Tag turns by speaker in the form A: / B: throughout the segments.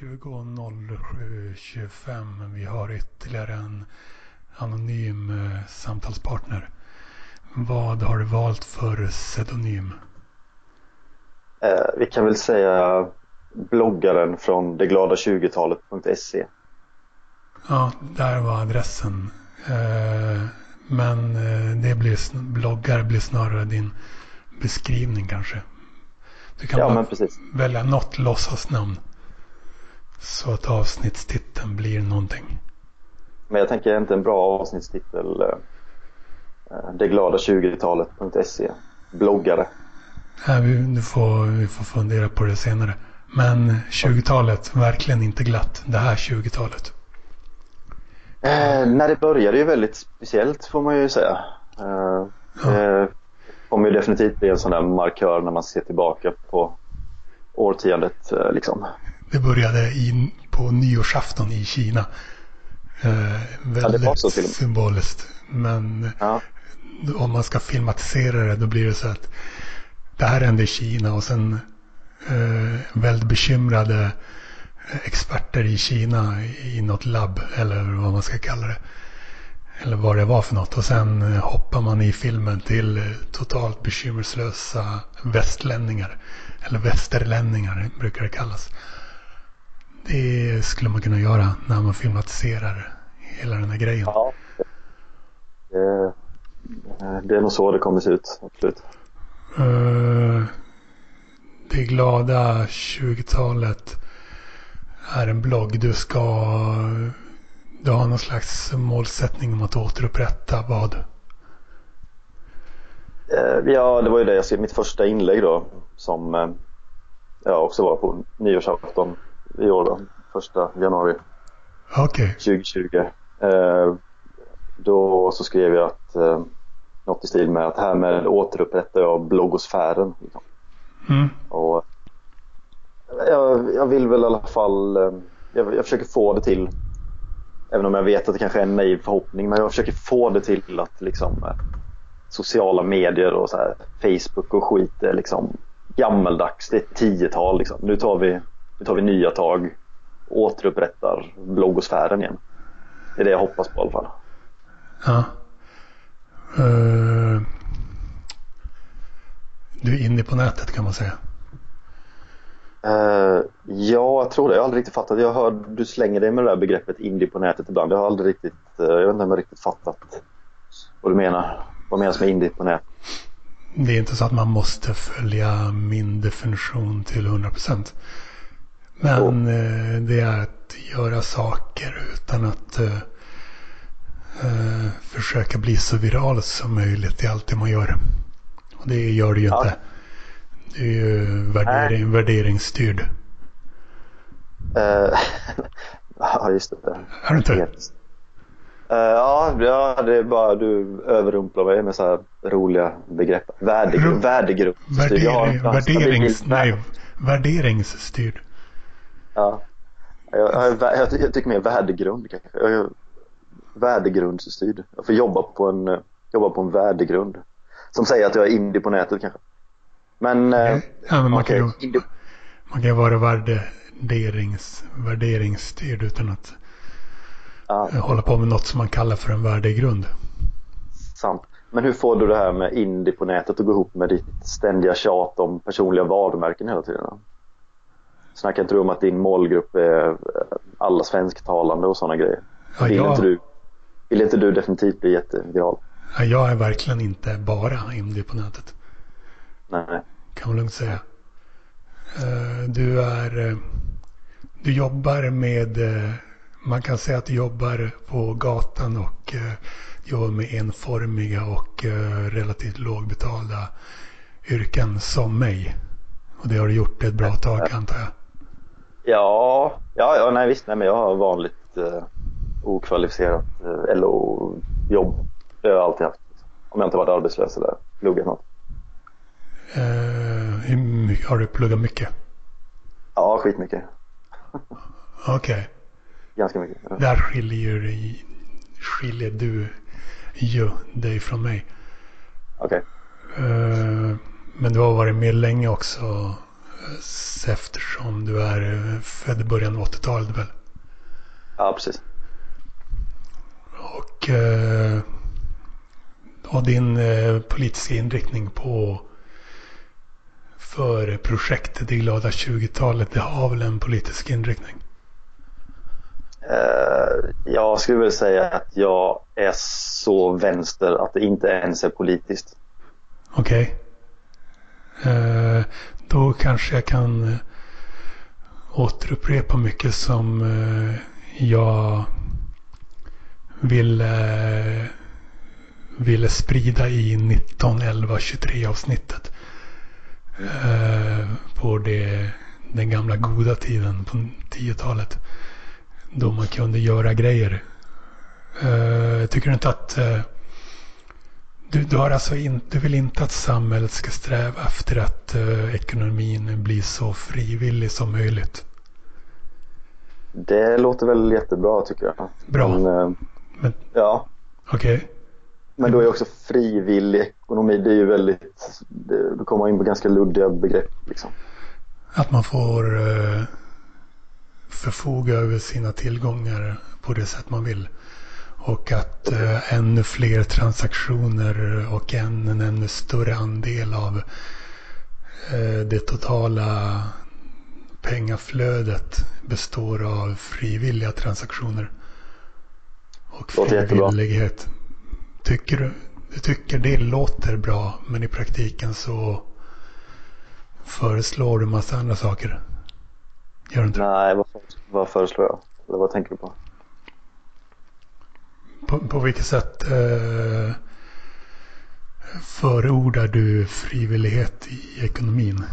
A: 20.07.25. Vi har ytterligare en anonym eh, samtalspartner. Vad har du valt för pseudonym?
B: Eh, vi kan väl säga bloggaren från deglada20talet.se.
A: Ja, där var adressen. Eh, men eh, det blir, bloggar blir snarare din beskrivning kanske. Du kan
B: Ja,
A: bara välja något låtsasnamn. Så att avsnittstiteln blir någonting.
B: Men jag tänker inte en bra avsnittstitel. eh, Deglada20talet.se. Bloggare.
A: Nej, vi, du får, vi får fundera på det senare. Men 20-talet, verkligen inte glatt. Det här 20-talet.
B: Eh, när det började ju väldigt speciellt får man ju säga. Eh, Det kommer ju definitivt bli en sån där markör när man ser tillbaka på årtiondet eh, liksom.
A: Det började i, på nyårsafton i Kina. Eh, väldigt
B: så till
A: symboliskt. Men
B: Ja.
A: om man ska filmatisera det då blir det så att det här hände i Kina och sen eh, väldigt bekymrade experter i Kina i något labb eller vad man ska kalla det. Eller vad det var för något. Och sen eh, hoppar man i filmen till eh, totalt bekymmerslösa västlänningar. Eller västerlänningar brukar det kallas. Det skulle man kunna göra när man filmatiserar hela den här grejen.
B: ja. Det, det är nog så det kommer se ut, absolut.
A: Eh, det glada 20-talet är en blogg. Du ska... Du har någon slags målsättning om att återupprätta vad?
B: Eh, Ja, det var ju det jag skrev mitt första inlägg då som eh, jag också var på nyårsafton i år då, första januari
A: Okej.
B: 2020. Eh, Då så skrev jag att eh, något i stil med att härmed återupprättar jag bloggosfären. Liksom.
A: Mm.
B: Och jag, jag vill väl i alla fall, eh, jag, jag försöker få det till, även om jag vet att det kanske är en naiv förhoppning, men jag försöker få det till att liksom eh, sociala medier och så här, Facebook och skit är liksom gammeldags. Det är ett tiotal liksom. Nu tar vi, nu tar vi nya tag, återupprättar bloggosfären igen. Det är det jag hoppas på i alla fall.
A: Ja. Eh, du är inne på nätet kan man säga.
B: Eh, ja, jag tror det. Jag har aldrig riktigt fattat. Jag hör du slänger dig med det där begreppet indie på nätet ibland. Jag har aldrig riktigt, eh, jag vet inte om jag riktigt fattat vad du menar. Vad menas med indie på nätet?
A: Det är inte så att man måste följa min definition till 100%. Men eh, det är att göra saker utan att eh, eh, försöka bli så viral som möjligt i allt det man gör. Och det gör det ju
B: Ja.
A: inte. Det är ju värdering, värderingsstyrd.
B: Eh, ja, just det.
A: Är det inte?
B: Helt. Eh, ja, ja, det är bara du överrumplar mig med så här roliga begrepp. Värdegr
A: Ru-
B: värdegrund. Jag har en
A: Värdering, värderings, nej, värderingsstyrd.
B: Ja. Jag, jag, jag, jag tycker mer värdegrund kanske. Jag är värdegrundsstyrd. Jag får jobba på en, jobba på en värdegrund. Som säger att jag är indie på nätet kanske. Men... eh,
A: Ja, men man,
B: okej,
A: kan ju, man kan ju vara värderings, värderingsstyrd utan att
B: ja,
A: eh, hålla på med något som man kallar för en värdegrund.
B: sant. Men hur får du det här med indie på nätet att gå ihop med ditt ständiga tjat om personliga varumärken hela tiden? Snackar inte du om att din målgrupp är eh, alla svensktalande och sådana grejer?
A: Ja,
B: vill,
A: jag-
B: inte du, vill inte du definitivt bli jätteviral?
A: Ja, Jag är verkligen inte bara indie på nätet.
B: Nej.
A: Kan man lugnt säga. Eh, Du är... eh, Du jobbar med... Man kan säga att du jobbar på gatan och jobbar med enformiga och relativt lågbetalda yrken som mig. Och det har du gjort ett bra tag antar jag.
B: Ja, ja, ja nej visst. Nej, men jag har vanligt eh, okvalificerat eh, LO-jobb. Det har jag alltid haft. Om jag inte varit arbetslös eller pluggat något.
A: Eh, mycket, har du pluggat mycket?
B: Ja, skitmycket.
A: Okej.
B: Ganska mycket. Ja.
A: Där skiljer, dig- skiljer du ju dig från mig.
B: Okej.
A: Eh, men du har varit med länge också Eftersom du är eh, född i början av 80-talet väl?
B: Ja, precis.
A: Och, eh, och din eh, politiska inriktning på för projektet Det glada 20-talet, det har väl en politisk inriktning?
B: Jag skulle väl säga att jag är så vänster att det inte ens är politiskt.
A: Okej. Okay. Då kanske jag kan eh, återupprepa mycket som eh, jag ville, ville sprida i 19, 11, 23 avsnittet. Eh, på det, den gamla goda tiden på 10-talet. Då man kunde göra grejer. Jag tycker du inte att du, du, har alltså in, du vill inte att samhället ska sträva efter att uh, ekonomin blir så frivillig som möjligt?
B: Det låter väl jättebra tycker jag.
A: Bra. Men,
B: Men ja.
A: Okej. Okay.
B: Men då är också frivillig ekonomi, det är ju väldigt, det, då kommer man in på ganska luddiga begrepp liksom.
A: Att man får förfoga över sina tillgångar på det sätt man vill. Och att eh, ännu fler transaktioner och en, en ännu större andel av eh, det totala pengaflödet består av frivilliga transaktioner. Och frivillighet. Tycker du, du tycker det låter bra men i praktiken så föreslår du massa andra saker. Gör du inte
B: Nej, vad, vad föreslår jag? Eller vad tänker du på?
A: På, på vilket sätt eh, förordar du frivillighet i ekonomin?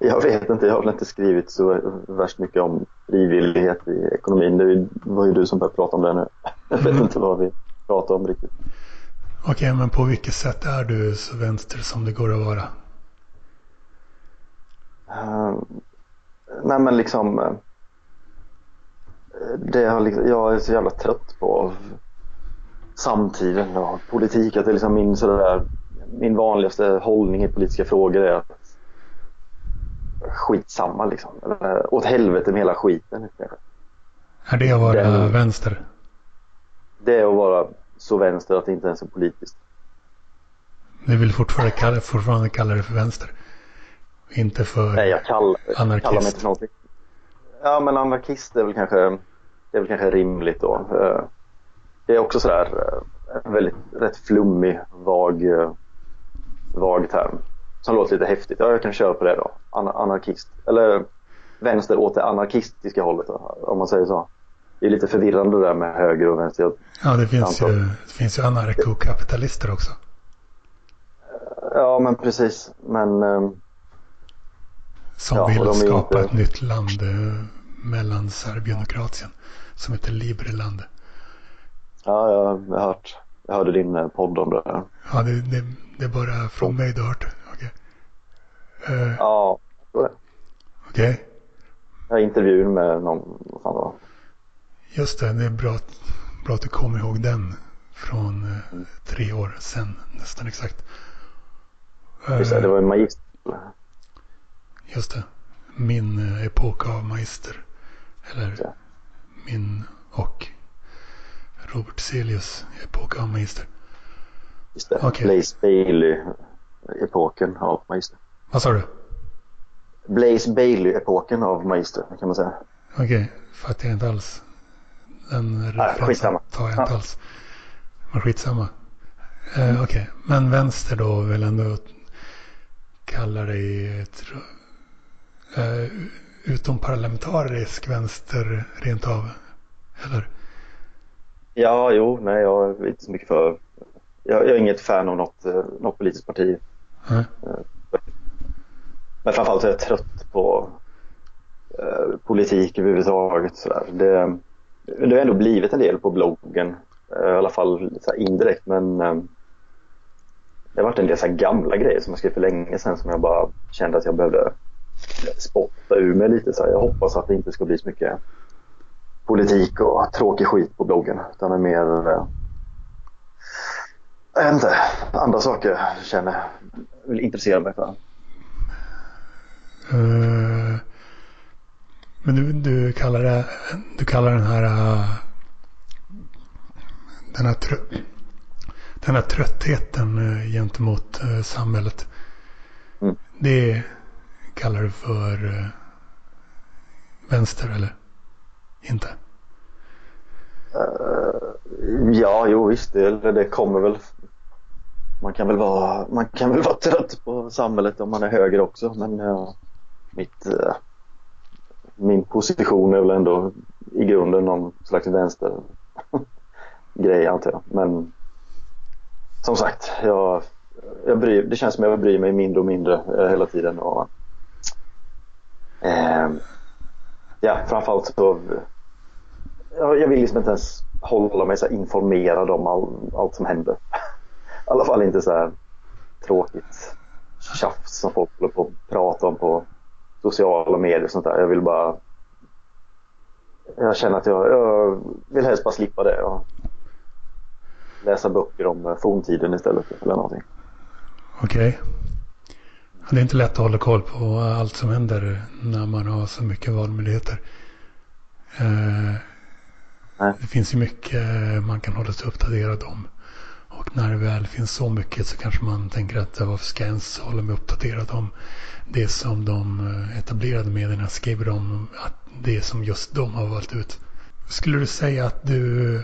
B: Jag vet inte, jag har väl inte skrivit så värst mycket om frivillighet i ekonomin. Det var ju du som började prata om det nu. Jag vet mm. inte vad vi pratar om riktigt.
A: Okej, okay, men på vilket sätt är du så vänster som det går att vara?
B: Uh, nej men liksom uh, det har liksom, jag är så jävla trött på samtiden och politik. Att det är liksom min, sådär, min vanligaste hållning i politiska frågor är att skitsamma liksom. Eller, åt helvete med hela skiten.
A: Är det att vara Den, vänster?
B: Det är att vara så vänster att det inte ens är politiskt.
A: Du vill fortfarande kalla, fortfarande kalla det för vänster? Inte för
B: Nej, jag kallar, anarkist. kallar mig inte för någonting. Ja, men anarkist är väl kanske, det är väl kanske rimligt då. Eh, det är också sådär eh, en väldigt rätt flummig, vag, eh, vag term. Som låter lite häftigt. Ja, jag kan köra på det då. Anarkist. Eller vänster åt det anarkistiska hållet då, om man säger så. Det är lite förvirrande det där med höger och vänster.
A: Ja, det finns, ju, det finns ju anarkokapitalister också.
B: Ja, men precis. Men
A: som ja, vill skapa inte... ett nytt land mellan Serbien och Kroatien. Som heter Libreland.
B: Ja, jag har hört. Jag hörde din eh, podd om det.
A: Ja, det, det, det är bara från mig du har hört. Okay.
B: Uh, ja,
A: Okej. Okay.
B: Jag intervjun med någon. Vad fan var.
A: Just det, det är bra, bra att du kommer ihåg den. Från uh, tre år sedan nästan exakt.
B: Uh, Just det, det var en magister.
A: Just det. Min eh, epok av Meister. Eller min och Robert Celius epok av Meister.
B: Just det. Okay. Blaze Bailey-epoken av Meister.
A: Vad sa du?
B: Blaze Bailey-epoken av Meister kan man säga.
A: Okej, okay. fattar jag inte alls. Den referensen tar jag inte alls. Men skitsamma. Eh, Okej, okay. men vänster då vill ändå kalla dig ett eh, utomparlamentarisk vänster rent av? Eller?
B: Ja, jo, nej, jag är inte så mycket för. Jag, jag är inget fan av något, eh, något politiskt parti. Mm. Men framförallt är jag trött på eh, politik överhuvudtaget. Sådär. Det, det har ändå blivit en del på bloggen, eh, i alla fall indirekt. Men eh, det har varit en del så gamla grejer som jag skrev för länge sedan som jag bara kände att jag behövde spotta ur mig lite. Så jag hoppas att det inte ska bli så mycket politik och tråkig skit på bloggen. Utan det mer, eh, jag vet inte, andra saker jag känner, vill intressera mig för.
A: Uh, men du, du, kallar det, du kallar den här uh, den här, trö, den här tröttheten uh, gentemot samhället. Mm. Det kallar du för uh, vänster eller inte?
B: Eh, ja, jo visst. Det, det kommer väl man kan väl vara, man kan väl vara trött på samhället om man är höger också men uh, mitt, uh, min position är väl ändå i grunden någon slags vänster grej antar jag. Men som sagt, jag, jag bryr, det känns som jag bryr mig mindre och mindre hela tiden. Och, Eh, ja, framförallt så jag, jag vill liksom inte ens hålla mig så informerad om all, allt som händer. I alla fall inte så här tråkigt tjafs som folk håller på att prata om på sociala medier och sånt där. Jag vill bara... Jag känner att jag, jag vill helst bara slippa det och läsa böcker om forntiden istället eller någonting.
A: Okej. Okay. Det är inte lätt att hålla koll på allt som händer när man har så mycket valmöjligheter. Eh, det finns ju mycket man kan hålla sig uppdaterad om. Och när det väl finns så mycket så kanske man tänker att varför ska jag ens hålla mig uppdaterad om det som de eh, etablerade medierna skriver om att det som just de har valt ut. Skulle du säga att du,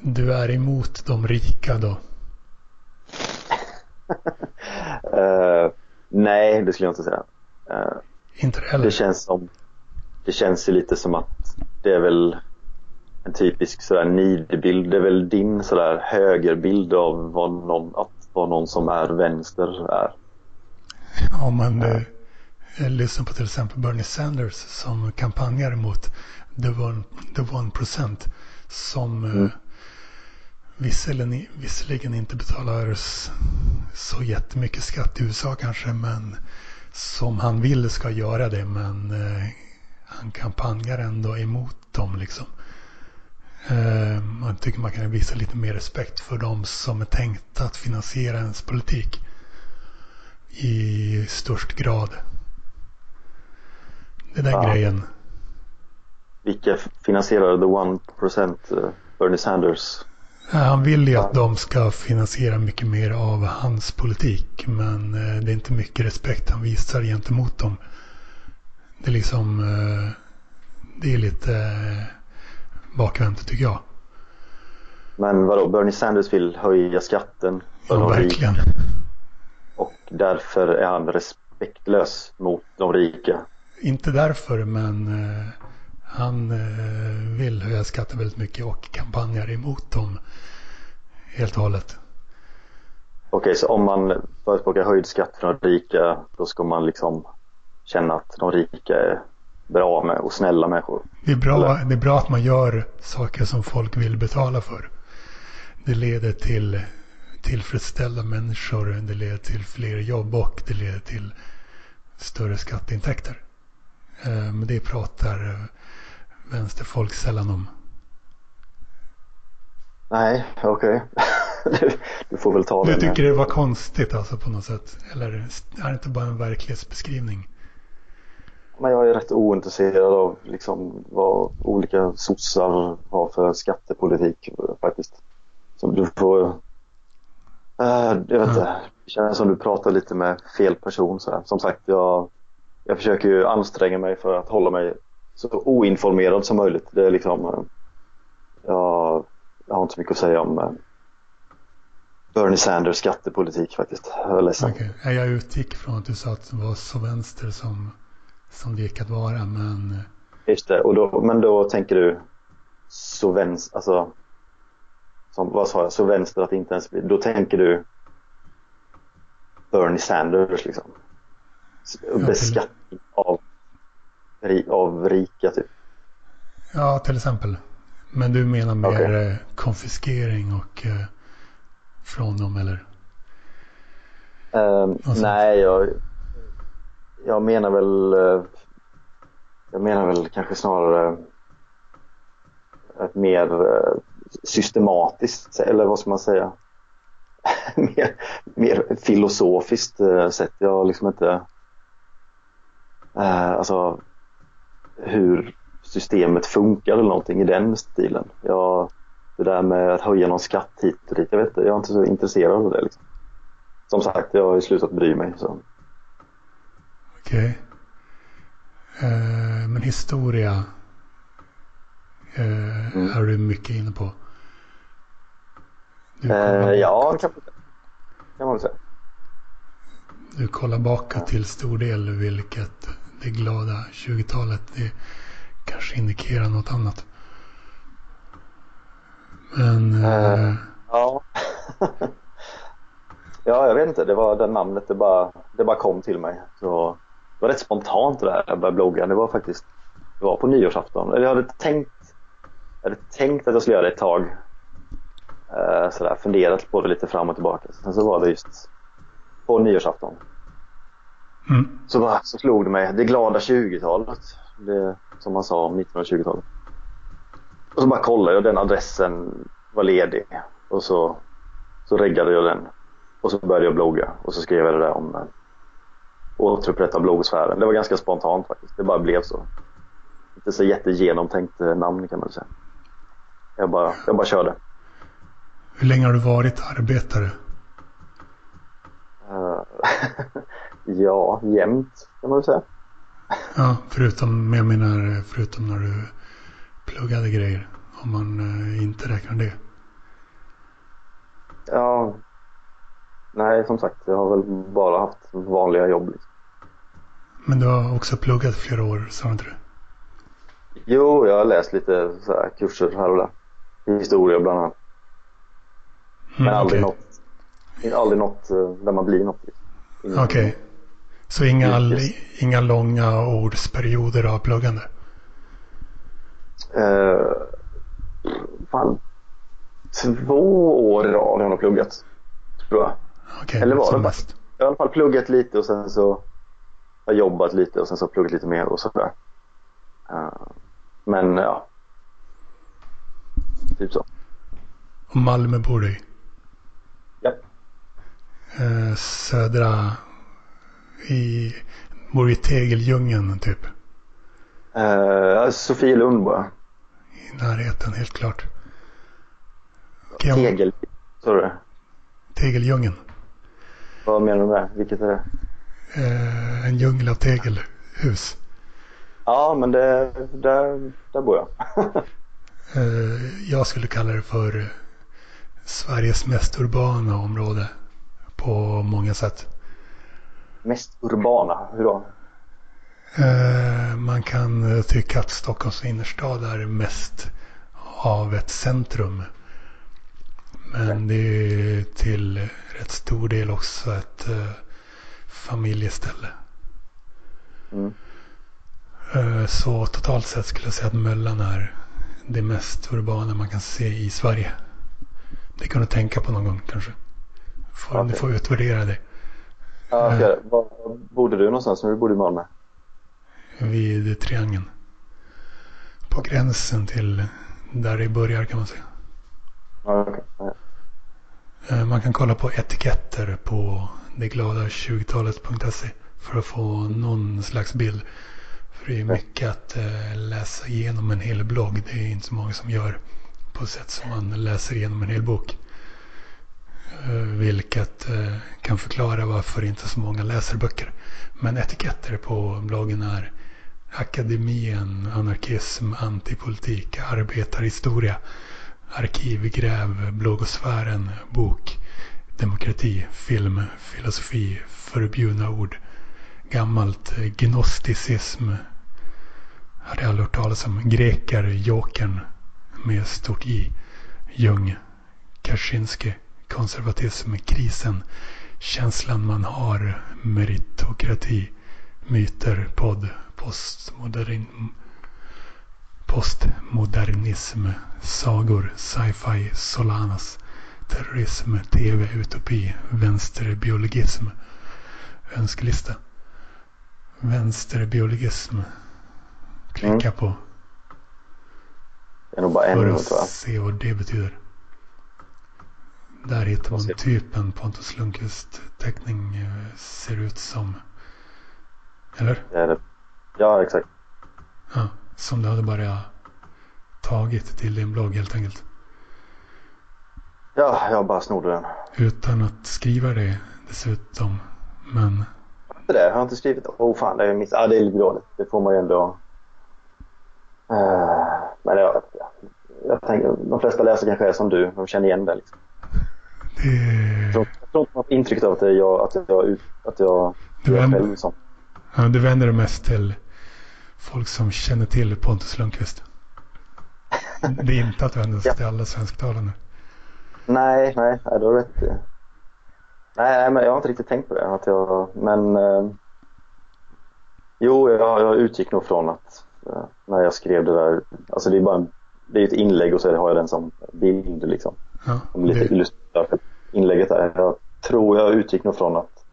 A: du är emot de rika då?
B: uh, nej, det skulle jag inte säga. Uh,
A: inte det heller?
B: Det känns som det känns ju lite som att det är väl en typisk sådär nidbild. Det är väl din sådär högerbild av vad någon, att vad någon som är vänster är.
A: Ja, men du jag lyssnar på till exempel Bernie Sanders som kampanjar mot the one, the one percent som mm. Visserligen, visserligen inte betalar så jättemycket skatt i USA kanske men som han vill ska göra det men eh, han kampanjar ändå emot dem liksom. Eh, man tycker man kan visa lite mer respekt för de som är tänkta att finansiera ens politik i störst grad. Den där ja. grejen.
B: Vilka finansierar the one percent eh, Bernie Sanders?
A: Han vill ju att de ska finansiera mycket mer av hans politik. Men eh, det är inte mycket respekt han visar gentemot dem. Det är liksom... Det är lite bakvänt tycker jag.
B: Men vadå, Bernie Sanders vill höja skatten
A: för ja, de verkligen. rika.
B: Och därför är han respektlös mot de rika.
A: Inte därför, men eh, han eh, vill höja skatten väldigt mycket och kampanjar emot dem helt och hållet.
B: Okej, så om man förespråkar höjd skatt för de rika, då ska man liksom känna att de rika är bra med och snälla människor.
A: Det är, bra, det är bra att man gör saker som folk vill betala för. Det leder till tillfredsställda människor, det leder till fler jobb och det leder till större skatteintäkter. Eh, men det pratar vänsterfolk sällan om.
B: Nej, okej. Okay. du får väl ta
A: det. Du tycker det var konstigt alltså på något sätt? Eller är det inte bara en verklighetsbeskrivning?
B: Men jag är rätt ointresserad av liksom vad olika sossar har för skattepolitik faktiskt. Så du får... Äh, jag vet inte. Det känns som du pratar lite med fel person. Så här. Som sagt, jag, jag försöker ju anstränga mig för att hålla mig så oinformerad som möjligt. Det är liksom... Eh, jag, jag har inte så mycket att säga om eh, Bernie Sanders skattepolitik faktiskt. Jag är ledsen.
A: Okay. Jag utgick från att du sa att det var så vänster som som det gick att vara. Men...
B: Just det, och då, men då tänker du så vänster, alltså som, vad sa jag, så vänster att inte ens bli, då tänker du Bernie Sanders liksom. Beskattning av, av rika typ.
A: Ja, till exempel. Men du menar mer okay. Eh, konfiskering och eh, från dem eller?
B: Um, nej, jag, jag menar väl eh, jag menar väl kanske snarare ett mer eh, systematiskt, eller vad ska man säga, mer, mer filosofiskt sätt. Jag har liksom inte eh, alltså hur systemet funkar eller någonting i den stilen. Jag, det där med att höja någon skatt hit och dit, jag vet inte, jag är inte så intresserad av det. Liksom. Som sagt, jag har ju slutat bry mig. Så.
A: Okej. Eh, men historia eh,
B: Mm.
A: är du mycket inne på.
B: Eh, ja, kan, kan man väl säga.
A: du kollar bakåt till stor del vilket det glada 20-talet det kanske indikerar något annat. Men Eh.
B: Ja. ja, jag vet inte. Det var det namnet, det bara, det bara kom till mig. Så det var rätt spontant det här, jag började blogga. Det var faktiskt, det var på nyårsafton. Eller jag hade tänkt, jag hade tänkt att jag skulle göra det ett tag. Eh, sådär, funderat på det lite fram och tillbaka. Sen så var det just på nyårsafton.
A: Mm,
B: Så, bara, så slog det mig, det glada 20-talet. Det som man sa om 1920-talet. Och så bara kollade jag, den adressen var ledig. Och så, så reggade jag den. Och så började jag blogga. Och så skrev jag det där om eh, återupprätta bloggsfären. Det var ganska spontant faktiskt. Det bara blev så. Inte så jättegenomtänkt eh, namn kan man säga. Jag bara, jag bara körde.
A: hur länge har du varit arbetare?
B: Ja, jämt kan man väl säga.
A: Ja, förutom, jag menar förutom när du pluggade grejer. Om man eh, inte räknar det.
B: Ja, nej som sagt jag har väl bara haft vanliga jobb. Liksom.
A: Men du har också pluggat flera år, sa du inte det?
B: Jo, jag har läst lite så här, kurser här och där. Historia bland annat.
A: Mm,
B: Men aldrig
A: okej.
B: något, aldrig något eh, där man blir något. Liksom.
A: Okej. Så inga, inga långa ordsperioder av pluggande?
B: Eh, fan, två år i rad har jag pluggat. Tror jag.
A: Okej,
B: Eller var det
A: mest.
B: Jag har i alla fall pluggat lite och sen så har jag jobbat lite och sen så har pluggat lite mer och sådär. Eh, men ja. Typ så.
A: Och Malmö bor du i?
B: Ja.
A: Eh, södra... I... Bor i Tegeldjungeln typ.
B: Uh, Sofielund bara.
A: I närheten helt klart. Ja,
B: Tegel. Så det.
A: Tegeldjungeln.
B: Vad menar du med det? Vilket är det?
A: Eh, en djungel av tegelhus.
B: Ja, men det, där, där bor jag.
A: Eh, jag skulle kalla det för eh, Sveriges mest urbana område. På många sätt.
B: Mest urbana. Hur då?
A: Eh, man kan eh, tycka att Stockholms innerstad är mest av ett centrum. Men det är till rätt stor del också ett eh, familjeställe.
B: Mm.
A: Eh, så totalt sett skulle jag säga att Möllan är det mest urbana man kan se i Sverige. Det kan du tänka på någon gång kanske. Får, Du
B: Okej.
A: får utvärdera det.
B: Ja, okej. Var bodde du någonstans när du bodde i Malmö?
A: Vid triangeln. På gränsen till där det börjar kan man säga.
B: Ja. Ja.
A: Eh, Man kan kolla på etiketter på deglada20talet.se för att få någon slags bild. För det är mycket att eh, läsa igenom en hel blogg. Det är inte så många som gör på sätt som man läser igenom en hel bok. Eh, vilket eh, kan förklara varför inte så många läser böcker. Men etiketter på bloggen är Akademien, anarkism, antipolitik, arbetarhistoria, arkiv, gräv, bok, demokrati, film, filosofi, förbjudna ord, gammalt, eh, gnosticism, hade jag aldrig hört talas om, greker, jokern med stort J, Jung, Kaczynski, konservatism, krisen, känslan man har, meritokrati, myter, podd, postmodern, postmodernism, sagor, sci-fi, Solanas, terrorism, tv, utopi, vänsterbiologism, önskelista, vänsterbiologism. Klicka på
B: Det är nog bara en
A: att
B: jag.
A: se vad det betyder. Där hittar man
B: Vad ser-
A: typ en Pontus Lundqvist teckning eh, ser ut som. Eller?
B: Det är det. Ja, exakt.
A: Ja, som du hade bara tagit till din blogg helt enkelt.
B: Ja, jag bara snodde den.
A: Utan att skriva det dessutom. Men
B: det, jag har inte skrivit. Oh fan, det är, miss... ja, det är lite dåligt. Det får man ju ändå... Eh, men jag, jag tänker, de flesta läsare kanske är som du. De känner igen det. Liksom.
A: Det...
B: Jag tror jag man får intrycket av att jag, att jag, att jag,
A: Du vänder-
B: själv som...
A: Ja, du vänder dig mest till folk som känner till Pontus Lundqvist. Det är inte att vända sig
B: Ja.
A: till alla svensktalande.
B: Nej, nej, nej, du har rätt i. Nej, men jag har inte riktigt tänkt på det. Att jag, men eh, jo, jag, jag utgick nog från att eh, när jag skrev det där, alltså det är bara en, det är ett inlägg och så har jag den som bild liksom.
A: Ja,
B: Som lite
A: det,
B: illustrerar inlägget där. Jag tror jag utgick nog från att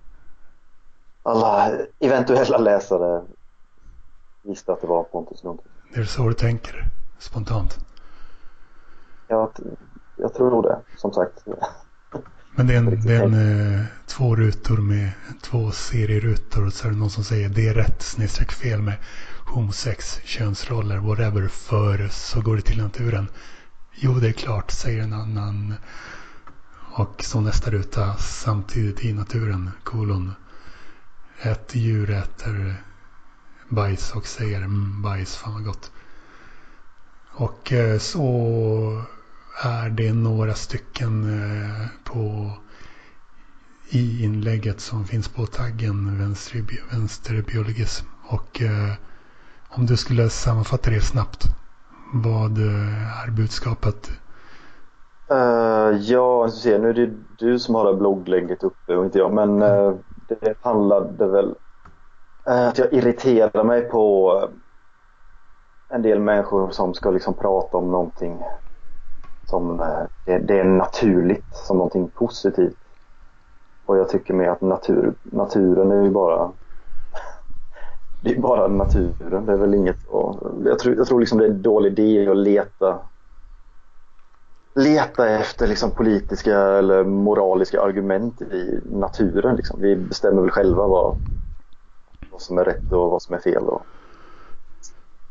B: alla eventuella läsare visste att det var Pontus Lundqvist.
A: det är så du tänker spontant.
B: Jag, jag tror det, som sagt.
A: Men det är en, det är en eh, två rutor med två serierutor och så är det någon som säger det är rätt snedstreck fel med homosex, könsroller, whatever, för så går det till naturen. Jo, det är klart, säger en annan. Och så nästa ruta, samtidigt i naturen, kolon. Ett djur äter bajs och säger mm, bajs, fan vad gott. Och eh, så är det några stycken eh, på i inlägget som finns på taggen vänster, vänsterbiologism. Och eh, om du skulle sammanfatta det snabbt. Vad eh, är budskapet?
B: Uh, ja, se, nu är det du som har det här blogglägget uppe och inte jag. Men uh, det handlade väl uh, att jag irriterar mig på en del människor som ska liksom prata om någonting som det, det är naturligt, som någonting positivt. Och jag tycker mer att natur, naturen är ju bara det är bara naturen, det är väl inget och jag tror, jag tror liksom det är en dålig idé att leta leta efter liksom politiska eller moraliska argument i naturen. Liksom. Vi bestämmer väl själva vad, vad som är rätt och vad som är fel. Och,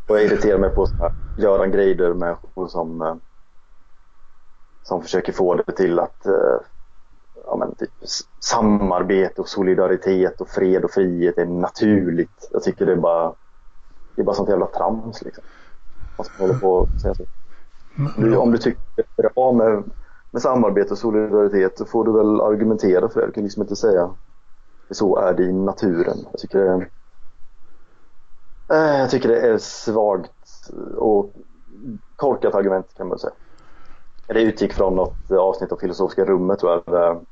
B: och jag irriterar mig på så här Göran Greider, människor som, eh, som försöker få det till att eh, ja, men typ, samarbete och solidaritet och fred och frihet är naturligt. Jag tycker det är bara det är bara sånt jävla trams liksom. Man ska hålla på och säga så. Du, om du tycker det är bra med, med samarbete och solidaritet så får du väl argumentera för det. Du kan liksom inte säga så är det i naturen. Jag tycker det är, eh, jag tycker det är svagt och korkat argument kan man säga. Det utgick från något avsnitt av Filosofiska rummet tror jag.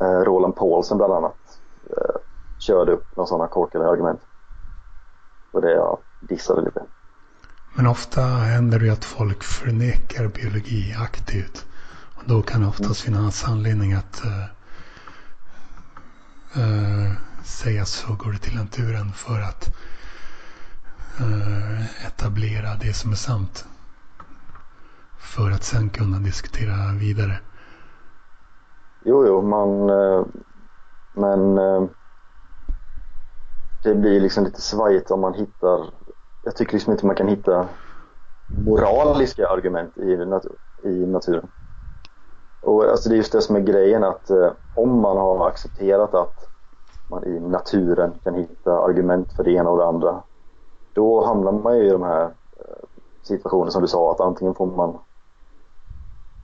B: Eh, Roland Paulsen bland annat eh, körde upp några sådana korkade argument. Och det jag dissade lite.
A: Men ofta händer det ju att folk förnekar biologi aktivt. Och då kan det oftast finnas anledning att eh, eh, säga så går det till naturen för att eh, etablera det som är sant. För att sen kunna diskutera vidare.
B: Jo, jo, man... Eh, men eh, det blir liksom lite svajigt om man hittar... Jag tycker liksom inte man kan hitta moraliska argument i, nat- i naturen. Och alltså det är just det som är grejen att eh, om man har accepterat att man i naturen kan hitta argument för det ena och det andra. Då hamnar man ju i de här situationerna som du sa att antingen får man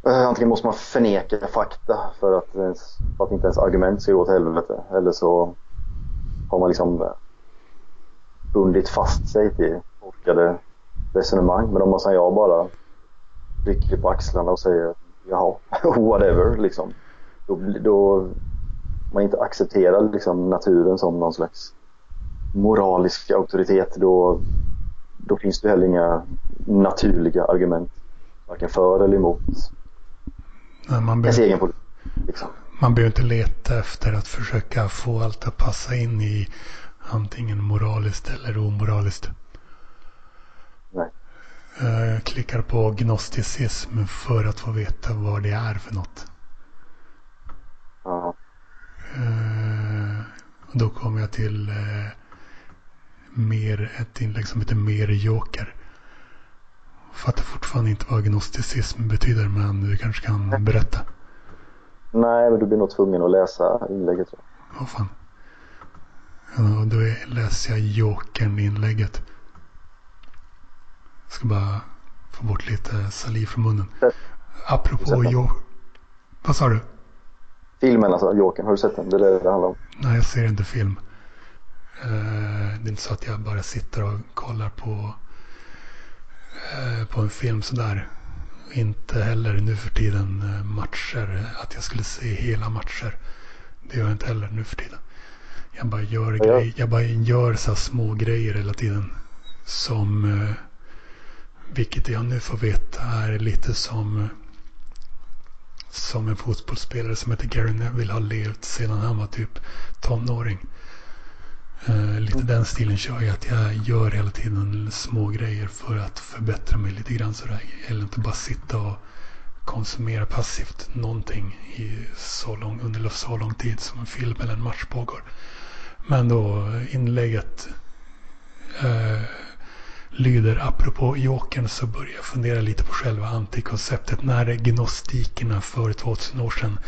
B: Eh, antingen måste man förneka fakta för att, ens, för att inte ens argument ska gå åt helvete. Eller så har man liksom eh, bundit fast sig till korkade resonemang. Men om man som jag bara rycker på axlarna och säger jaha, whatever liksom. Då, då man inte accepterar liksom naturen som någon slags moralisk auktoritet då, då finns det heller inga naturliga argument. Varken för eller emot
A: Nej, Man behöver,
B: egen politik. Liksom.
A: man behöver inte leta efter att försöka få allt att passa in i antingen moraliskt eller omoraliskt.
B: Nej.
A: Jag klickar på gnosticism för att få veta vad det är för något.
B: Ja.
A: Eh, då kommer jag till eh, mer, ett inlägg som heter Mer Joker. Fattar fortfarande inte vad agnosticism betyder men du kanske kan berätta.
B: Nej, men du blir nog tvungen att läsa inlägget.
A: Åh fan. Ja, då läser jag Jokern inlägget. Jag ska bara få bort lite saliv från munnen. Apropå Joker. Vad sa du?
B: Filmen alltså, Jokern. Har du sett den? Det är det det handlar om.
A: Nej, jag ser inte film. Uh, det är inte så att jag bara sitter och kollar på, på en film sådär. Inte heller nu för tiden uh, matcher. Att jag skulle se hela matcher. Det gör jag inte heller nu för tiden. Jag bara gör, ja. grej, jag bara gör så små grejer hela tiden. Som, vilket jag nu får veta är lite som som en fotbollsspelare som heter Gary Neville har levt sedan han var typ tonåring. Uh, lite den stilen kör jag. Att jag gör hela tiden små grejer för att förbättra mig lite grann. Sådär. Eller inte bara sitta och konsumera passivt någonting i så lång, under så lång tid som en film eller en match pågår. Men då inlägget uh, lyder apropå Jokern så börjar jag fundera lite på själva antikonceptet. När gnostikerna för 2000 år sedan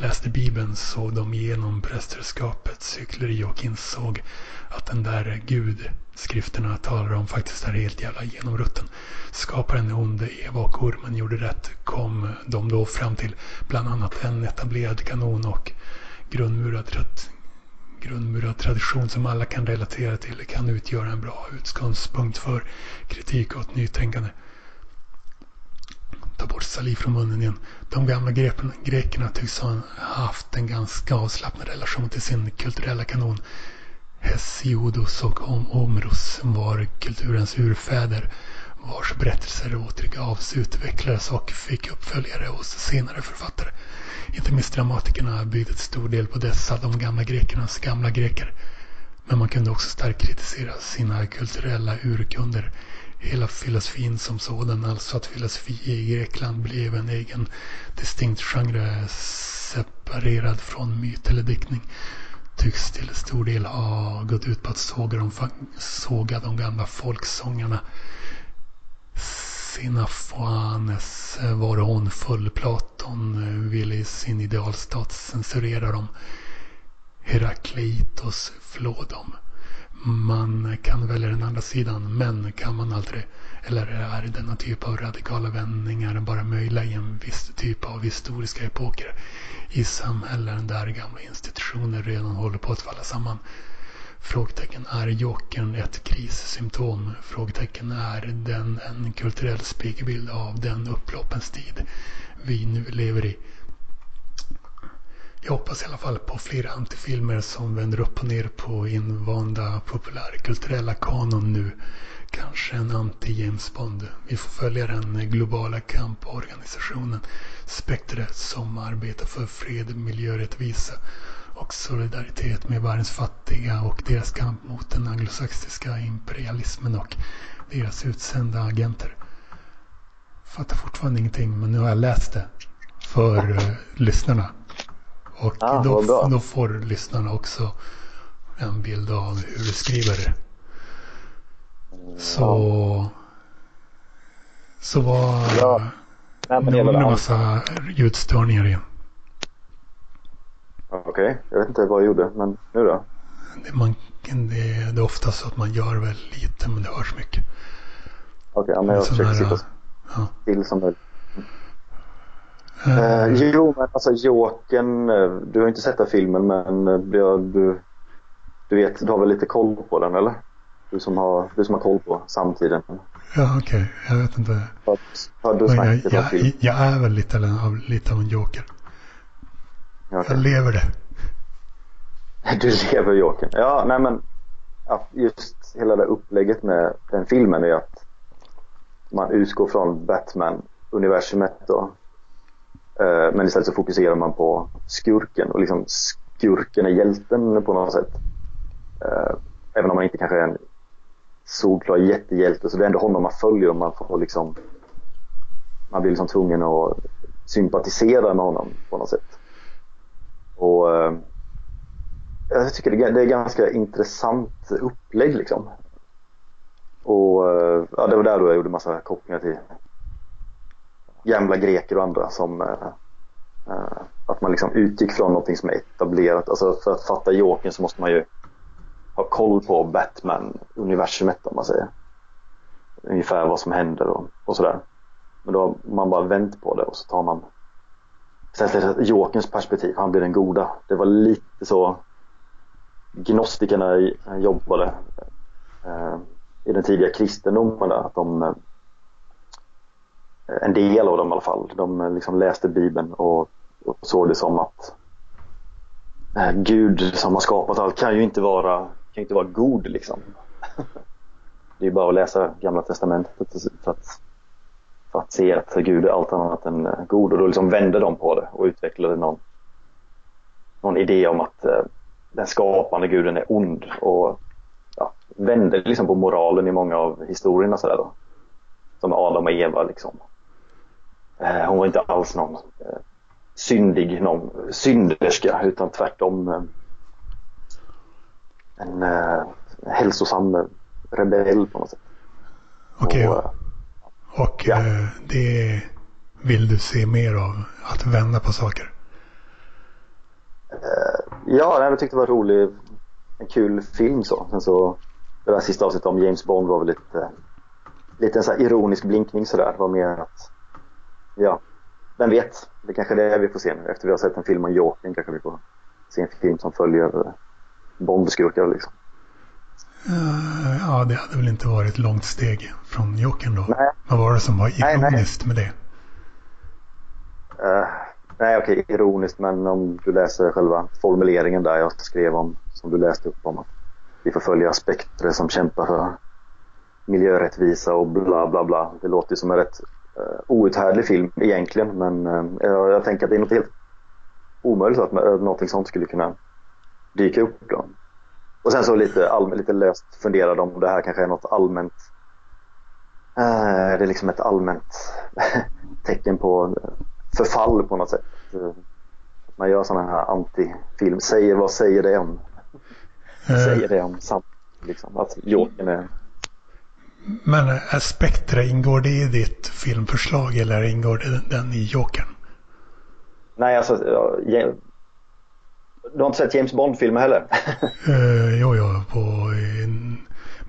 A: läste Bibeln såg de igenom prästerskapets hyckleri och insåg att den där Gud skrifterna talar om faktiskt är helt jävla genomrutten. Skaparen är onde, Eva och ormen gjorde rätt kom de då fram till bland annat en etablerad kanon och grundmurad grundmurad tradition som alla kan relatera till kan utgöra en bra utgångspunkt för kritik och ett nytänkande. Ta bort saliv från munnen igen. De gamla grekerna tycks ha haft en ganska avslappnad relation till sin kulturella kanon. Hesiodos och Omros var kulturens urfäder vars berättelser återgavs, utvecklades och fick uppföljare hos senare författare. Inte minst dramatikerna byggde till stor del på dessa, de gamla grekernas gamla greker. Men man kunde också starkt kritisera sina kulturella urkunder. Hela filosofin som sådan, alltså att filosofi i Grekland blev en egen distinkt genre separerad från myt eller diktning tycks till stor del ha gått ut på att såga de, såga de gamla folksångarna Sinafanes eh, var hon full. Platon eh, ville i sin idealstat censurera dem. Herakleitos flå dem. Man kan välja den andra sidan, men kan man aldrig. Eller är denna typ av radikala vändningar bara möjliga i en viss typ av historiska epoker i samhällen där gamla institutioner redan håller på att falla samman? Frågetecken. Är jokern ett krissymptom? Frågetecken. Är den en kulturell spegelbild av den upploppens tid vi nu lever i? Jag hoppas i alla fall på fler antifilmer som vänder upp och ner på invanda populärkulturella kanon nu. Kanske en anti-James Bond. Vi får följa den globala kamporganisationen Spectre som arbetar för fred, miljörättvisa och solidaritet med världens fattiga och deras kamp mot den anglosaxiska imperialismen och deras utsända agenter. Fattar fortfarande ingenting men nu har jag läst det för uh, lyssnarna. Och ah, då, då, får lyssnarna också en bild av hur du skriver. Så, ja. så var ja. Nej, men det en massa ljudstörningar igen.
B: Okej, okay. jag vet inte vad jag gjorde, men nu då?
A: Det, man, det, det är ofta så att man gör väl lite, men det hörs mycket.
B: Okej, okay, ja, men jag försöker sitta ja. still som möjligt. Uh, jo, men alltså Jokern, du har inte sett den filmen men du, du, vet, du har väl lite koll på den eller? Du som har, du som har koll på samtiden.
A: Ja, okej. Okay. Jag vet inte. Har,
B: har du
A: jag, jag, jag, är väl lite av, lite av en joker. Okay. Jag lever det.
B: Du lever Jokern. Ja, nej men just hela det upplägget med den filmen är att man utgår från Batman-universumet då. Eh, men istället så fokuserar man på skurken och liksom skurken är hjälten på något sätt. Eh, även om man inte kanske är en solklar jättehjälte så det är ändå honom man följer och man får liksom man blir liksom tvungen att sympatisera med honom på något sätt. Och eh, jag tycker det är ganska intressant upplägg liksom. ja, det var där då jag gjorde massa kopplingar till gamla greker och andra som eh, eh, att man liksom utgick från någonting som är etablerat. Alltså för att fatta Jokern så måste man ju ha koll på Batman-universumet om man säger. Ungefär vad som händer och, och sådär. Men då har man bara vänt på det och så tar man Jokerns perspektiv, han blir den goda. Det var lite så gnostikerna jobbade eh, i den tidiga kristendomen där, att de eh, en del av dem i alla fall, de eh, liksom läste bibeln och, och såg det som att eh, Gud som har skapat allt kan ju inte vara, kan inte vara god liksom. Det är bara att läsa gamla testamentet för att, för att se att Gud är allt annat än eh, god och då liksom vände de på det och utvecklade någon, någon idé om att eh, den skapande guden är ond och ja, vände liksom på moralen i många av historierna sådär då. Som Adam och Eva liksom. Eh, hon var inte alls någon eh, syndig, någon synderska utan tvärtom eh, en hälsosam rebell på något sätt.
A: Okej. Okay. Och, och ja. det vill du se mer av? Att vända på saker?
B: Ja, jag tyckte det var rolig, en kul film så. Sen så det där sista avsnittet om James Bond var väl lite, lite en så ironisk blinkning sådär. Det var mer att ja, vem vet? Det kanske är det vi får se nu. Efter vi har sett en film om Jokern kanske vi får se en film som följer Bondskurkar liksom.
A: Uh, ja, det hade väl inte varit ett långt steg från Jokern då? Nej. Vad var det som var ironiskt nej, nej. med det?
B: Uh, nej, okej, okay, ironiskt, men om du läser själva formuleringen där jag skrev om, som du läste upp om att vi får följa Spektre som kämpar för miljörättvisa och bla bla bla. Det låter ju som en rätt outhärdlig film egentligen men uh, jag, jag tänker att det är något helt omöjligt att uh, någonting sånt skulle kunna dyka upp då. Och sen så lite, allmän, lite löst funderade om det här kanske är något allmänt uh, det är liksom ett allmänt tecken på förfall på något sätt. Att man gör sådana här anti-film. Säger, vad säger det om? Säger det om samt, liksom, att Jokern är
A: men är Spectre, ingår det i ditt filmförslag eller ingår det den i Jokern?
B: Nej, alltså... Ja, du har inte sett James Bond-filmer heller?
A: uh, jo, jo, på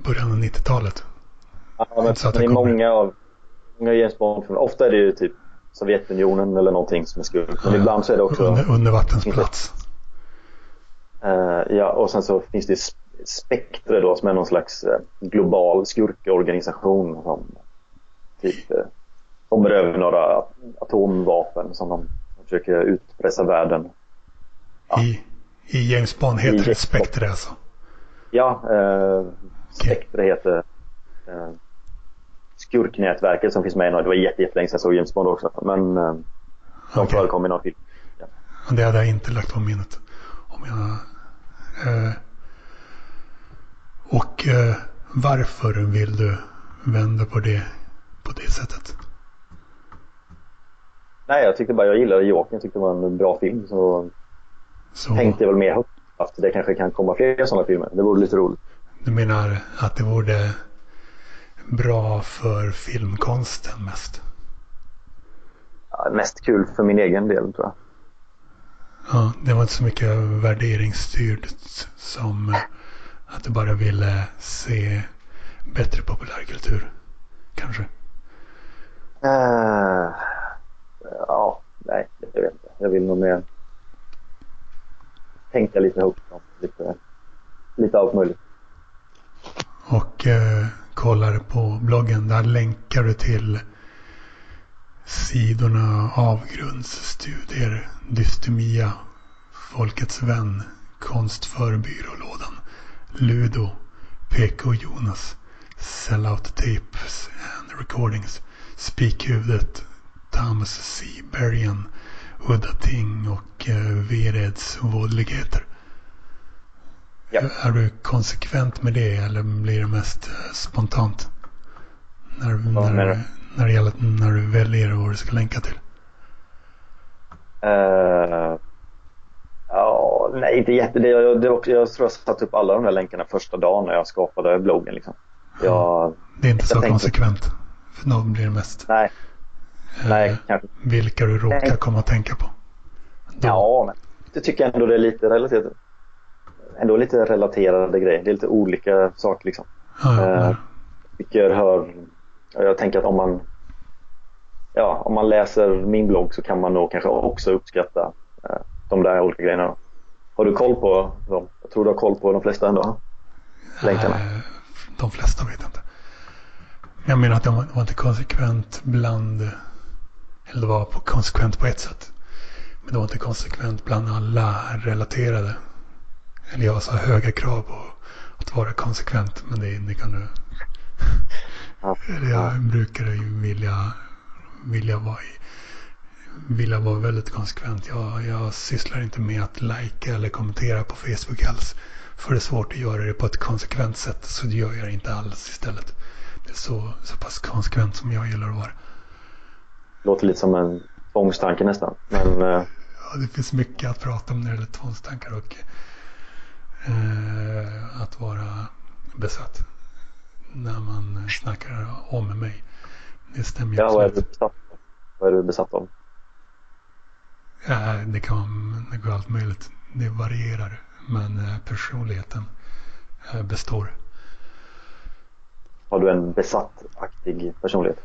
A: början av 90-talet.
B: Ja, men, men i många av många James Bond-filmer, ofta är det ju typ Sovjetunionen eller någonting som är skuld. Men ja, ibland så är det också...
A: Under, undervattensplats.
B: Uh, ja, och sen så finns det Spektre då som är någon slags eh, global skurkorganisation som typ eh, kommer över några atomvapen som de försöker utpressa världen.
A: Ja. I, I James Bond heter I det Spektre alltså?
B: Ja, eh, Spektre okay. heter eh, skurknätverket som finns med i någon. Det var jättelänge sedan jag såg James Bond också. Men eh, de okay. förekom i någon film. Ja.
A: Det hade jag inte lagt på minnet. Om jag eh, och eh, varför vill du vända på det på det sättet?
B: Nej, jag tyckte bara jag gillade Jokern. Jag tyckte det var en bra film. Så, så... tänkte jag väl mer högt att det kanske kan komma fler sådana filmer. Det vore lite roligt.
A: Du menar att det vore bra för filmkonsten mest?
B: Ja, mest kul för min egen del tror jag.
A: Ja, det var inte så mycket värderingsstyrt som att du bara ville se bättre populärkultur? Kanske?
B: Uh, ja, nej, jag vet inte. Jag vill nog mer tänka lite om lite, lite allt möjligt.
A: Och eh, kollar på bloggen. Där länkar du till sidorna Avgrundsstudier, Dystemia, Folkets vän, Konst för byrålådan. Ludo, PK Jonas, Sellout Tapes and Recordings, Spikhuvudet, Thomas C. Bergen, Udda Ting och uh, Vereds vådligheter. Ja. Är du konsekvent med det eller blir det mest uh, spontant? När, när, när, när, det gäller, när du väljer vad du ska länka till?
B: Uh, Ja, nej inte jätte. Det, det, jag tror jag satte upp alla de där länkarna första dagen när jag skapade bloggen. Liksom. Jag,
A: Det är inte så
B: Jag tänkte-
A: konsekvent. För då blir det mest
B: nej,
A: eh,
B: nej, kanske.
A: vilka du råkar
B: Nej.
A: komma att tänka på. Då,
B: Ja, men det tycker jag ändå det är lite relaterat. Ändå lite relaterade grejer. Det är lite olika saker liksom.
A: ja, ja,
B: eh. Vilket hör... Jag tänker att om man Ja, om man läser min blogg så kan man nog kanske också uppskatta eh, de där olika grejerna. Har du koll på dem? Jag tror du har koll på de flesta ändå. länkarna.
A: Eh, De flesta vet jag inte. Jag menar att det var, det var inte konsekvent bland... Eller det var på, konsekvent på ett sätt. Men det var inte konsekvent bland alla relaterade. Eller jag så höga krav på att vara konsekvent. Men det, det kan du...
B: Ja.
A: Jag brukar ju vilja, vilja vara i, vilja vara väldigt konsekvent. Jag, jag sysslar inte med att likea eller kommentera på Facebook alls. För det är svårt att göra det på ett konsekvent sätt. Så det gör jag det inte alls istället. Det är så, så pass konsekvent som jag gillar att vara.
B: Låter lite som en tvångstanke nästan. Men eh,
A: Ja, det finns mycket att prata om när det gäller tvångstankar och eh, att vara besatt. När man snackar om mig. Det stämmer ju
B: ja, vad är
A: absolut.
B: Vad du besatt av?
A: Ja, det kan det går allt möjligt. Det varierar. Men eh, personligheten eh, består.
B: Har du en besattaktig personlighet?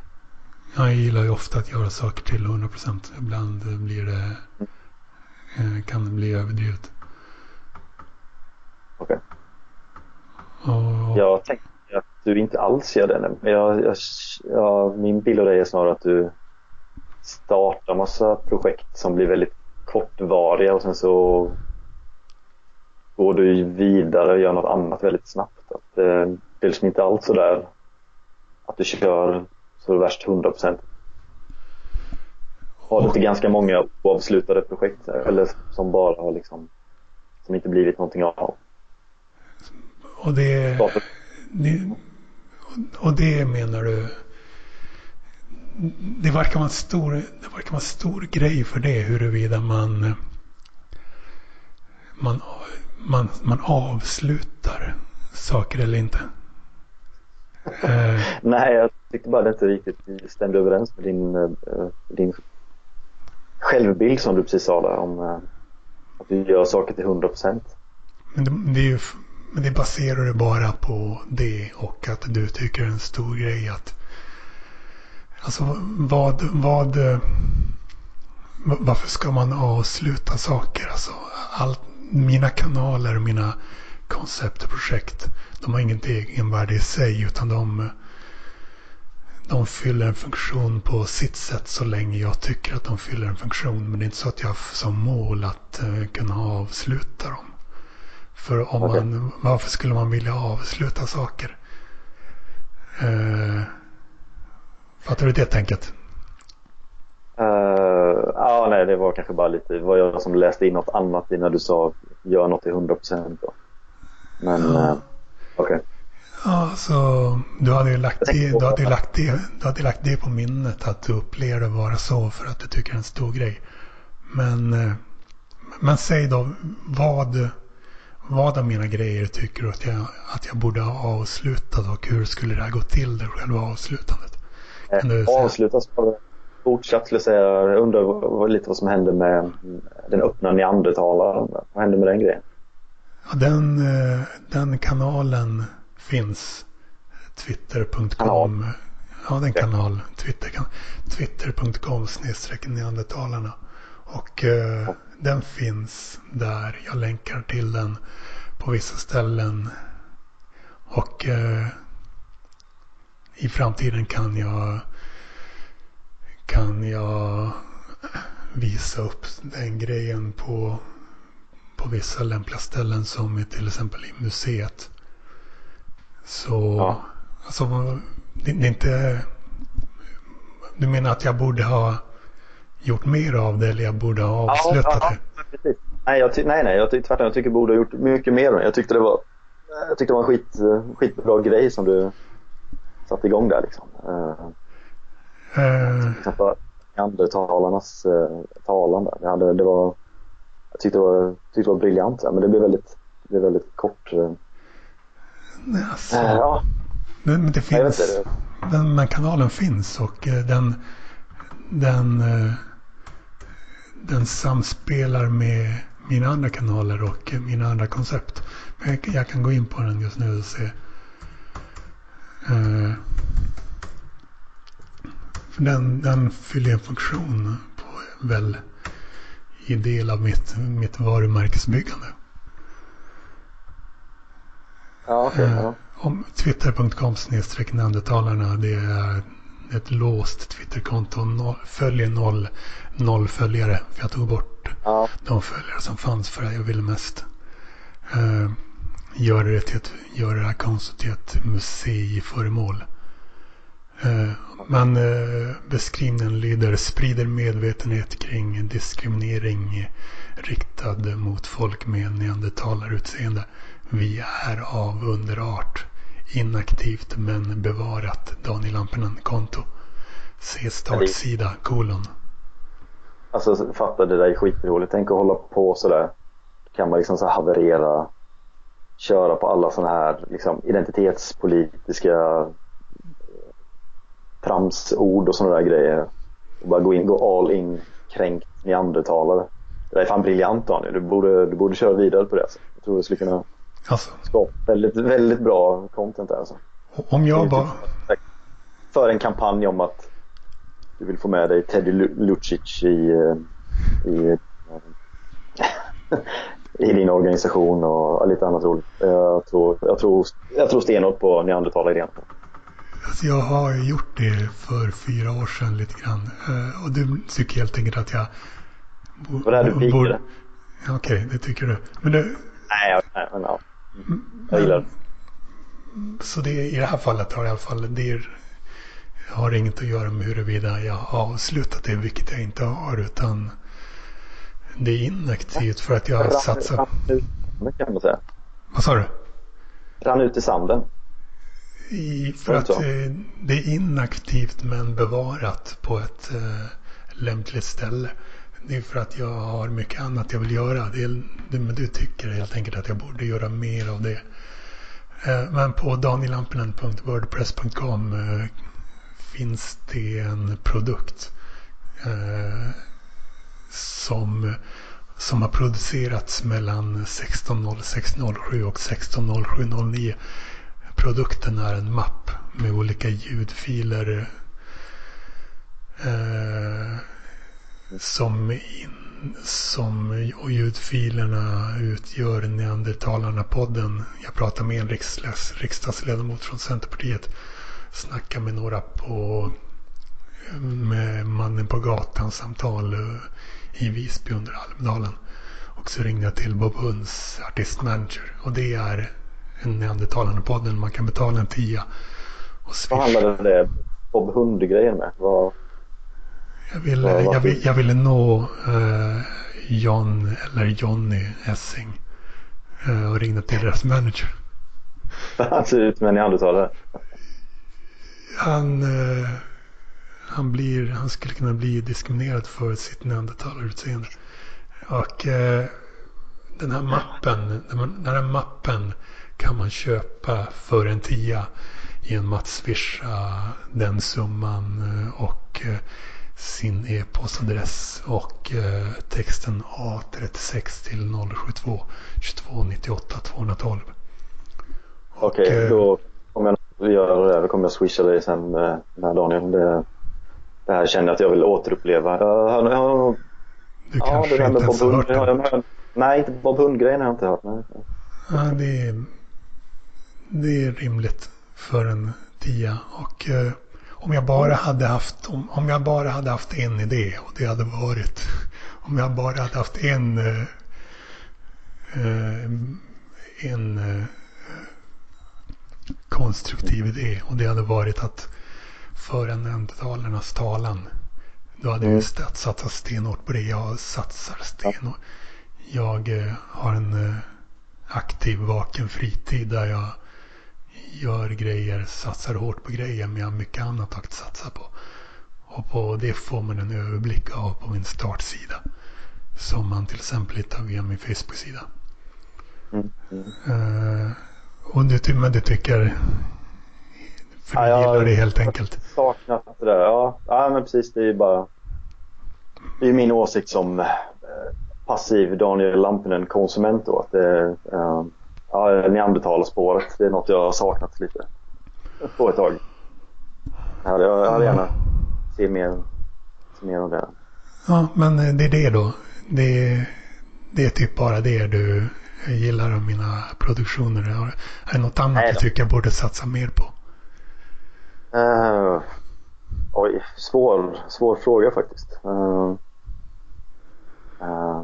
A: Jag gillar ju ofta att göra saker till 100%. Ibland blir det, eh, kan det bli överdrivet.
B: Okej.
A: Och,
B: Jag tänker att du inte alls gör det. Men Jag, jag, jag, min bild av dig är snarare att du startar massa projekt som blir väldigt kortvariga och sen så går du vidare och gör något annat väldigt snabbt. Att, eh, det är liksom inte alls så där att du kör så värst 100%. Har du inte ganska många oavslutade projekt här, eller som bara har liksom som inte blivit någonting av?
A: och det, det, och det menar du. Det verkar vara en stor, det verkar vara en stor grej för det huruvida man man, man, man avslutar saker eller inte. Eh,
B: Nej, jag tyckte bara det inte riktigt stämde överens med din, eh, din självbild som du precis sa där om eh, att du gör saker till 100%.
A: Men det, det, är ju, men det baserar du bara på det och att du tycker det är en stor grej att Alltså vad, vad eh, va- Varför ska man avsluta saker? Alltså, allt, mina kanaler, mina koncept och projekt, de har inget egenvärde i sig utan de, de fyller en funktion på sitt sätt så länge jag tycker att de fyller en funktion. Men det är inte så att jag har som mål att eh, kunna avsluta dem. För om
B: Okej.
A: man, varför skulle man vilja avsluta saker? Eh, fattar du det tänket?
B: Uh, ja, nej, det var kanske bara lite, det var jag som läste in något annat i när du sa gör något till 100% då. Men
A: Ja.
B: eh, okej.
A: Ja, så du hade ju lagt det, du hade lagt det, du hade lagt det på minnet att du upplever det vara så för att du tycker det är en stor grej. Men, eh, men säg då vad, vad av mina grejer tycker du att jag, att jag borde ha avslutat och hur skulle det här gå till, det själva avslutandet?
B: Eh, avslutas bara fortsatt skulle jag säga. Jag undrar vad, lite vad som hände med den öppna neandertalaren. Vad hände med den grejen?
A: Ja, den, eh, den kanalen finns. Twitter.com. Ja, den kanal. Twitter, kan- Twitter.com snedstreck neandertalarna. Och eh, den finns där. Jag länkar till den på vissa ställen. Och eh, i framtiden kan jag kan jag visa upp den grejen på på vissa lämpliga ställen som i till exempel i museet. Så
B: Ja.
A: alltså, det, det är inte... Du menar att jag borde ha gjort mer av det eller jag borde ha avslutat
B: ja,
A: det?
B: ja, precis. Nej, jag nej, nej, jag tycker tvärtom. Jag tycker du borde ha gjort mycket mer. Jag tyckte det var, jag tyckte det var en skit, skitbra grej som du satte igång där liksom. Uh,
A: Eh,
B: till exempel neandertalarnas uh, talan där. Det, hade, det var, jag tyckte det var, tyckte det var briljant. Men det blev väldigt, det blev väldigt kort. Uh,
A: alltså,
B: ja,
A: Men, men det finns.
B: inte,
A: Men, men kanalen finns och eh, den, den, eh, den samspelar med mina andra kanaler och eh, mina andra koncept. Men jag, jag kan gå in på den just nu och se. Eh, för den, den fyller en funktion på väl i del av mitt, mitt varumärkesbyggande.
B: Ja, okej.
A: Eh,
B: ja.
A: om Twitter.com snedstreck neandertalarna. Det är ett låst Twitterkonto. Noll, följer noll, noll följare. För jag tog bort
B: Ja,
A: de följare som fanns för att jag ville mest eh, göra, det till ett, göra det här kontot till ett museiföremål. Eh, men eh, beskrivningen lyder sprider medvetenhet kring diskriminering riktad mot folk med neandertalarutseende. Vi är av underart. Inaktivt men bevarat Daniel Lampinen-konto. Se startsida kolon.
B: alltså fatta det där är skitroligt. Tänk att hålla på sådär. Kan man liksom så haverera. Köra på alla sådana här liksom, identitetspolitiska eh, tramsord och sådana där grejer. Och bara gå in, gå all in kränkt neandertalare. Det är fan briljant Daniel. Du borde, du borde köra vidare på det. Alltså. Jag tror du skulle kunna
A: Alltså,
B: skapa väldigt, väldigt bra content där. Alltså.
A: om jag bara...
B: För en kampanj om att du vill få med dig Teddy Lu- Lucic i, eh, i, i din organisation och lite annat roligt. Jag tror, jag tror, jag tror stenhårt på neandertalaridén.
A: Alltså jag har gjort det för fyra år sedan lite grann. Eh, Och du tycker helt enkelt att jag...
B: Var det här du pikade?
A: Okej, det tycker du. Men det,
B: Nej, jag- nej men ja. Jag gillar det.
A: så det, i det här fallet har i alla fall det har inget att göra med huruvida jag har avslutat det, vilket jag inte har, utan det är inaktivt för att jag
B: rann ut, kan man säga.
A: Vad sa du?
B: Rann ut i sanden.
A: I, för att eh, det är inaktivt men bevarat på ett eh, lämpligt ställe. Det är för att jag har mycket annat jag vill göra. Det är, det, men du tycker helt enkelt att jag borde göra mer av det. Eh, men på danielampinen.wordpress.com eh, finns det en produkt eh, som, som har producerats mellan 16.06.07 och 16.07.09 produkten är en mapp med olika ljudfiler eh, som, in, som och ljudfilerna utgör Neandertalarna-podden. Jag pratar med en riksdags, riksdagsledamot från Centerpartiet. Snackar med några på med mannen på gatan samtal eh, i Visby under Almedalen. Och så ringde jag till Bob Hunds artistmanager. Och det är en Neandertalarna-podden. Man kan betala en tia. Och
B: Vad handlade det Bob Hund-grejen med? Vad,
A: Jag ville, jag, vill,
B: fint.
A: jag ville nå eh, John eller Johnny Essing. eh, och ringde till deras manager.
B: han ser ut som en neandertalare.
A: Han, eh, han, blir, han skulle kunna bli diskriminerad för sitt neandertalarutseende. Och eh, den här mappen, den här mappen kan man köpa för en tia genom att swisha den summan eh, och eh, sin e-postadress och eh, texten A36 till 072 22 98 212.
B: Okej,
A: eh,
B: då kommer jag göra det. Då kommer jag swisha dig sen med Daniel. Det, det här känner jag att jag vill återuppleva. Jag, har- jag, har-
A: Du
B: ja,
A: kanske
B: det där med Bob Hund. jag hört. Nej, inte Bob Hund-grejen har jag inte hört. Nej.
A: Ja, det, är, det är rimligt för en tia. Och eh, om jag bara hade haft om, om jag bara hade haft en idé och det hade varit om jag bara hade haft en eh, eh, en eh, konstruktiv idé och det hade varit att föra neandertalarnas talan. Då hade
B: Mm.
A: vi stat- satsat stenhårt på det. Jag satsar stenhårt. Jag eh, har en eh, aktiv vaken fritid där jag gör grejer, satsar hårt på grejer men jag har mycket annat att satsa på. Och på det får man en överblick av på min startsida. Som man till exempel hittar via min Facebook-sida.
B: Mm.
A: Eh, och du, ty- men du tycker För du ja, gillar det helt enkelt.
B: saknat det där. Ja, ja men precis. Det är ju bara... Det är min åsikt som eh, passiv Daniel Lampinen-konsument då. Att det, uh, ja, neandertalarspåret, det är något jag har saknat lite på ett tag. Jag hade, jag hade gärna se mer, se mer av det.
A: Ja, men det är det då. Det är, det är typ bara det du gillar av mina produktioner. Är det något annat du tycker jag borde satsa mer på?
B: Uh, oj, svår, svår fråga faktiskt. Eh, eh, uh, uh,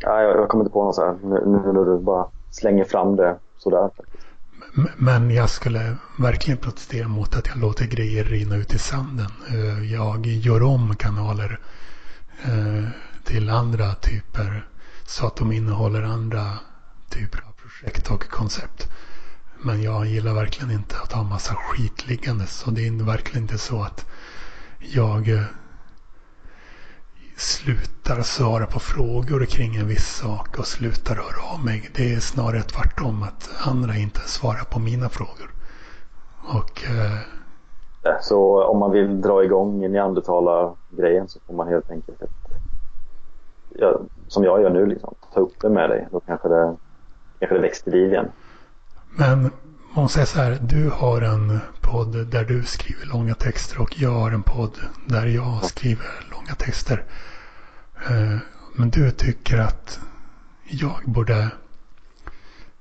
B: jag, jag kommer inte på något så här nu, nu när du bara slänger fram det sådär. Faktiskt.
A: Men jag skulle verkligen protestera mot att jag låter grejer rinna ut i sanden. Jag gör om kanaler till andra typer så att de innehåller andra typer av projekt och koncept. Men jag gillar verkligen inte att ha massa skit liggande. Så det är verkligen inte så att jag eh, slutar svara på frågor kring en viss sak och slutar höra av mig. Det är snarare tvärtom att andra inte svarar på mina frågor. Och, eh,
B: så om man vill dra igång neandertalargrejen så får man helt enkelt ja, som jag gör nu liksom, ta upp det med dig. Då kanske det, kanske det växer liv igen.
A: Men man säger så här, du har en podd där du skriver långa texter och jag har en podd där jag skriver långa texter. Eh, men du tycker att jag borde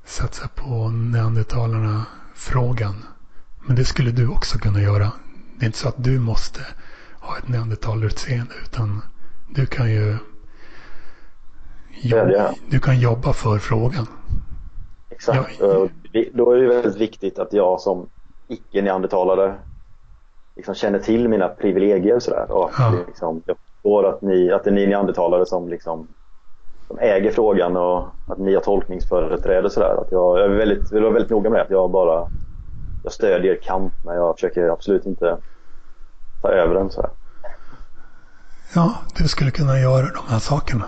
A: satsa på neandertalarna-frågan. Men det skulle du också kunna göra. Det är inte så att du måste ha ett neandertalarutseende utan du kan ju jobba, du kan jobba för frågan.
B: Exakt. Ja. Då är det väldigt viktigt att jag som icke-neandertalare liksom känner till mina privilegier sådär. Och ja. liksom, jag förstår att, ni, att det är ni neandertalare som, liksom, som äger frågan och att ni har tolkningsföreträde sådär. Att jag, jag, är väldigt, vill vara väldigt noga med att jag bara jag stödjer kamp men jag försöker absolut inte ta över den sådär.
A: Ja, du skulle kunna göra de här sakerna.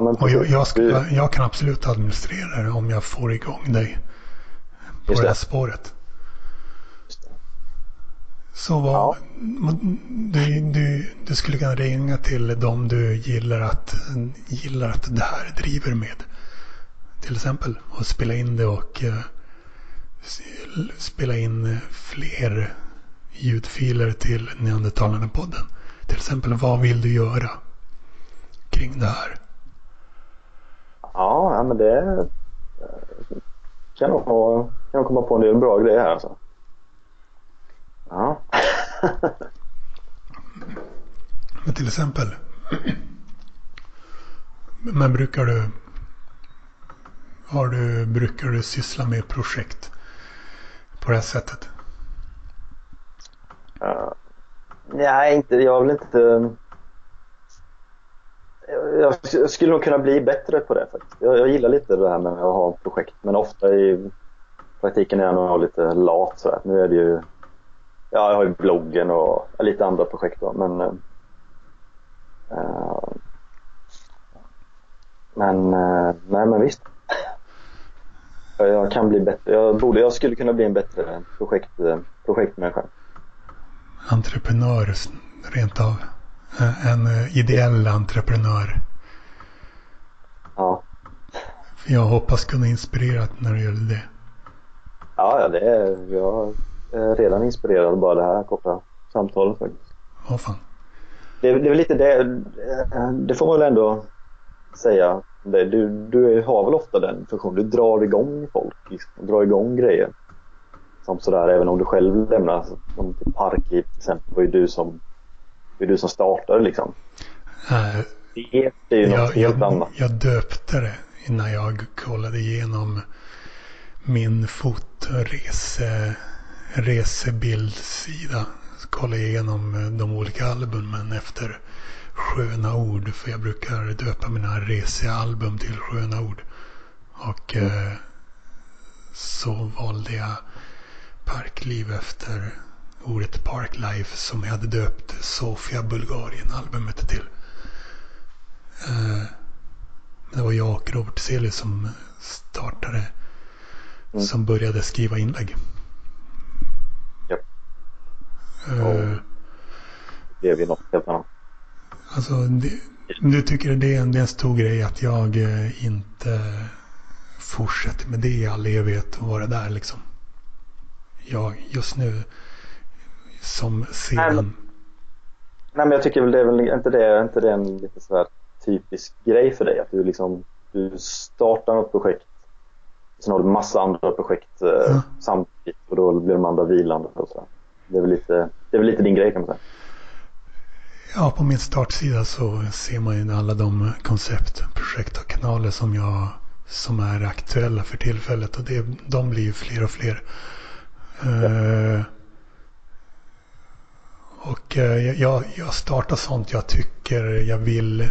A: Ja, och jag, jag, ska, jag, kan absolut administrera det om jag får igång dig på det. det här spåret. Så vad, ja. du, du, du skulle kunna ringa till dem du gillar att, gillar att det här driver med. Till exempel. Och spela in det och uh, spela in fler ljudfiler till Neandertalarna-podden. Till exempel, vad vill du göra kring det här?
B: Ja, men det kan nog, kan nog komma på en del bra grejer här alltså. Ja.
A: men till exempel. Men brukar du, har du, brukar du syssla med projekt på det här sättet?
B: Uh, nej, inte, jag har väl inte jag skulle nog kunna bli bättre på det faktiskt. Jag, jag gillar lite det här med att ha projekt men ofta i praktiken är jag nog lite lat så här. Nu är det ju, ja jag har ju bloggen och lite andra projekt då men uh, men, eh, nej men visst. Jag kan bli bättre. Jag borde, jag skulle kunna bli en bättre projekt, eh, projektmänniska.
A: Entreprenör rent av. En ideell entreprenör.
B: Ja.
A: Jag hoppas kunna inspirera när det gäller det.
B: Ja, det är, jag är redan inspirerad bara det här korta samtalet faktiskt.
A: Åh fan.
B: Det, det är väl lite det, det får man väl ändå säga. Du, du har väl ofta den funktionen, du drar igång folk, liksom, drar igång grejer. Som sådär, även om du själv lämnar, som till Parkliv till exempel, var ju du som det är du som startade liksom.
A: Äh,
B: det är ju något helt
A: jag,
B: annat.
A: Jag döpte det innan jag kollade igenom min fotorese resebildssida. Kollade igenom de olika albumen efter sköna ord. För jag brukar döpa mina resealbum till sköna ord. Och mm. eh, så valde jag Parkliv efter ordet Parklife som jag hade döpt Sofia Bulgarien-albumet till. Eh, det var jag och Robert Selius som startade, mm. som började skriva inlägg. Eh,
B: Det är vi något helt annat.
A: Alltså, det, du tycker det är, en, det är en stor grej att jag eh, inte fortsätter med det i all evighet och vara där liksom. Jag just nu som ser
B: Nej. Nej men jag tycker väl det är väl inte det, inte det en lite sådär typisk grej för dig? Att du liksom, du startar något projekt. Sen har du massa andra projekt eh,
A: Ja.
B: samtidigt och då blir de andra vilande och sådär. Det är väl lite, det är väl lite din grej kan man säga.
A: Ja, på min startsida så ser man ju alla de koncept, projekt och kanaler som jag som är aktuella för tillfället och det, de blir ju fler och fler. Eh, och eh, jag, jag startar sånt jag tycker jag vill,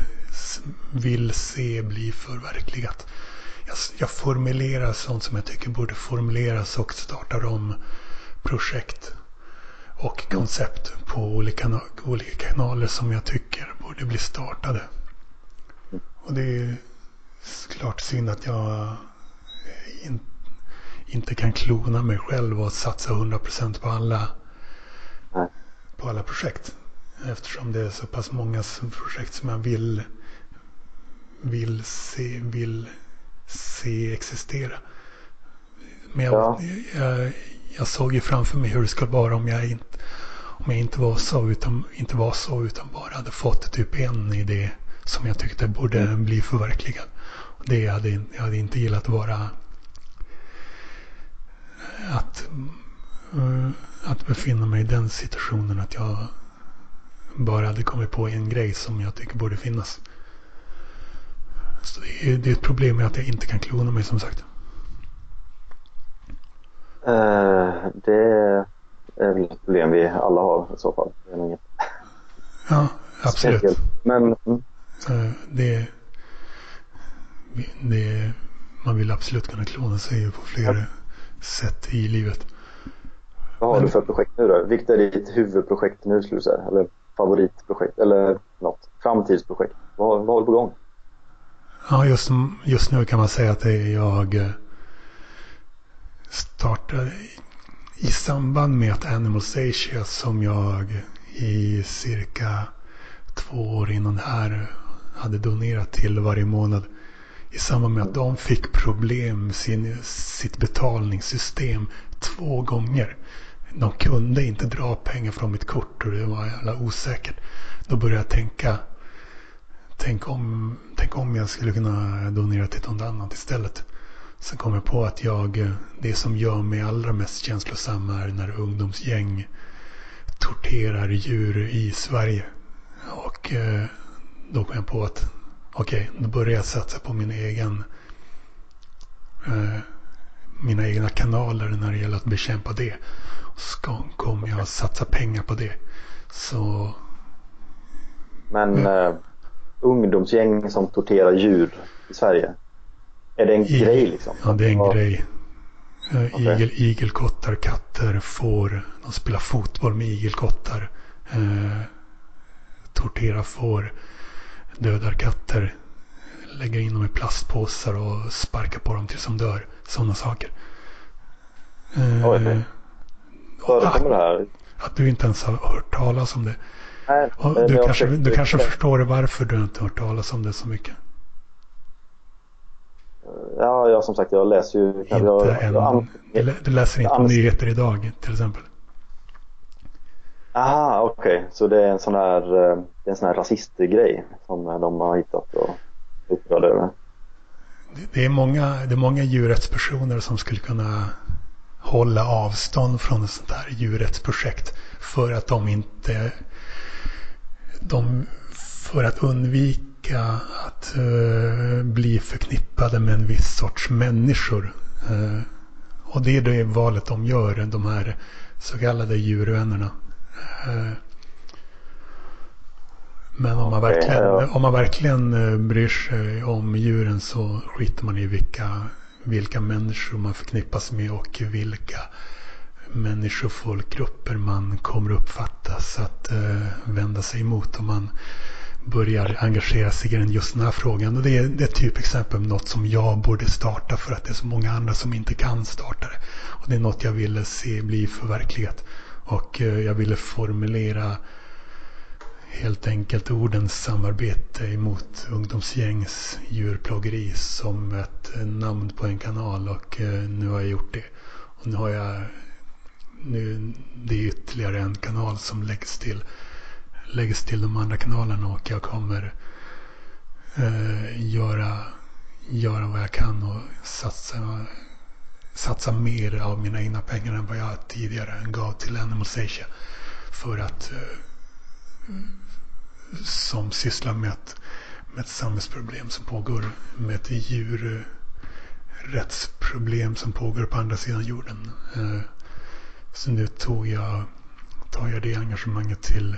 A: vill se bli förverkligat. Jag, jag formulerar sånt som jag tycker borde formuleras och startar om projekt och koncept på olika, olika kanaler som jag tycker borde bli startade. Och det är klart synd att jag in, inte kan klona mig själv och satsa 100% på alla, på alla projekt. Eftersom det är så pass många projekt som jag vill, vill, se, vill se existera. Men jag,
B: Ja.
A: jag, jag såg ju framför mig hur det skulle vara om jag inte, om jag inte var så utan, inte var så utan bara hade fått typ en idé som jag tyckte borde bli förverkligad. Det hade, jag hade inte gillat vara att, eh, att befinna mig i den situationen att jag bara hade kommit på en grej som jag tycker borde finnas. Så det är, det är ett problem med att jag inte kan klona mig som sagt.
B: Eh, det är väl ett problem vi alla har i så fall.
A: Ja, absolut.
B: Men
A: Eh, Det, det, man vill absolut kunna klona sig på flera sätt i livet.
B: Vad har du för projekt nu då? Vilket är ditt huvudprojekt nu skulle du säga? Eller favoritprojekt? Eller något? Framtidsprojekt? Vad, vad du på gång?
A: Ja, just, just nu kan man säga att jag eh, startade i samband med att Animals Asia som jag i cirka två år innan här hade donerat till varje månad. I samband med att de fick problem med sin, sitt betalningssystem två gånger. De kunde inte dra pengar från mitt kort och det var jävla osäkert. Då började jag tänka Tänk om, tänk om jag skulle kunna donera till något annat istället. Sen kom jag på att jag, det som gör mig allra mest känslosam är när ungdomsgäng torterar djur i Sverige. Och eh, då kom jag på att okej, då börjar jag satsa på min egen eh, mina egna kanaler när det gäller att bekämpa det. Så kommer jag satsa pengar på det. Så
B: Men eh, ungdomsgäng som torterar djur i Sverige. Är det en
A: I-
B: grej liksom?
A: Ja, det är en
B: Ja.
A: grej.
B: Okej.
A: Igel, igelkottar, katter, får. De spelar fotboll med igelkottar. Eh, torterar får. Dödar katter. Lägger in dem i plastpåsar och sparkar på dem tills de dör. Sådana saker. Eh.
B: Förekommer det här?
A: att du inte ens har hört talas om det.
B: Nej, men
A: du kanske, du kanske förstår varför du inte har hört talas om det så mycket.
B: Ja, jag som sagt, jag läser ju...
A: Inte
B: jag,
A: en,
B: jag,
A: du, lä- du läser inte nyheter idag till exempel.
B: Aha, okej. Så det är en sån här, eh, det är en sån här rasistgrej som de har hittat och upprörda över.
A: Det- Det är, många, det är många djurrättspersoner som skulle kunna hålla avstånd från ett sånt här djurrättsprojekt för att de inte de, för att undvika att eh, bli förknippade med en viss sorts människor. Eh, och det är det valet de gör, de här så kallade djurvännerna. Eh, men om man verkligen, om man verkligen bryr sig om djuren så skiter man i vilka, vilka människor man förknippas med och vilka människor, folkgrupper man kommer uppfattas att eh, vända sig emot om man börjar engagera sig i just den här frågan. Och det är, det är ett typexempel på något som jag borde starta för att det är så många andra som inte kan starta det. Och det är något jag ville se bli förverkligat. Och eh, jag ville formulera helt enkelt ordens samarbete emot ungdomsgängs djurplågeri som ett namn på en kanal och eh, nu har jag gjort det. Och nu har jag nu, det är ytterligare en kanal som läggs till, läggs till de andra kanalerna och jag kommer eh, göra, göra vad jag kan och satsa, satsa mer av mina egna pengar än vad jag tidigare gav till Animals Asia. För att eh, som sysslar med ett, med ett samhällsproblem som pågår med ett djurrättsproblem eh, som pågår på andra sidan jorden. Eh, så nu tog jag, tar jag det engagemanget till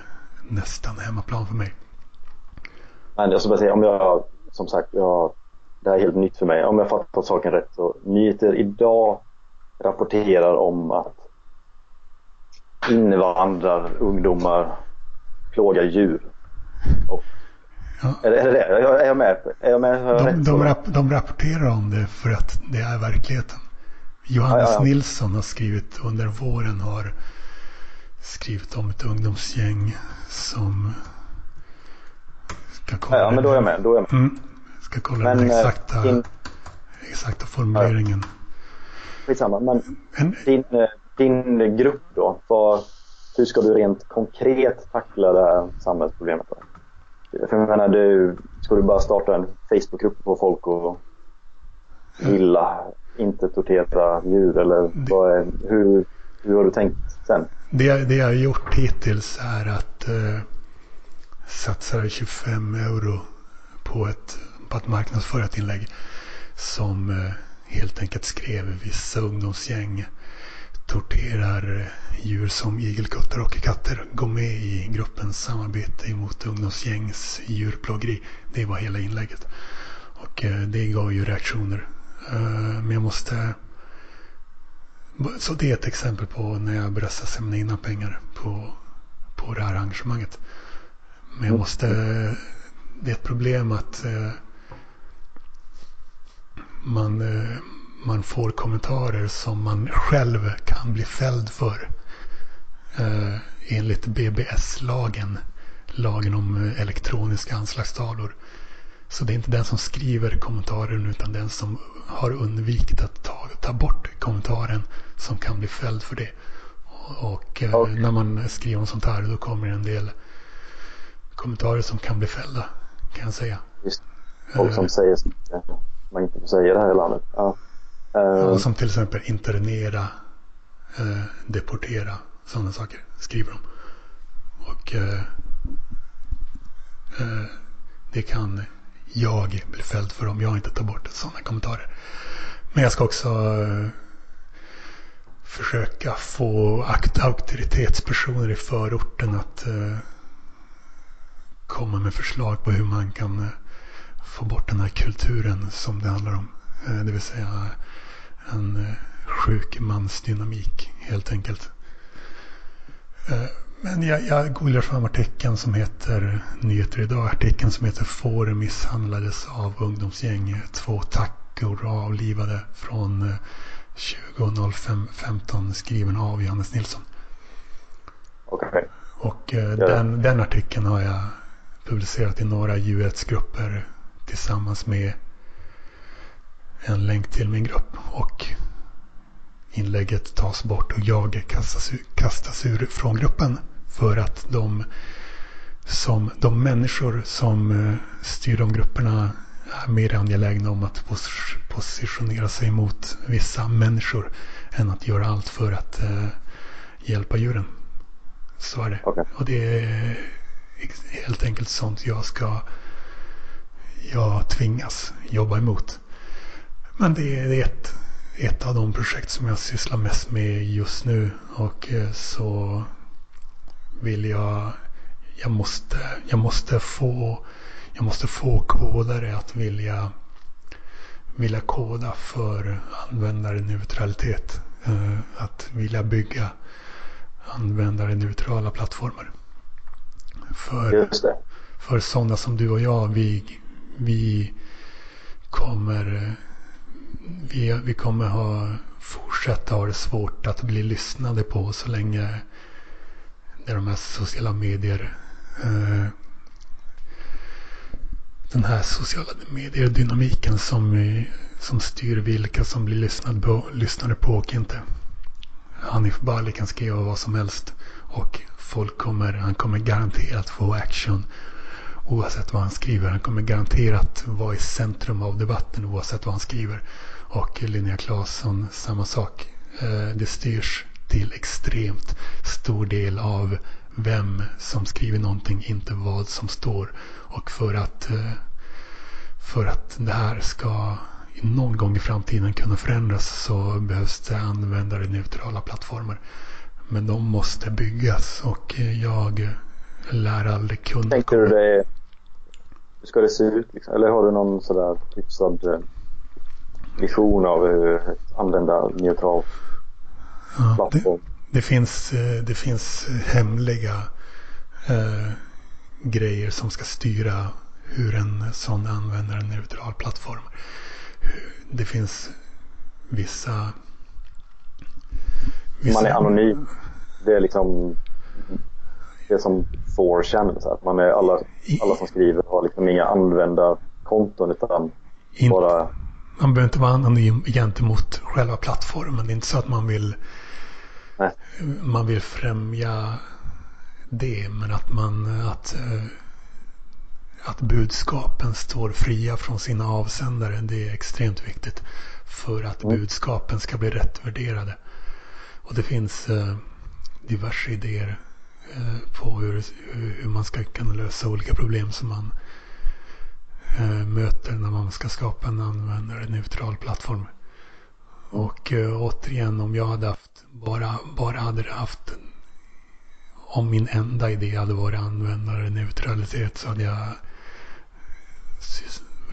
A: nästan hemmaplan för mig.
B: Men jag ska bara säga, om jag, som sagt, jag, det här är helt nytt för mig. Om jag fattar saken rätt så nyheter idag rapporterar om att invandrar plågar djur. Och, ja. är, är det? Är jag med? Är jag med?
A: De, de, rap, de rapporterar om det för att det är verkligheten. Johannes ja, ja, Nilsson har skrivit under våren har skrivit om ett ungdomsgäng som ska kolla
B: ja, men då är jag med. Då är jag med. Mm,
A: ska kolla men, den eh, exakta, in... exakta formuleringen.
B: Skitsamma, men en... din, eh, din grupp då? Vad, hur ska du rent konkret tackla det här samhällsproblemet? Då? För jag menar, du, ska du bara starta en Facebookgrupp på folk och gilla, inte tortera djur eller vad är, hur, hur har du tänkt sen?
A: Det, det jag har gjort hittills är att eh, satsa 25 euro på, ett, på att marknadsföra ett inlägg som eh, helt enkelt skrev vissa ungdomsgäng torterar djur som igelkottar och katter gå med i gruppens samarbete mot ungdomsgängs djurplågeri. Det var hela inlägget. Och eh, det gav ju reaktioner. Eh, men jag måste... Så det är ett exempel på när jag började samla in pengar på, på det här arrangemanget. Men jag måste... Det är ett problem att eh, man man får kommentarer som man själv kan bli fälld för. Eh, enligt BBS-lagen. Lagen om eh, elektroniska anslagstavlor. Så det är inte den som skriver kommentaren utan den som har undvikit att ta, ta bort kommentaren som kan bli fälld för det. Och eh, okay. när man skriver om sånt här då kommer en del kommentarer som kan bli fällda. Kan jag säga. Just.
B: Folk som eh, säger man inte får säga det här i landet. Ja.
A: Eh, ja, som till exempel internera, eh, deportera, sådana saker skriver de. Och uh, det kan jag bli fälld för om jag inte tar bort sådana kommentarer. Men jag ska också försöka få auktoritetspersoner i förorten att komma med förslag på hur man kan få bort den här kulturen som det handlar om. Det vill säga en eh, sjuk mansdynamik helt enkelt. Eh, men jag, jag googlar fram artikeln som heter Nyheter idag. Artikeln som heter Får misshandlades av ungdomsgäng. Två tackor avlivade från 20.05.15 eh, skriven av Johannes Nilsson.
B: Okay.
A: Och eh, den, den artikeln har jag publicerat i några djurrättsgrupper tillsammans med en länk till min grupp och inlägget tas bort och jag kastas, kastas ur från gruppen för att de, som, de människor som eh, styr de grupperna är mer angelägna om att positionera sig mot vissa människor än att göra allt för att uh, hjälpa djuren. Så är det. Okay. Och det är helt enkelt sånt jag ska jag tvingas jobba emot. Men det är ett, ett av de projekt som jag sysslar mest med just nu. Och eh, så vill jag, jag måste, jag måste få, jag måste få kodare att vilja, vilja koda för användarneutralitet. Eh, att vilja bygga användarneutrala plattformar. För, för sådana som du och jag, vi, vi kommer vi, vi kommer ha, fortsätta ha det svårt att bli lyssnade på så länge Det är de här sociala medier. Eh, den här sociala medier-dynamiken som, som styr vilka som blir lyssnade på, lyssnade på och inte. Hanif Bali kan skriva vad som helst och folk kommer, han kommer garanterat få action oavsett vad han skriver. Han kommer garanterat vara i centrum av debatten oavsett vad han skriver. Och Linnea Claesson, samma sak. Eh, det styrs till extremt stor del av vem som skriver någonting, inte vad som står. Och för att, eh, för att det här ska någon gång i framtiden kunna förändras så behövs det användarneutrala plattformar. Men de måste byggas och jag lär aldrig kunna.
B: Tänker du det, hur ska det se ut? Liksom? Eller har du någon sådär hyfsad eh, vision av hur användarneutral
A: ja, plattform? Det, det, finns, eh, det finns hemliga eh, grejer som ska styra hur en sån användarneutral plattform. Det finns vissa
B: man är anonym. Det är liksom det som får känns. Att man är alla, alla som skriver har liksom inga användarkonton utan In, bara...
A: Man behöver inte vara anonym gentemot själva plattformen. Det är inte så att man vill Nej. man vill främja det. Men att man att, eh, att budskapen står fria från sina avsändare. Det är extremt viktigt. För att mm. budskapen ska bli rätt värderade. Och det finns eh, diverse idéer Eh, på hur, hur man ska kunna lösa olika problem som man eh, möter när man ska skapa en användarneutral plattform. Och eh, återigen om jag hade haft bara, bara hade haft om min enda idé hade varit användarneutralitet så hade jag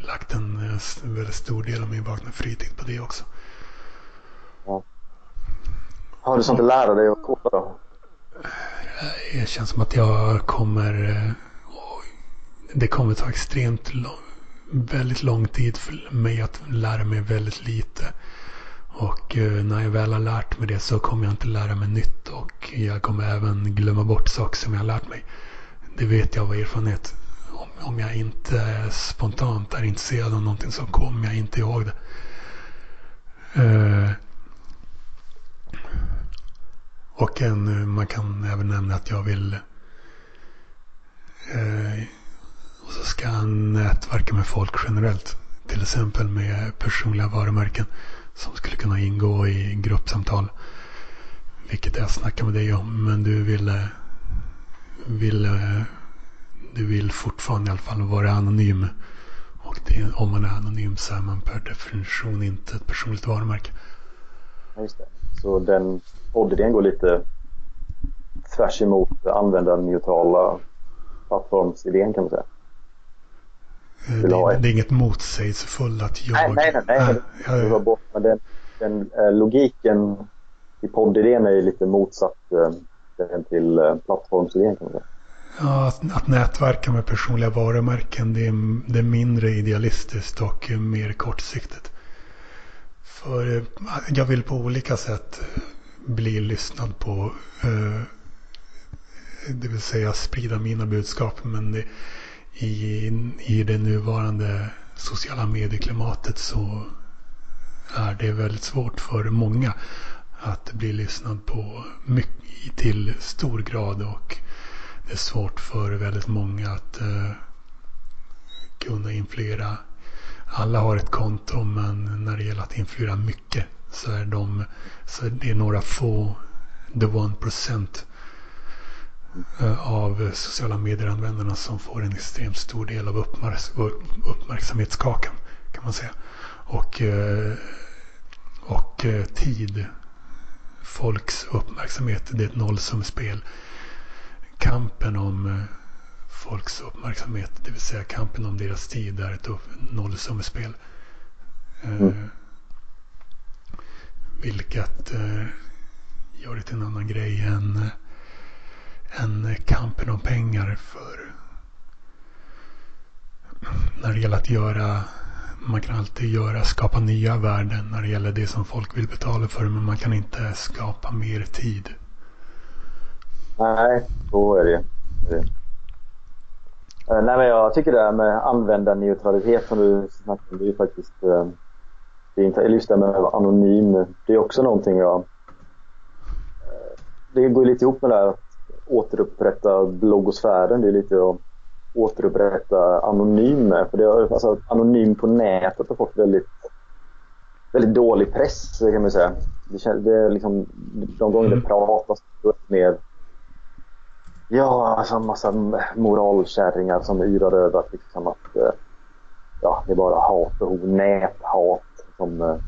A: lagt en, väldigt stor del av min vakna fritid på det också.
B: Ja. Har du sånt att lära dig att koda då?
A: Det känns som att jag kommer... Eh, det kommer ta extremt lång, väldigt lång tid för mig att lära mig väldigt lite. Och eh, när jag väl har lärt mig det så kommer jag inte lära mig nytt och jag kommer även glömma bort saker som jag har lärt mig. Det vet jag av erfarenhet. Om, om jag inte spontant är intresserad av någonting så kommer jag inte ihåg det. Eh, och en, eh, man kan även nämna att jag vill eh, och så ska han nätverka med folk generellt. Till exempel med personliga varumärken som skulle kunna ingå i gruppsamtal. Vilket jag snackar med dig om. Men du vill, eh, vill, eh, du vill fortfarande i alla fall vara anonym. Och det, om man är anonym så är man per definition inte ett personligt varumärke.
B: Just det. Så den poddidén går lite tvärs emot användarneutrala plattformsidén kan man säga.
A: Det, är, det är inget motsägelsefullt att jag...
B: Nej, nej, nej. nej. Jag, bort, men den, den eh, logiken i poddidén är ju lite motsatt eh, till eh, plattformsidén kan man säga.
A: Ja, att, att nätverka med personliga varumärken det är, det är mindre idealistiskt och mer kortsiktigt. För jag vill på olika sätt bli lyssnad på. Eh, det vill säga sprida mina budskap. Men det, i, i det nuvarande sociala medieklimatet så är det väldigt svårt för många att bli lyssnad på mycket, till stor grad. Och det är svårt för väldigt många att uh, kunna influera. Alla har ett konto men när det gäller att influera mycket så är de, så det är några få, the one percent eh, av sociala medieranvändarna som får en extremt stor del av uppmärksamhetskakan kan man säga. Och, eh, och eh, tid, folks uppmärksamhet, det är ett nollsummespel. Kampen om folks uppmärksamhet, det vill säga kampen om deras tid är ett nollsummespel. Mm. Vilket eh, gör det till en annan grej än, eh, än eh, kampen om pengar för när det gäller att göra man kan alltid göra, skapa nya värden när det gäller det som folk vill betala för men man kan inte skapa mer tid.
B: Nej, så är det ju. det. Eh, nej, men jag tycker det här med användarneutralitet som du snackade om, det är ju faktiskt... Det är inte, just det med att vara anonym, det är också någonting jag... Uh, det går lite ihop med det här att återupprätta bloggosfären. Det är lite att återupprätta anonym med. För det har, alltså, anonym på nätet har fått väldigt, väldigt dålig press kan man säga. Det, känns, det är liksom, de gånger mm. det pratas mer Ja, alltså en massa moralkärringar som yrar över att, liksom att eh, ja, det är bara hat och näthat. Som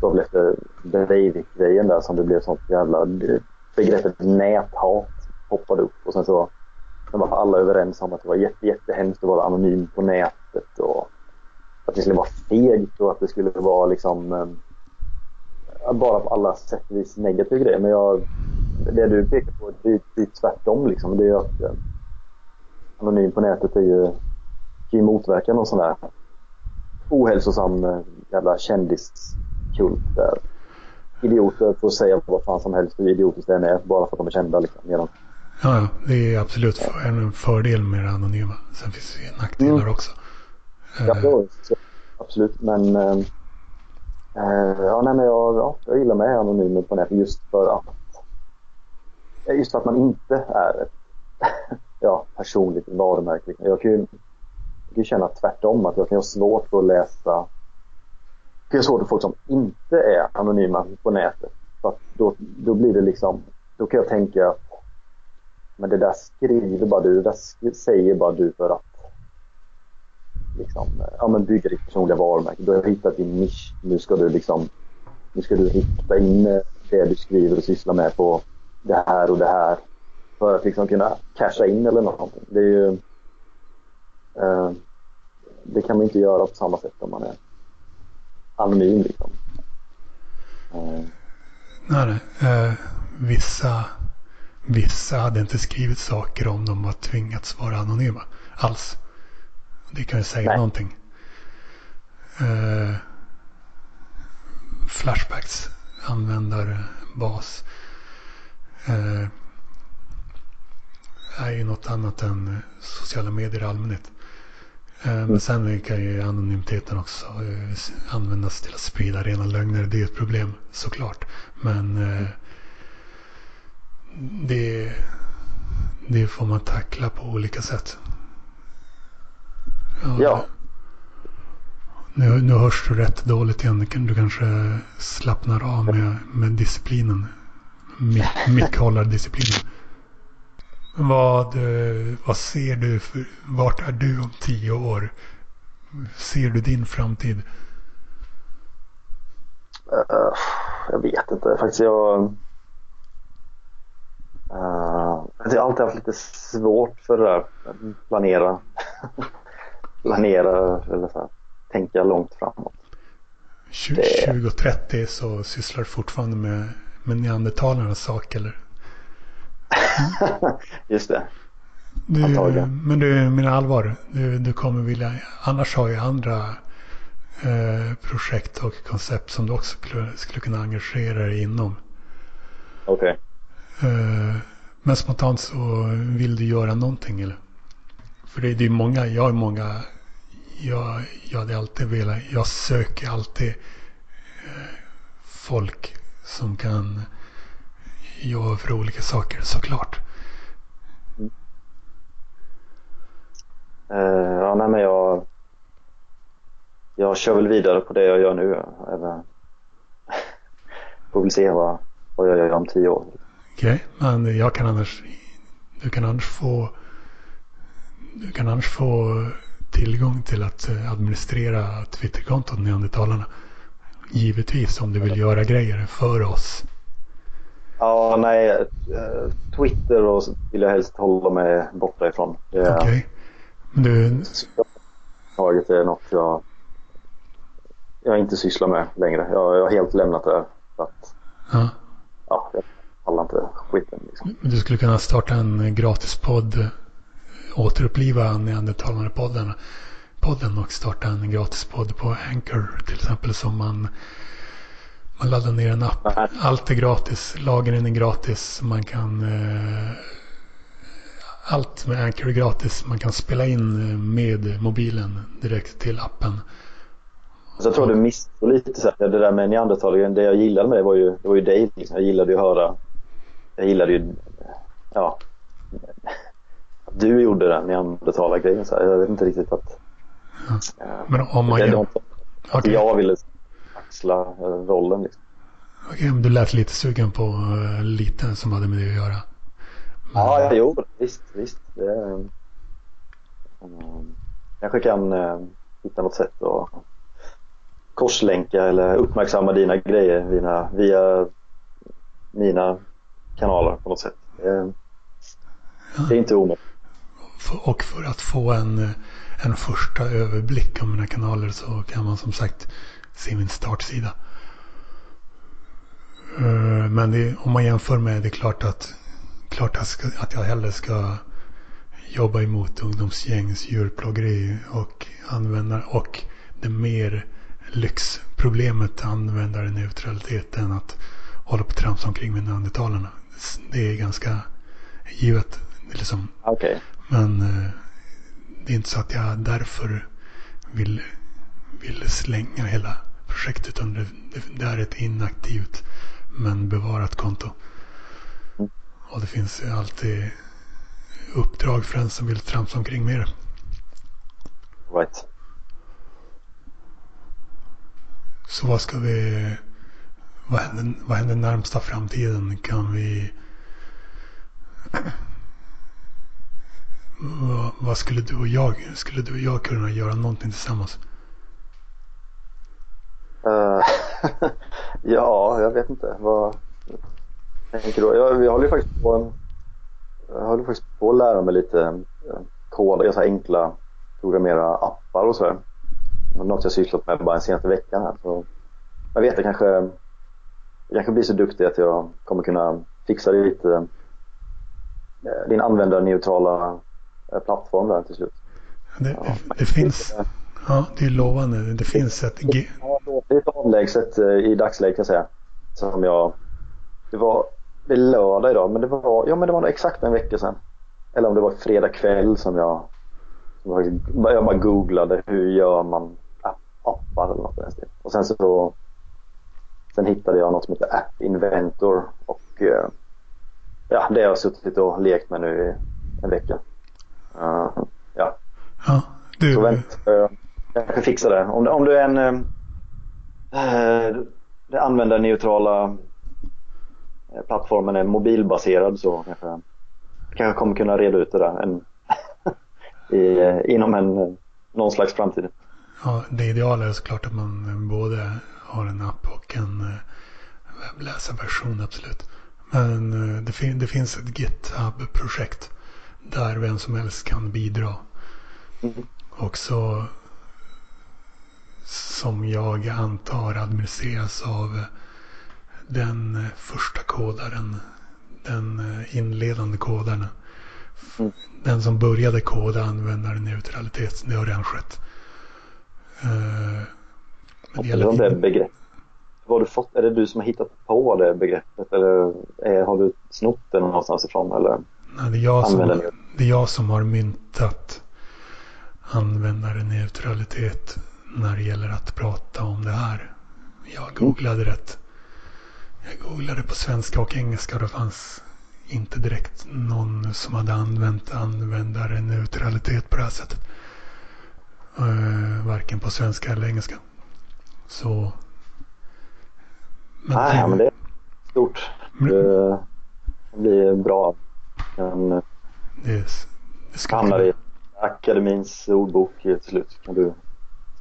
B: gav lite efter Breivik-grejen där som det blev sånt jävla... Eh, begreppet näthat poppade upp och sen så sen var alla överens om att det var jätte, jättehemskt att vara anonym på nätet och att det skulle vara fegt och att det skulle vara liksom eh, bara på alla sätt och vis negativ grej. Men jag, det du pekar på det är, det är tvärtom. Liksom. Det är att eh, anonym på nätet är ju, kan ju motverka någon sån där ohälsosam eh, jävla kändiskult där idioter får säga vad fan som helst hur idiotiskt det än är bara för att de är kända. Liksom,
A: Ja, ja, det är absolut en fördel med det anonyma. Sen finns det ju nackdelar mm. också.
B: Ja, uh, absolut. Men, uh, ja, nej, men jag, ja, jag gillar med anonymer på nätet just för att just för att man inte är ett ja, personligt varumärke. Jag kan ju jag kan känna tvärtom, att jag kan ha svårt att läsa jag kan svårt folk som inte är anonyma på nätet. För då, då blir det liksom, då kan jag tänka att men det där skriver bara du, det där säger bara du för att liksom, ja, men bygga ditt personliga varumärke. Du har hittat din nisch. Nu ska du liksom, nu ska du rikta in det du skriver och sysslar med på det här och det här för att liksom kunna casha in eller någonting. Det är ju eh, det kan man inte göra på samma sätt om man är anonym liksom.
A: Eh. Nej, eh, vissa, vissa hade inte skrivit saker om de har tvingats vara anonyma alls. Det kan ju säga Nej. någonting. Eh, flashbacks användarbas eh, är ju något annat än sociala medier i allmänhet. Eh, men sen kan ju anonymiteten också eh, användas till att sprida rena lögner. Det är ett problem såklart. Men eh, det, det får man tackla på olika sätt.
B: Ja. ja.
A: Nu, nu hörs du rätt dåligt igen. Du kanske slappnar av med, med disciplinen mickhållardisciplinen. Vad, eh, vad ser du för, vart är du om tio år? Ser du din framtid?
B: Uh, jag vet inte faktiskt. Jag, uh, jag har alltid haft lite svårt för det där. Planera. planera eller så här, tänka långt framåt.
A: 2030 så sysslar du fortfarande med med neandertalarnas sak eller?
B: Just det.
A: Du, men du menar allvar, du, du kommer vilja, annars har jag andra eh, projekt och koncept som du också skulle, skulle kunna engagera dig inom.
B: Okej.
A: Okay. Eh, men spontant så vill du göra någonting eller? För det, det är många, jag har många, jag, jag hade alltid velat, jag söker alltid eh, folk som kan jobba för olika saker såklart. Mm.
B: Uh, ja, nej, men jag, jag kör väl vidare på det jag gör nu. Även, får väl se vad, vad jag gör om tio år.
A: Okej, okay, men jag kan annars, du kan annars få du kan annars få tillgång till att administrera Twitterkontot Neandertalarna. Givetvis om du vill göra grejer för oss.
B: Ja, nej. Eh, Twitter och vill jag helst hålla mig borta ifrån.
A: Okej. Okay. Men du...
B: Taget är något jag, jag inte sysslar med längre. Jag, jag har helt lämnat det. För att, ja. ja, jag pallar inte skiten. Liksom.
A: Du skulle kunna starta en gratispodd. Återuppliva neandertalare-podden podden och starta en gratispodd på Anchor till exempel som man man laddar ner en app. Allt är gratis. Lagren är gratis. Man kan eh, allt med Anchor är gratis. Man kan spela in eh, med mobilen direkt till appen.
B: Så jag tror du missade lite så här, det där med neandertalaren. Det jag gillade med det var ju, det var ju dig. Liksom. Jag gillade ju att höra. Jag gillade ju, ja. Att du gjorde den neandertalargrejen. Jag vet inte riktigt att.
A: Ja. Men om man
B: det,
A: gör...
B: att
A: Okej.
B: jag ville axla eh, rollen liksom.
A: Okej, men du lät lite sugen på eh, lite som hade med det att göra. Men,
B: Ja, ja, jo, visst, visst. Det, um, kanske kan uh, hitta något sätt att korslänka eller uppmärksamma dina grejer via, via mina kanaler på något sätt. Det, det är inte omöjligt.
A: Och för att få en, en första överblick om mina kanaler så kan man som sagt se min startsida. Eh, Men det, om man jämför med det är klart att, klart att, jag hellre ska jobba emot ungdomsgängs djurplågeri och användare och det mer lyxproblemet användarneutralitet än att hålla på och tramsa omkring med neandertalarna. Det är ganska givet. Liksom
B: Okej.
A: men eh, det är inte så att jag därför vill, vill slänga hela projektet. Utan det, är ett inaktivt men bevarat konto. Och det finns ju alltid uppdrag för den som vill tramsa omkring med det.
B: Right.
A: Så vad ska vi... Vad händer, vad händer närmsta framtiden? Kan vi... vad, vad skulle du och jag... Skulle du och jag kunna göra någonting tillsammans?
B: Eh, ja, jag vet inte. Vad tänker du? Jag, jag håller faktiskt på en, jag håller faktiskt på att lära mig lite eh, kod, så här enkla programmera appar och sådär. Något jag sysslat med bara den senaste veckan här. Så jag vet, jag kanske, jag kanske blir så duktig att jag kommer kunna fixa lite eh, din användarneutrala plattform där till slut.
A: Det,
B: Ja.
A: det, det finns... Ja, det är lovande. Det finns ett... G,
B: det är ett avlägset eh, i dagsläget kan jag säga. Som jag... Det var... Det är lördag idag men det var... Ja men det var exakt en vecka sedan. Eller om det var fredag kväll som jag... Som jag, bara googlade hur gör man app- appar eller något den stilen. Och sen så... Sen hittade jag något som heter App Inventor och... eh, Ja, det har jag suttit och lekt med nu i en vecka. Eh, ja,
A: ja, du...
B: så vänt. Kanske fixar det. Om, om du är en eh, det användarneutrala eh, plattformen är mobilbaserad så kanske kanske kommer kunna reda ut det där en, i, eh, inom en eh, någon slags framtid.
A: Ja, det ideala är såklart att man både har en app och en eh, webbläsarversion, absolut. Men eh, det, fin- det finns ett GitHub-projekt där vem som helst kan bidra.
B: Mm.
A: Och så som jag antar administreras av den första kodaren. Den inledande kodaren.
B: Mm.
A: Den som började koda användarneutralitet. Det har redan skett. Eh, men det
B: om det
A: gäller,
B: begrepp. Vad har du fått? Är det du som har hittat på det begreppet eller är, har du snott det någonstans ifrån? Eller
A: nej, det, är jag som, det är jag som har myntat användarneutralitet när det gäller att prata om det här. Jag googlade rätt. Jag googlade på svenska och engelska och det fanns inte direkt någon som hade använt användarneutralitet på det här sättet. Uh, varken på svenska eller engelska. Så... Men
B: Nej, men det är stort. Det blir bra. Men
A: det, det ska
B: hamnar i akademins ordbok till slut. Kan du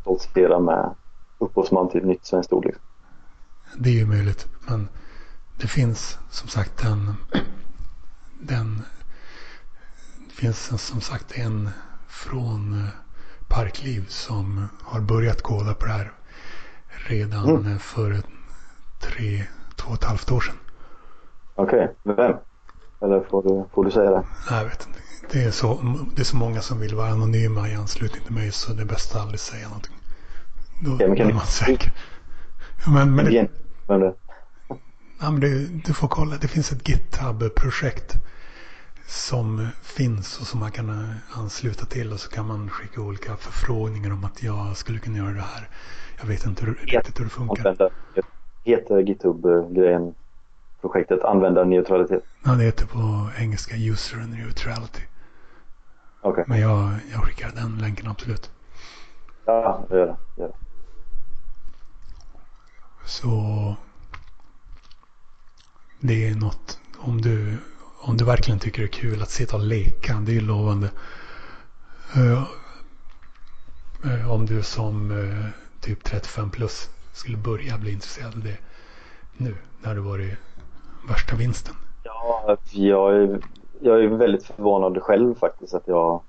B: stoltsera med upphovsman till nytt svenskt ord. Liksom.
A: Det är ju möjligt. Men det finns som sagt en... Den, det finns en- som sagt en från eh, Parkliv som har börjat koda på det här redan
B: Mm.
A: eh, för tre, två och ett halvt år sedan.
B: Okej, vem? Eller får du, får du säga det?
A: Jag vet inte. Det är, så, det är så många som vill vara anonyma i anslutning till mig så det är bäst att aldrig säga någonting. Då
B: Okej, men kan
A: är man säker. Ja, men, men det? Ja, men det, du får kolla. Det finns ett GitHub-projekt som finns och som man kan eh, ansluta till och så kan man skicka olika förfrågningar om att jag skulle kunna göra det här. Jag vet inte hur, riktigt hur det funkar.
B: Heter GitHub-grejen projektet användarneutralitet?
A: Ja, det heter på engelska user neutrality.
B: Okay.
A: Men jag, jag skickar den länken absolut.
B: Ja, gör det. Gör det.
A: Så det är något om du, om du verkligen tycker det är kul att sitta och leka. Det är lovande. Uh, uh, om du som uh, typ 35 plus skulle börja bli intresserad av det nu när du varit värsta vinsten.
B: Ja, jag är, jag är väldigt förvånad själv faktiskt att jag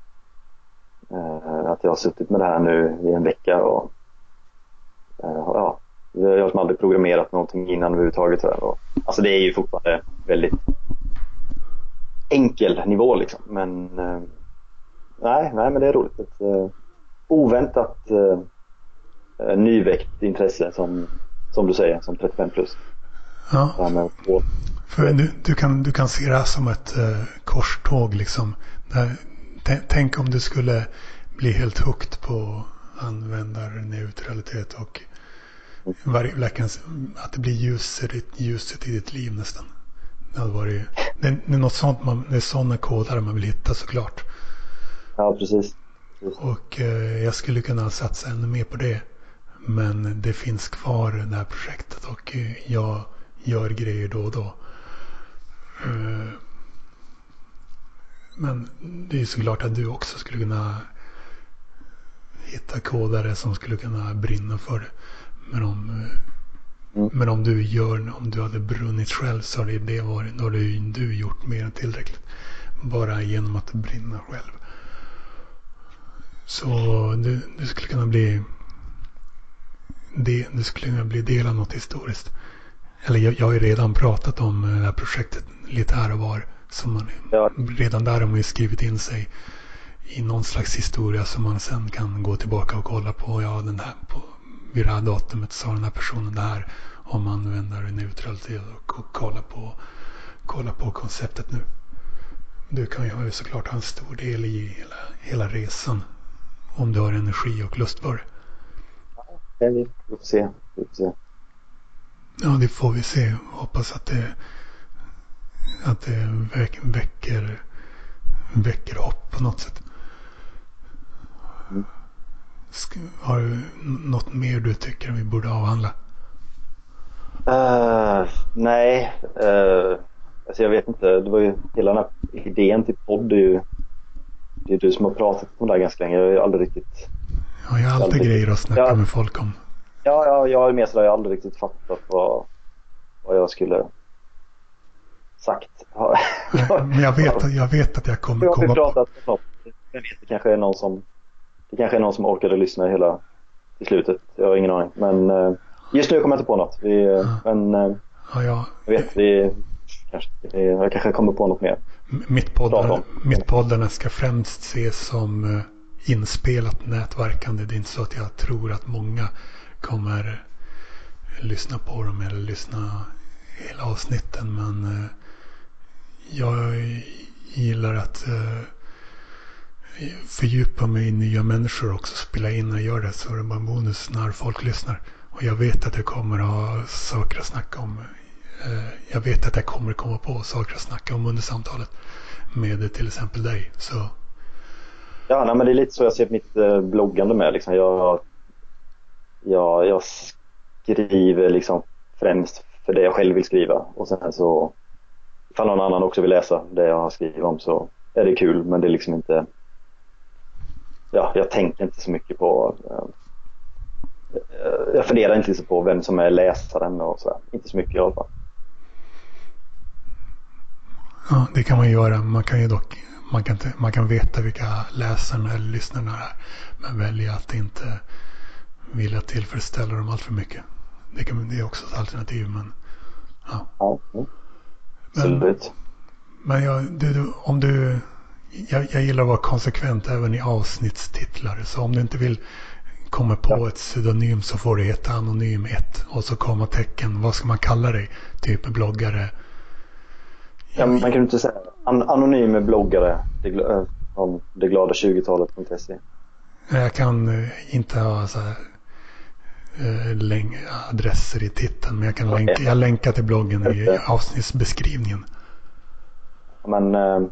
B: att jag har suttit med det här nu i en vecka och ja, jag har som aldrig programmerat någonting innan överhuvudtaget. Och, alltså det är ju fortfarande väldigt enkel nivå liksom. Men eh, nej, nej, men det är roligt. Ett eh, oväntat eh, eh nyväckt intresse som, som du säger, som 35 plus.
A: Ja. För du, du, kan, du kan se det här som ett eh, korståg liksom. Där, tänk om du skulle bli helt hooked på användarneutralitet och varje, verkligen att det blir ljuset, ljuset i ditt liv nästan. Det, hade varit, det, det är något sånt man, det är sådana kodare man vill hitta såklart.
B: Ja, precis.
A: precis. Och eh, jag skulle kunna satsa ännu mer på det. Men det finns kvar det här projektet och eh, jag gör grejer då och då. Eh, men det är såklart att du också skulle kunna hitta kodare som skulle kunna brinna för det. Men om, mm. men om du gör, om du hade brunnit själv så hade det varit, då hade du gjort mer än tillräckligt. Bara genom att brinna själv. Så du, du skulle kunna bli det, du skulle kunna bli del av något historiskt. Eller jag, jag har ju redan pratat om det här projektet lite här och var. Som man, ja. Redan där har man ju skrivit in sig i någon slags historia som man sen kan gå tillbaka och kolla på. Ja, den här, på, vid det här datumet sa den här personen det här om användare neutralitet och, och kolla, på, kolla på konceptet nu. Du kan ju såklart ha en stor del i hela, hela resan om du har energi och lust för det.
B: Ja, vi får. Vi får se.
A: Ja, det får vi se. Hoppas att det, att det väcker, väcker hopp på något sätt. Har du något mer du tycker vi borde avhandla?
B: Uh, nej, uh, alltså jag vet inte. Det var ju hela den här idén till podd. Det är ju det är du som har pratat om det här ganska länge. Jag har ju aldrig riktigt...
A: Ja, jag har alltid, alltid grejer att snacka ja, med folk om.
B: Ja, ja jag är mer sådär. Jag har aldrig riktigt fattat vad, vad jag skulle sagt.
A: Men jag vet, jag vet att jag kommer
B: komma på... pratat något. Jag vet, det kanske är någon som det kanske är någon som orkade lyssna hela till slutet. Jag har ingen aning. Men uh, just nu kommer jag inte på något. Vi, uh, men uh,
A: ja, ja.
B: jag vet, vi, kanske, jag kanske kommer på något mer.
A: Mitt poddar, mitt poddarna ska främst ses som inspelat nätverkande. Det är inte så att jag tror att många kommer lyssna på dem eller lyssna hela avsnitten. Men jag gillar att eh, fördjupa mig i nya människor också. Spela in och göra det så är det bara bonus när folk lyssnar. Och jag vet att jag kommer ha saker att snacka om. Eh, jag vet att jag kommer komma på saker att snacka om under samtalet. Med till exempel dig. Så.
B: Ja, nej, men det är lite så jag ser mitt eh, bloggande med. Liksom. Jag, jag, jag skriver liksom främst för det jag själv vill skriva. Och sen så ifall någon annan också vill läsa det jag har skrivit om så är det kul. Men det är liksom inte ja, jag tänker inte så mycket på eh, jag funderar inte så på vem som är läsaren och så. Inte så mycket i alla fall.
A: Ja, det kan man göra. Man kan ju dock man kan, man kan veta vilka läsarna eller lyssnarna är. Men välja att inte vilja tillfredsställa dem allt för mycket. Det, kan, det är också ett alternativ. Men, ja.
B: ja absolut.
A: Men, men jag, du, om du jag, jag gillar att vara konsekvent även i avsnittstitlar. Så om du inte vill komma på ja. ett pseudonym så får det heta Anonym 1 och så komma tecken. Vad ska man kalla dig? Typ bloggare.
B: Ja, man kan inte säga An anonym bloggare det, om det glada 20-talet.se.
A: Jag kan eh, inte ha så här, eh, adresser i titeln. Men jag kan okay. länka, jag länkar till bloggen i avsnittsbeskrivningen.
B: Men...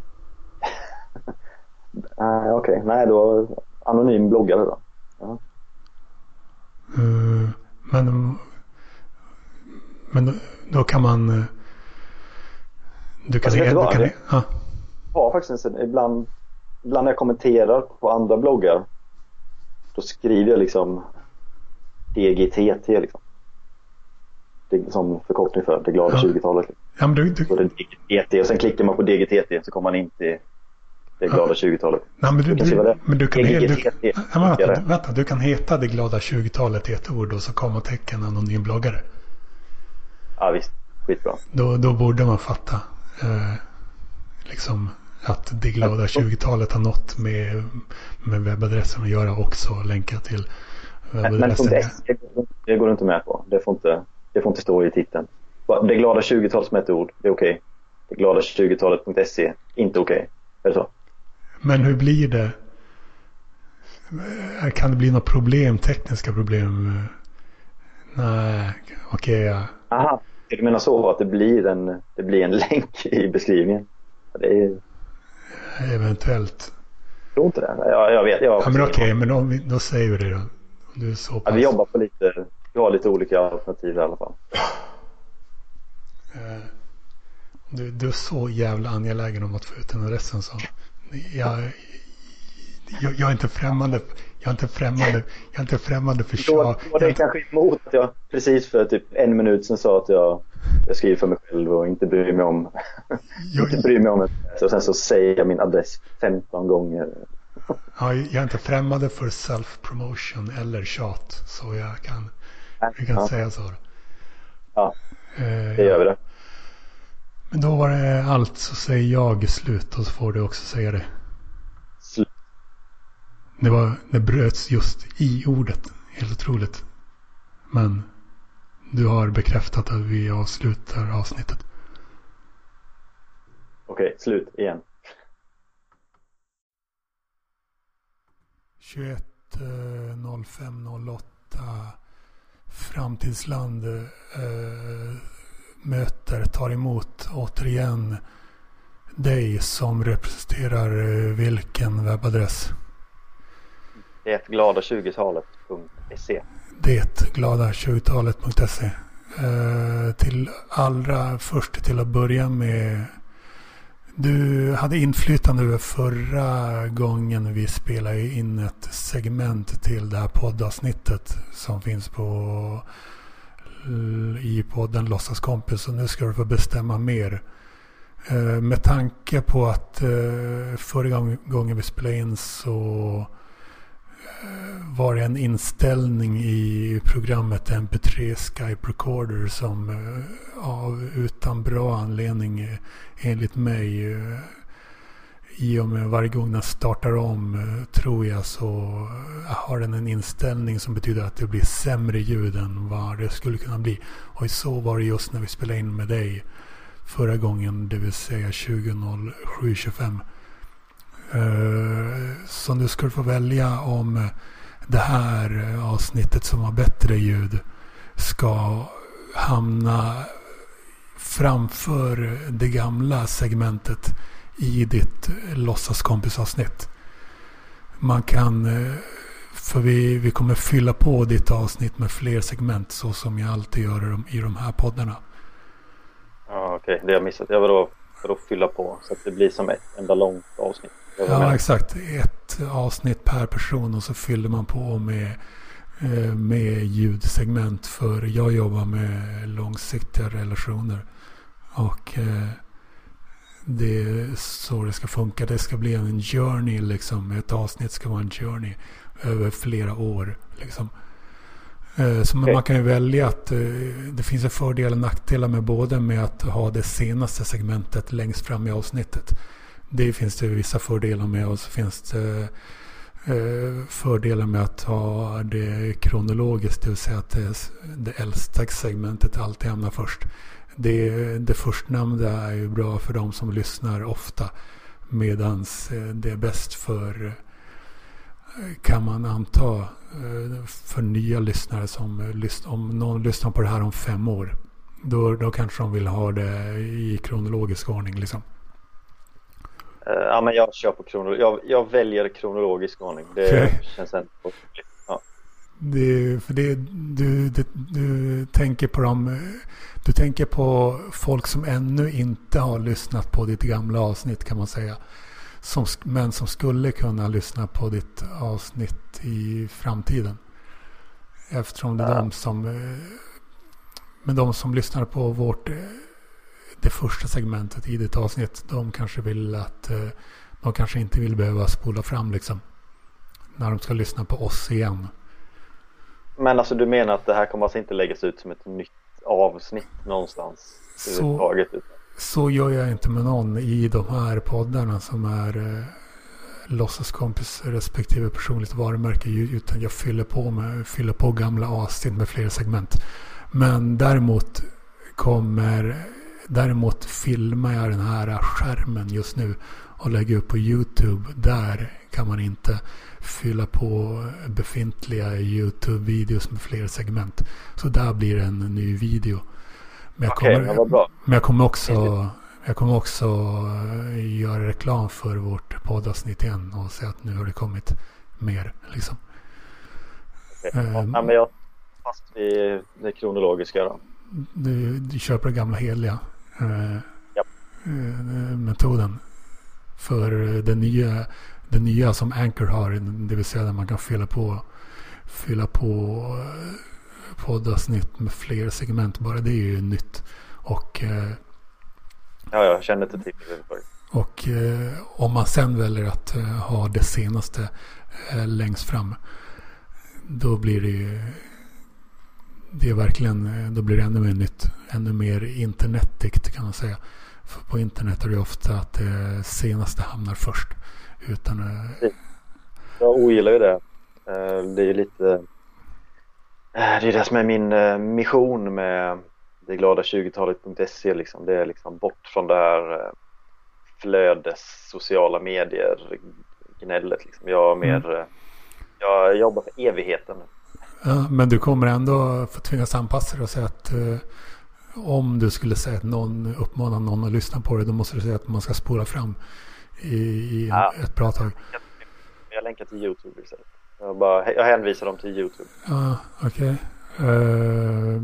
B: Äh, Okej, okay. nej då anonym bloggare då. Ja.
A: Uh, men men då, då, kan man... Du kan...
B: Alltså,
A: du kan
B: ja. Jag har faktiskt en, ibland, ibland när jag kommenterar på andra bloggar då skriver jag liksom DGTT liksom. Det som förkortning för det glada ja. 20-talet.
A: Ja, men du, du...
B: Så det DGTT och sen klickar man på DGTT så kommer man in till det glada 20-talet.
A: Nej, men du, du, du, men du kan, du, du, vänta, vänta, du kan heta det glada 20-talet i ett ord och så kommatecken anonym bloggare.
B: Ja visst, skitbra.
A: Då, då borde man fatta eh, liksom att det glada 20-talet har nått med, med webbadressen att göra också. Länka till
B: Men, men det går du inte med på. Det får inte, det får inte stå i titeln. Det glada 20-talet som ett ord, det är okej. Okay. Det glada 20-talet.se, inte okej. Okay. Är det så?
A: Men hur blir det? Kan det bli några problem, tekniska problem? Nej, okej. Okay, ja.
B: Aha, du menar så att det blir en, det blir en länk i beskrivningen? Det är...
A: Eventuellt.
B: Jag tror inte det. Jag, jag vet. Jag
A: ja, men okej, men då, då säger vi det då. Du är så pass...
B: ja, vi jobbar på lite, vi har lite olika alternativ i alla fall.
A: Eh, du, du är så jävla angelägen om att få ut den adressen så jag, jag, jag, är inte främmande. Jag är inte främmande, jag är inte främmande för
B: tjat. Då det inte... kanske emot att jag precis för typ en minut sedan sa att jag, jag skriver för mig själv och inte bryr mig om, jag, inte bryr mig om det. Och sen så säger jag min adress 15 gånger.
A: Ja, jag är inte främmande för self-promotion eller tjat. Så jag kan, jag kan ja. säga så.
B: Ja, eh, det gör vi det.
A: Men då var det allt så säger jag slut och så får du också säga det.
B: Slut.
A: Det, var, det bröts just i ordet. Helt otroligt. Men du har bekräftat att vi avslutar avsnittet.
B: Okej, slut igen.
A: 21 05 08 Framtidsland eh, möter, tar emot återigen dig som representerar eh, vilken webbadress?
B: Det glada 20-talet.se
A: Det glada 20-talet.se eh, Till allra först till att börja med du hade inflytande över förra gången vi spelade in ett segment till det här poddavsnittet som finns på i podden Låtsaskompis och nu ska du få bestämma mer. Eh, med tanke på att eh, förra gången vi spelade in så var det en inställning i programmet MP3 Skype Recorder som eh, av utan bra anledning eh, enligt mig eh, i och med varje gång den startar om tror jag så har den en inställning som betyder att det blir sämre ljud än vad det skulle kunna bli. Och så var det just när vi spelade in med dig förra gången, det vill säga 2007-25. Eh, så nu ska du få välja om det här avsnittet som har bättre ljud ska hamna framför det gamla segmentet i ditt låtsaskompisavsnitt. Man kan, eh, för vi, vi kommer fylla på ditt avsnitt med fler segment så som jag alltid gör i de här poddarna.
B: Ja, Okej, okay. det har jag missat. Jag var då för att fylla på så att det blir som ett enda långt avsnitt.
A: Ja, exakt. Ett avsnitt per person och så fyller man på med, eh, med ljudsegment. För jag jobbar med långsiktiga relationer. Och eh, det är så det ska funka. Det ska bli en journey liksom. Ett avsnitt ska vara en journey över flera år. Liksom. Eh, så okay. man kan ju välja att eh, det finns en fördel och nackdelar med både med att ha det senaste segmentet längst fram i avsnittet. Det finns det vissa fördelar med och så finns det eh, fördelar med att ha det kronologiskt. Det vill säga att det, det äldsta segmentet alltid hamnar först det, det förstnämnda är ju bra för de som lyssnar ofta. Medan det är bäst för, kan man anta, för nya lyssnare som om någon lyssnar på det här om fem år. Då, då kanske de vill ha det i kronologisk ordning liksom.
B: Ja, men jag kör på kronologisk. Jag, jag väljer kronologisk ordning. Det okay. känns ändå ja.
A: det, för det, du, det, du tänker på dem. Du tänker på folk som ännu inte har lyssnat på ditt gamla avsnitt kan man säga. Som, men som skulle kunna lyssna på ditt avsnitt i framtiden. Eftersom det är ja. de som men de som lyssnar på vårt eh, det första segmentet i ditt avsnitt. De kanske vill att eh, de kanske inte vill behöva spola fram liksom. När de ska lyssna på oss igen.
B: Men alltså du menar att det här kommer alltså inte läggas ut som ett nytt avsnitt någonstans?
A: Så, så gör jag inte med någon i de här poddarna som är eh, låtsaskompis respektive personligt varumärke. Utan jag fyller på, med, fyller på gamla avsnitt med fler segment. Men däremot kommer Däremot filmar jag den här skärmen just nu och lägger upp på YouTube. Där kan man inte fylla på befintliga YouTube-videos med fler segment. Så där blir det en ny video.
B: Men jag kommer, okay, men
A: men jag kommer också, jag kommer också eh, göra reklam för vårt poddavsnitt igen och säga att nu har det kommit mer. Liksom.
B: Okay. Um, ja, men jag fast vid det kronologiska då.
A: Du, du kör på det gamla heliga eh, ja. eh, metoden. För det nya, det nya som Anchor har, det vill säga där man kan fylla på, fylla på eh, poddavsnitt med fler segment. Bara det är ju nytt. Och eh,
B: Ja, jag känner inte till det.
A: Och eh, om man sen väljer att eh, ha det senaste eh, längst fram. Då blir det ju det är verkligen, eh, då blir det ännu mer nytt. Ännu mer internetigt kan man säga. För på internet är det ofta att det senaste hamnar först. Utan,
B: eh, jag ogillar ju det. Eh, det är ju lite det är det som är min mission med det glada 20-talet.se liksom. Det är liksom bort från det här flödes sociala medier gnället liksom. Jag, mer, mm. jag jobbar för evigheten.
A: Ja, men du kommer ändå få tvingas anpassa dig och säga att eh, om du skulle säga att någon uppmanar någon att lyssna på det då måste du säga att man ska spola fram i, i ja. ett bra tag.
B: Jag länkar till YouTube istället. Jag, bara, jag hänvisar dem till YouTube.
A: Ja, okej. Okay. Uh,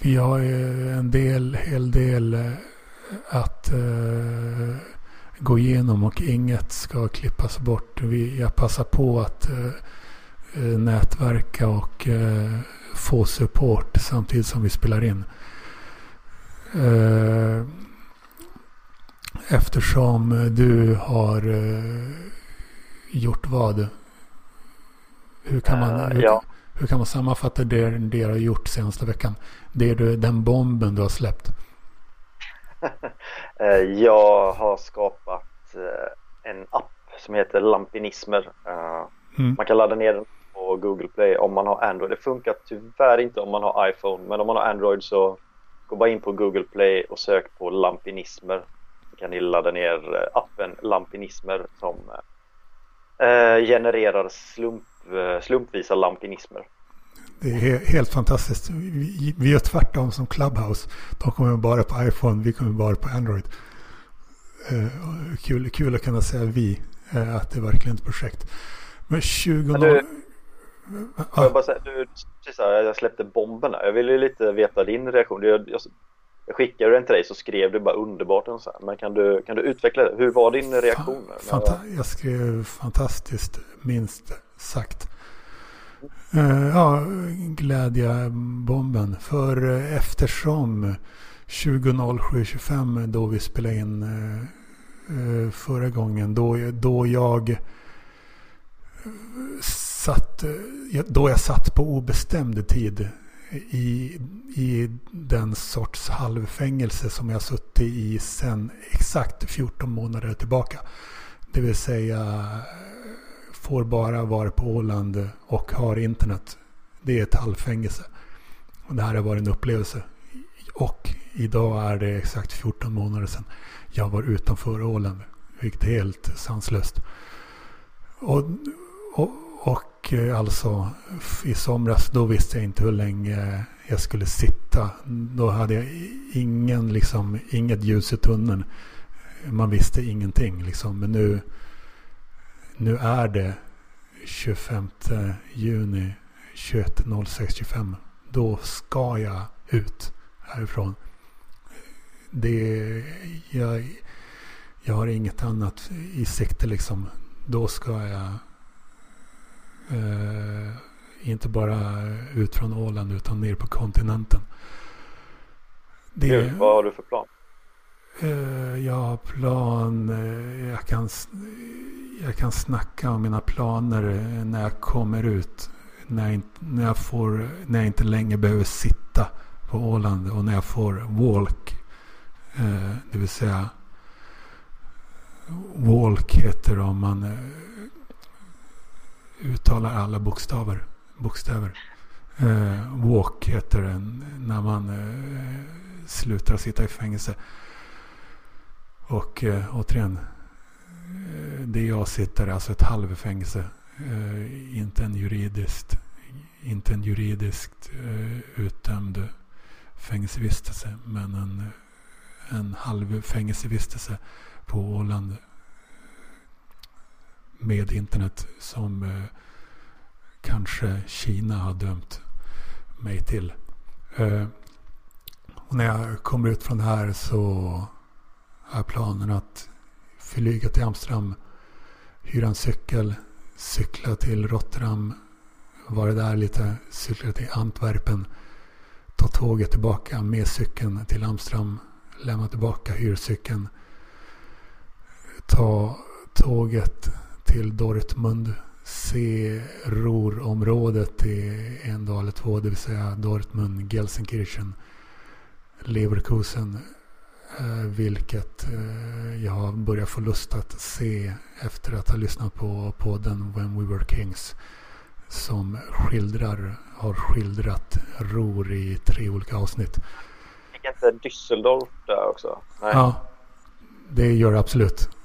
A: vi har ju en del, hel del eh, att uh, gå igenom och inget ska klippas bort. Vi, jag passar på att uh, nätverka och få support samtidigt som vi spelar in. Ehm, eftersom du har gjort vad? Hur kan man, hur, ja. hur kan man sammanfatta det, det du har gjort senaste veckan? Det är du, den bomben du har släppt.
B: Jag har skapat en app som heter Lampinismer. Mm. Man kan ladda ner den på Google Play om man har Android. Det funkar tyvärr inte om man har iPhone men om man har Android så gå bara in på Google Play och sök på lampinismer. Så kan ni ladda ner eh, appen Lampinismer som eh, genererar slump, eh, slumpvisa lampinismer.
A: Det är helt fantastiskt. Vi, vi gör tvärtom som Clubhouse. De kommer bara på iPhone, vi kommer bara på Android. Eh, kul, kul att kunna säga vi, eh, att det är verkligen ett projekt. Men 20... Men du,
B: Ja. Jag, bara säga, du, jag släppte bomberna. Jag ville lite veta din reaktion. Jag, jag, jag skickade den till dig så skrev du bara underbart. Och så här. Men kan du, kan du utveckla det? Hur var din reaktion?
A: Fanta jag skrev fantastiskt, minst sagt. Uh, ja, glädjebomben. För uh, eftersom 20.07.25 då vi spelade in uh, förra gången, då, då jag satt, då jag satt på obestämd tid i, i den sorts halvfängelse som jag suttit i sedan exakt 14 månader tillbaka. Det vill säga får bara vara på Åland och har internet. Det är ett halvfängelse. Och det här har varit en upplevelse. och idag är det exakt 14 månader sedan jag var utanför Åland. Vilket är helt sanslöst. Och, och, och eh, alltså i somras då visste jag inte hur länge jag skulle sitta. Då hade jag ingen, liksom, inget ljus i tunneln. Man visste ingenting liksom. Men nu, nu är det 25 juni 21.06.25. Då ska jag ut härifrån. Det, jag, jag har inget annat i sikte liksom. Då ska jag eh, inte bara ut från Åland utan ner på kontinenten.
B: Det, Gud, vad har du för plan?
A: Eh, jag har plan. Eh, jag, kan, jag kan snacka om mina planer eh, när jag kommer ut. När jag, när, jag får, när jag inte längre behöver sitta på Åland och när jag får walk. Eh, det vill säga walk heter det om man eh, uttalar alla bokstäver. bokstäver. Eh, walk heter den, när man eh, slutar sitta i fängelse. Och eh, återigen, eh, det jag sitter är alltså ett halvfängelse. Eh, inte en juridiskt, inte en juridiskt eh, utdömd fängelsevistelse. Men en, en halv fängelsevistelse på Åland med internet som eh, kanske Kina har dömt mig till. Eh, och när jag kommer ut från här så är planen att flyga till Amsterdam, hyra en cykel, cykla till Rotterdam, vara där lite, cykla till Antwerpen, ta tåget tillbaka med cykeln till Amsterdam, lämna tillbaka hyrcykeln, ta tåget till Dortmund, se Ruhrområdet i en dag eller två, det vill säga Dortmund, Gelsenkirchen, Leverkusen, eh, vilket eh, jag har börjat få lust att se efter att ha lyssnat på podden When We Were Kings som skildrar, har skildrat Ruhr i tre olika avsnitt.
B: Fick inte Düsseldorf där också?
A: Nej. Ja, det gör det absolut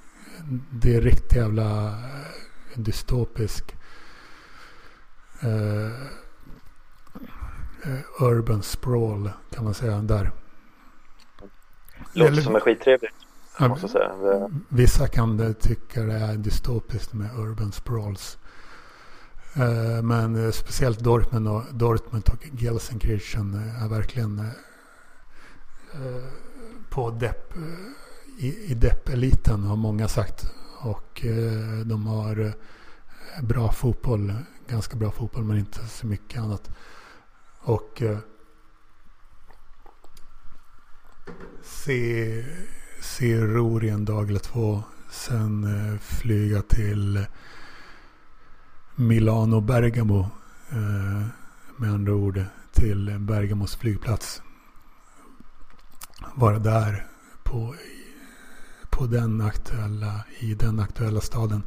A: det är riktigt jävla eh, dystopisk uh, urban sprawl kan man säga där.
B: Låter Eller, som är skittrevligt. Ja, måste säga.
A: Vissa kan tycka det är dystopiskt med urban sprawls. Uh, men speciellt Dortmund och, Dortmund och Gelsenkirchen är verkligen på depp i, i depp-eliten har många sagt. Och eh, de har eh, bra fotboll, ganska bra fotboll men inte så mycket annat. Och eh, se, se Ror en dag eller två. Sen eh, flyga till Milano Bergamo. Eh, med andra ord till Bergamos flygplats. Vara där på på den aktuella, i den aktuella staden.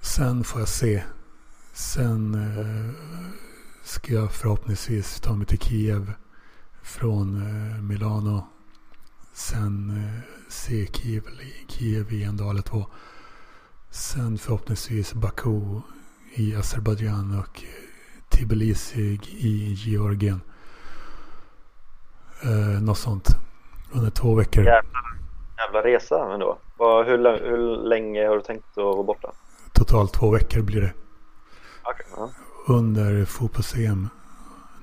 A: Sen får jag se. Sen eh, ska jag förhoppningsvis ta mig till Kiev från eh, Milano. Sen eh, se Kiev, Kiev i en dag eller två. Sen förhoppningsvis Baku i Azerbajdzjan och eh, Tbilisi i Georgien. Eh, något sånt. Under två veckor.
B: Yeah jävla resa ändå. Hur, hur länge har du tänkt att vara borta?
A: Totalt två veckor blir det.
B: Okay, ja.
A: Under fotbolls-EM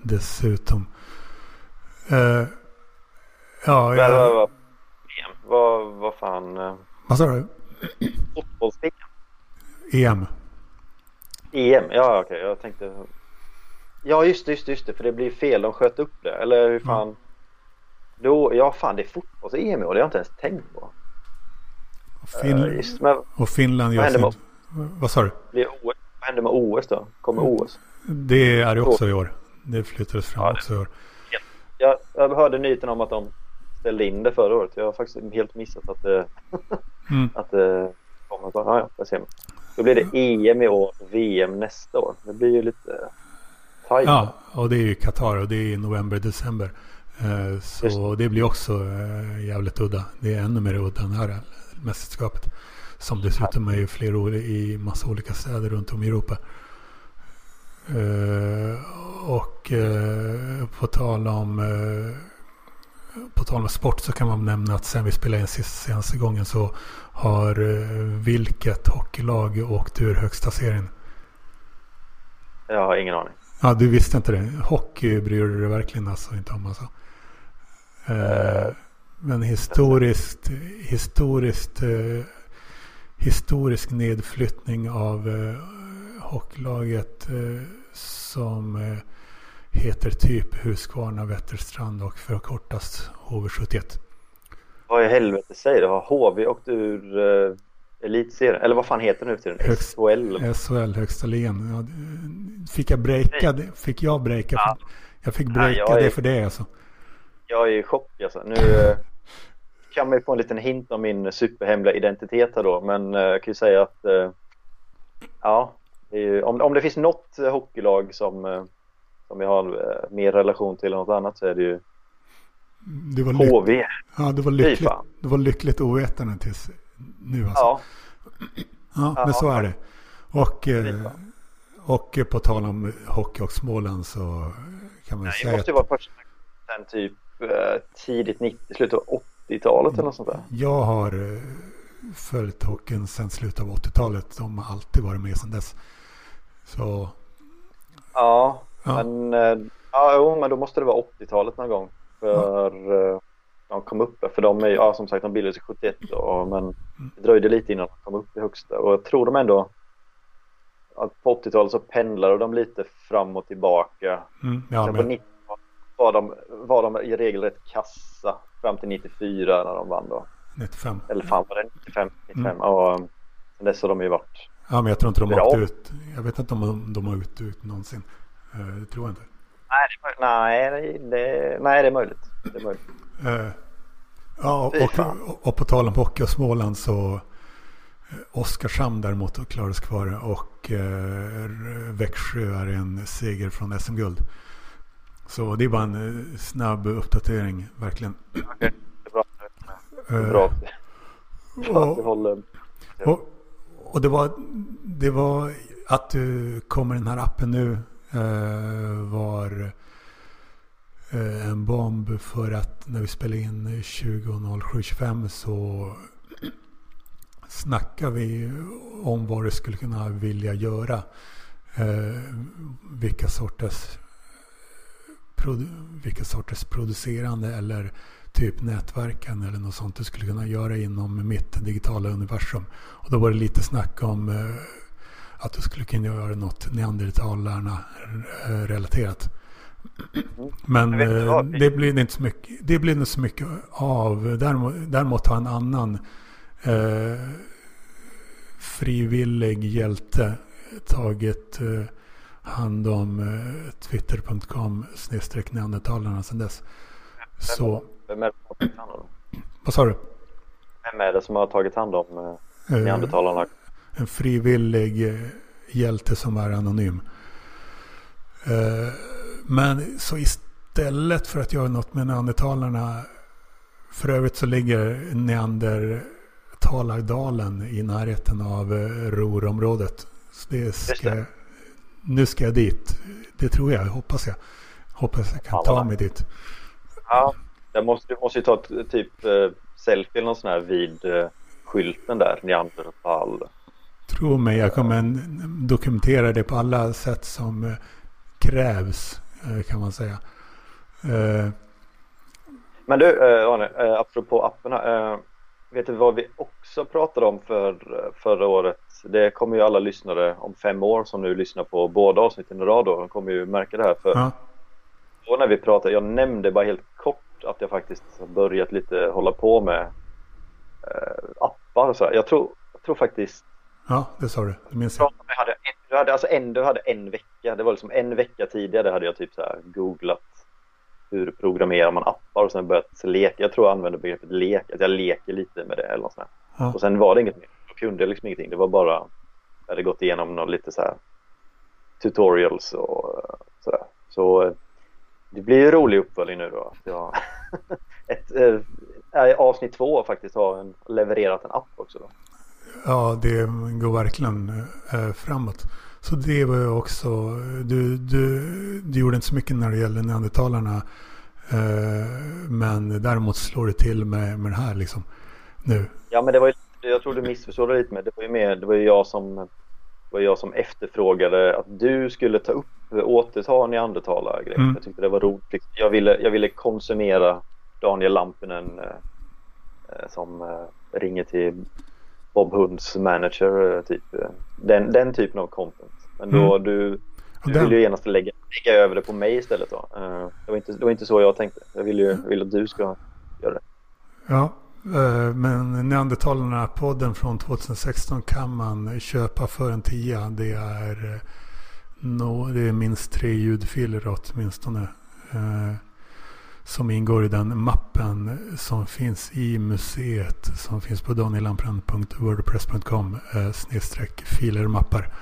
A: dessutom. Uh, ja,
B: jag... Vad, vad, vad, vad fan? Uh...
A: Vad sa du?
B: Fotbolls-EM?
A: EM.
B: EM, ja okej. Okay. Jag tänkte... Ja just det, just det, just det. För det blir fel. De sköt upp det. Eller hur fan? Mm. Då, ja fan det är fotbolls-EM i år, det har jag inte ens tänkt på.
A: Fin uh, just, men, och Finland gör sin... Vad sa du?
B: Vad händer med OS då? Kommer mm. OS?
A: Det är det också i år. Det flyttades fram ja, också i år.
B: Jag, jag hörde nyheten om att de ställde in det förra året. Jag har faktiskt helt missat att det, mm. att det kommer. Ja, ja, jag ser man. Då blir det EM i år och VM nästa år. Det blir ju lite tajt.
A: Ja, och det är ju Qatar och det är i november, december. Eh, så det blir också eh, jävligt udda. Det är ännu mer udda än det här mästerskapet. Som dessutom är i, flera, i massa olika städer runt om i Europa. Och på tal om på tal om sport så kan man nämna att sen vi spelade in sist, senaste gången så har vilket hockeylag åkt ur högsta serien?
B: Jag har ingen aning.
A: Ja, du visste inte det. Hockey bryr du dig verkligen alltså inte om alltså. Uh, men historiskt, historiskt, uh, historisk nedflyttning av uh, hockeylaget som heter typ Huskvarna, Vätterstrand och förkortas HV71.
B: Vad i helvete säger du? Har HV åkt ur Elitserien, eller vad fan heter det nu för tiden? SHL?
A: SHL, högsta ligan. Ja, fick jag breaka det? Fick jag breaka? Ja. Jag fick breaka ja, det för det alltså.
B: Jag är i chock alltså. Nu eh, kan man ju få en liten hint om min superhemliga identitet här då. Men eh, jag kan ju säga att eh, ja, ju, om, om det finns något hockeylag som, som jag har mer relation till än något annat så är det ju
A: det var HV. Ja, det var lyckligt, det var lyckligt ovetande tills nu alltså. Ja. Ja, men så är det. Och, och på tal om hockey och Småland så kan man Nej, säga
B: Det måste ju vara första sen typ tidigt 90, slutet av 80-talet eller något sånt där.
A: Jag har eh, följt hockeyn sedan slutet av 80-talet. De har alltid varit med sedan dess. Så...
B: Ja, ja. men, ja, jo, men då måste det vara 80-talet någon gång. För ja de kom upp. För de är ja, som sagt, de bildades 71 då, men det dröjde lite innan de kom upp i högsta. Och jag tror de ändå att på 80-talet så pendlade de lite fram och tillbaka. Mm, ja, Sen på 90 var de, var de i regel rätt kassa fram till 94 när de vann då.
A: 95.
B: Eller fan var det 95? 95. Mm. Och sen dess har de ju varit
A: Ja men jag tror inte de har åkt ut. Jag vet inte om de har åkt ut någonsin. Eh, det tror jag inte.
B: Nej, det, nej, det, nej, det är möjligt. Det är möjligt.
A: Uh, ja, och, och, och, på tal om hockey och Småland så eh, Oskarshamn däremot klarades kvar och uh, Växjö är en seger från SM-guld. Så det är bara en uh, snabb uppdatering, verkligen.
B: Okay. det är bra. Det är bra.
A: Och, och, och det, var, det var att du kommer den här appen nu var Eh, en bomb för att när vi spelade in 20.07.25 så snackade vi om vad det skulle kunna vilja göra. Eh, vilka sorters vilka sorters producerande eller typ nätverken eller något sånt du skulle kunna göra inom mitt digitala universum. Och då var det lite snack om eh, att du skulle kunna göra något neandertalarna relaterat. Men eh, det blir inte så mycket, det blir inte så mycket av. Däremot, däremot har en annan eh, frivillig hjälte tagit eh, hand om eh, twitter.com snedstreck neandertalarna sedan dess. Så.
B: Vem är det som har tagit hand om
A: Vad sa du?
B: Vem är det som har tagit hand om eh, neandertalarna?
A: En frivillig eh, hjälte som är anonym. Eh, men så istället för att göra något med neandertalarna. För övrigt så ligger neandertalardalen i närheten av eh, Rorområdet. Så det ska, det. Nu ska jag dit. Det tror jag, hoppas jag. Hoppas jag kan ta mig dit.
B: Ja, jag måste, måste ju ta typ eh, selfie eller något sånt här vid eh, skylten där, neandertal.
A: Tro mig, jag kommer dokumentera det på alla sätt som eh, krävs. Eh, kan man säga. Eh,
B: Men du eh, Arne, apropå apparna. Vet du vad vi också pratade om för förra året? Det kommer ju alla lyssnare om fem år som nu lyssnar på båda avsnitten i rad då. De kommer ju märka det här för ja. då när vi pratade, jag nämnde bara helt kort att jag faktiskt har börjat lite hålla på med äh, appar och så. Jag tror, jag tror faktiskt
A: Ja, det sa du. Det minns jag.
B: jag hade, du, hade, alltså en, du hade en vecka. Det var liksom en vecka tidigare hade jag typ så här googlat hur programmerar man appar och sen börjat leka. Jag tror jag använde begreppet lek, att jag leker lite med det eller något sånt ja. Och sen var det inget mer. Jag kunde liksom ingenting. Det var bara, jag hade gått igenom någon lite så här tutorials och sådär. Så det blir ju rolig uppföljning nu då. Jag ett, äh, avsnitt två faktiskt har en, levererat en app också. Då.
A: Ja, det går verkligen äh, framåt. Så det var ju också, du, du, du gjorde inte så mycket när det gäller neandertalarna. Äh, men däremot slår det till med, med det här liksom nu.
B: Ja, men det var ju, jag tror du missförstod det lite med. Det var ju mer, det var ju jag som var jag som efterfrågade att du skulle ta upp återta neandertalargrejen. Mm. Jag tyckte det var roligt. Jag ville, jag ville konsumera Daniel Lampinen eh, eh, som eh, ringer till Bob Hunds manager eh, typ. Den, den typen av content. Men då mm. du, du den... ville ju genast lägga, lägga över det på mig istället då. Eh, det, var inte, det var inte så jag tänkte. Jag ville ju vill att du ska göra det.
A: Ja, Eh, men Neandertalarna-podden från 2016 kan man köpa för en tia. Det är, eh, no, det är minst tre ljudfiler åtminstone. Eh, som ingår i den mappen som finns i museet. Som finns på danielamprand.wordpress.com snedstreck filer mappar.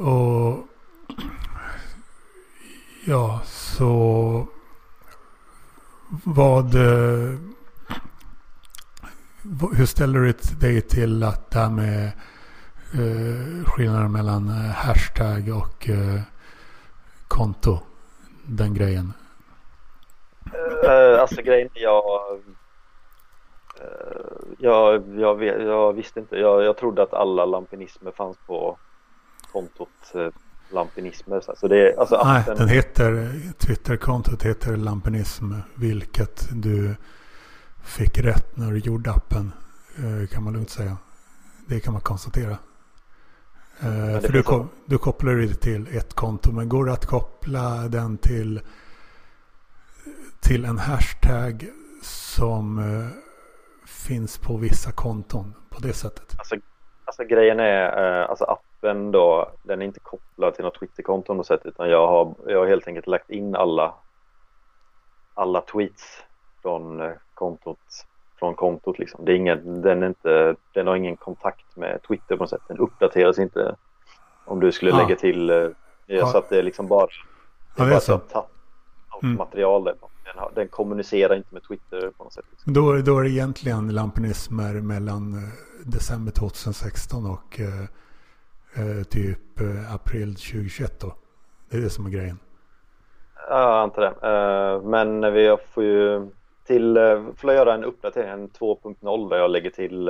A: Och ja, så vad eh, hur ställer du dig till att det här med eh, skillnaden mellan eh, hashtag och eh, konto? Den grejen.
B: Uh, alltså grejen jag, uh, jag, jag, jag, visste inte. Jag, jag trodde att alla lampinismer fanns på kontot uh, lampinismer. Så det, alltså
A: Nej, den heter, Twitterkontot heter lampinism. Vilket du fick rätt när du gjorde appen. Eh, kan man lugnt säga. Det kan man konstatera. Eh, för du, ko du kopplar det till ett konto. Men går det att koppla den till, till en hashtag som finns på vissa konton på det sättet?
B: Alltså, alltså grejen är, alltså appen då, den är inte kopplad till något Twitterkonto på något sätt. Utan jag har, jag har helt enkelt lagt in alla, alla tweets från eh, kontot från kontot liksom. Det är ingen, den, är inte, den har ingen kontakt med Twitter på något sätt. Den uppdateras inte om du skulle ja. lägga till eh, ja. så att det är liksom bara det är ja, bara så. Tatt, mm. material där. Den, den, kommunicerar inte med Twitter på något sätt. Liksom.
A: Då, då är det egentligen lampinismer mellan eh, december 2016 och eh, typ eh, april 2021 då. Det är det som är grejen.
B: Ja, jag antar det. Eh, men vi får ju till, eh, får jag göra en uppdatering, en 2.0 där jag lägger till,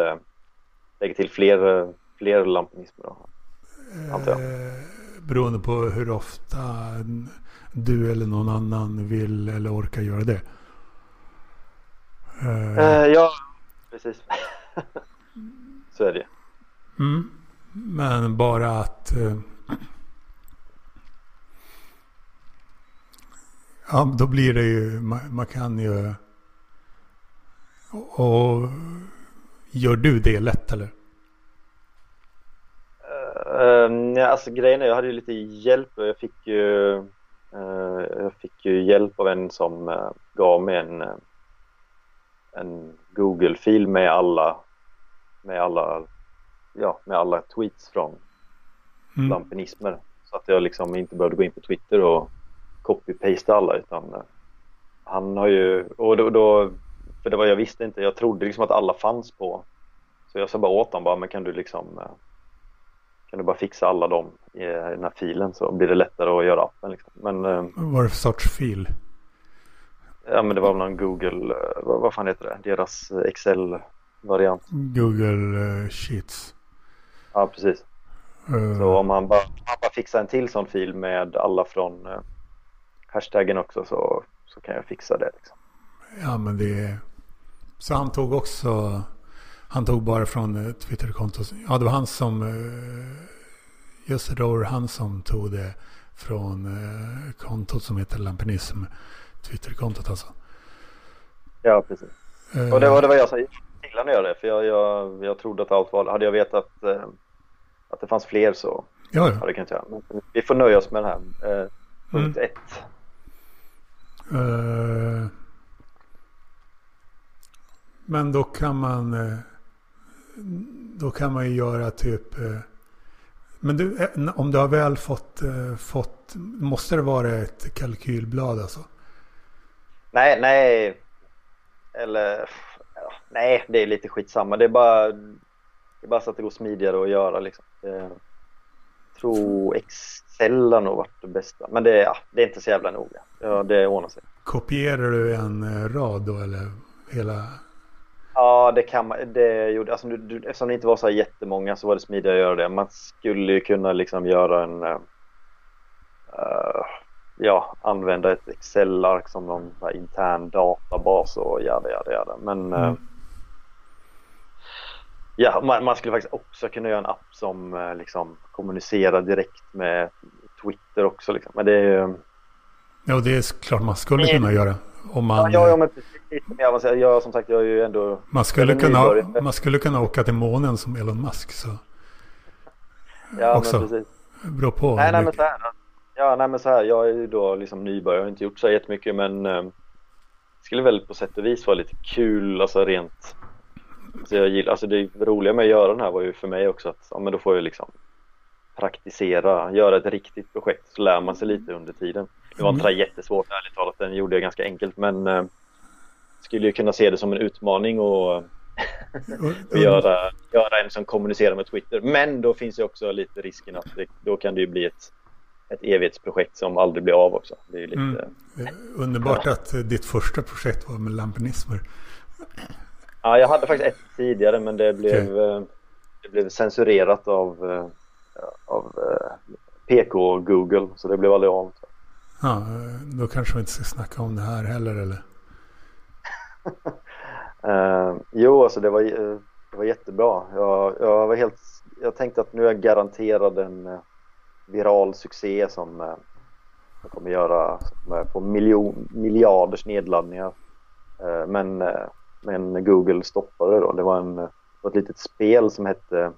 B: lägger till fler, fler lampinismer då, antar jag.
A: Beroende på hur ofta du eller någon annan vill eller orkar göra det.
B: Ja, precis. Så är det.
A: Mm. Men bara att eh, Ja, då blir det ju, man, man kan ju och gör du det lätt eller?
B: Uh, ja, alltså grejen är, jag hade ju lite hjälp och jag fick ju uh, jag fick ju hjälp av en som uh, gav mig en, uh, en Google-fil med alla med alla ja, med alla tweets från mm. lampinismer så att jag liksom inte behövde gå in på Twitter och copy-pasta alla utan han har ju och då, då för det var jag visste inte, jag trodde liksom att alla fanns på. Så jag sa bara åt honom bara, men kan du liksom eh, kan du bara fixa alla dem i den här filen så blir det lättare att göra appen liksom. Men
A: eh, Vad var det för sorts fil?
B: Ja men det var någon Google, eh, vad, vad fan heter det? Deras Excel-variant.
A: Google Sheets.
B: Ja precis. Uh... Så om man bara, man bara fixar en till sån fil med alla från hashtaggen också så, så kan jag fixa det. Liksom.
A: Ja men det, så han tog också, han tog bara från eh, Twitterkontot. Ja, det var han som, eh, just det, var han som tog det från eh, kontot som heter Lampinism. Twitterkontot alltså.
B: Ja, precis. Uh, och det var, det var jag som gillade när jag det. För jag, jag, jag trodde att allt var, hade jag vetat uh, att det fanns fler så
A: ja, ja.
B: hade jag kunnat göra. Men vi får nöja oss med den här. Uh, punkt mm. ett.
A: Uh, men då kan man eh, då kan man ju göra typ eh, Men du, eh, om du har väl fått, eh, fått, måste det vara ett kalkylblad alltså?
B: Nej, nej. Eller nej, det är lite skitsamma. Det är bara, det är bara så att det går smidigare att göra liksom. Jag tror Excel har nog varit det bästa. Men det, ja, det är inte så jävla noga. Ja, det ordnar sig.
A: Kopierar du en eh, rad då eller hela?
B: Ja, det kan man. Det gjorde, alltså, du, eftersom det inte var så här jättemånga så var det smidigare att göra det. Man skulle ju kunna liksom göra en uh, ja, använda ett Excel-ark som någon intern databas och jada jada jada. Men mm. Ja, man, man, skulle faktiskt också kunna göra en app som uh, liksom kommunicerar direkt med Twitter också. Liksom. Men det är
A: Ja, det är klart man skulle kunna göra. Om man,
B: ja, ja, men precis. Jag, jag, som sagt, jag är ju ändå...
A: Man skulle, kunna, man skulle kunna åka till månen som Elon Musk. Så.
B: Ja, också. men precis.
A: Beror på.
B: Nej, nej, men så här. Ja, nej, men så här. Jag är ju då liksom nybörjare. Jag har inte gjort så jättemycket, men eh, skulle väl på sätt och vis vara lite kul, alltså rent... Alltså, jag gillar, alltså det roliga med att göra den här var ju för mig också att, ja men då får jag liksom praktisera, göra ett riktigt projekt så lär man sig lite under tiden. Det var inte mm. jättesvårt ärligt talat, den gjorde jag ganska enkelt men eh, skulle ju kunna se det som en utmaning och, göra, göra en som kommunicerar med Twitter. Men då finns ju också lite risken att det, då kan det ju bli ett, ett evighetsprojekt som aldrig blir av också. Det är lite, mm.
A: Underbart att ditt första projekt var med lampinismer.
B: Ja, jag hade faktiskt ett tidigare men det blev, okay. det blev censurerat av, eh, av eh, PK och Google så det blev aldrig av.
A: Ja, då kanske vi inte ska snacka om det här heller eller?
B: uh, jo, alltså det var, det var jättebra. Jag, jag, var helt, jag tänkte att nu är jag garanterad en viral succé som jag kommer göra på miljon, miljarders nedladdningar. Men, men Google stoppade det då. Det var, en, det var ett litet spel som hette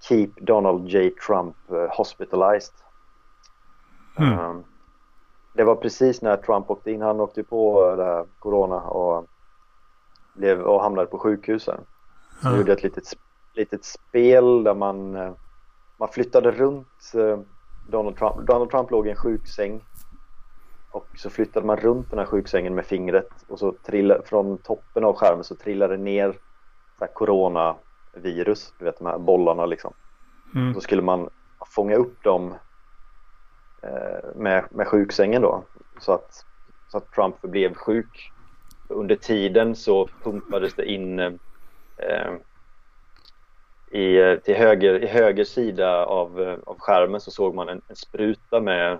B: Keep Donald J. Trump Hospitalized. Mm. Um, det var precis när Trump åkte in. Han åkte på det här corona och, blev, och hamnade på sjukhusen. Så mm. gjorde ett litet, litet spel där man, eh, man flyttade runt eh, Donald Trump. Donald Trump låg i en sjuksäng och så flyttade man runt den här sjuksängen med fingret och så trillade, från toppen av skärmen så trillade det ner så här coronavirus, du vet de här bollarna liksom. Mm. Så skulle man fånga upp dem Eh, med, med sjuksängen då så att, så att Trump förblev sjuk. Under tiden så pumpades det in eh, i, till höger, i höger sida av, av skärmen så såg man en, en spruta med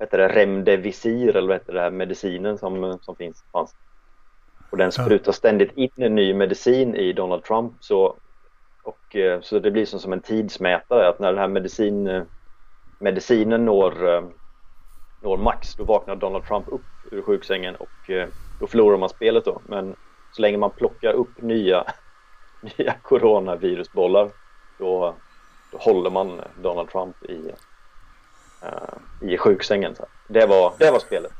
B: heter det, Remdesivir eller vad heter det här medicinen som, som finns, fanns. Och den sprutar ständigt in en ny medicin i Donald Trump så, och, eh, så det blir som, som en tidsmätare att när den här medicin medicinen når, eh, når max då vaknar Donald Trump upp ur sjuksängen och eh, då förlorar man spelet då. Men så länge man plockar upp nya, nya coronavirusbollar då, då håller man Donald Trump i, i sjuksängen. Så det, var, det var spelet.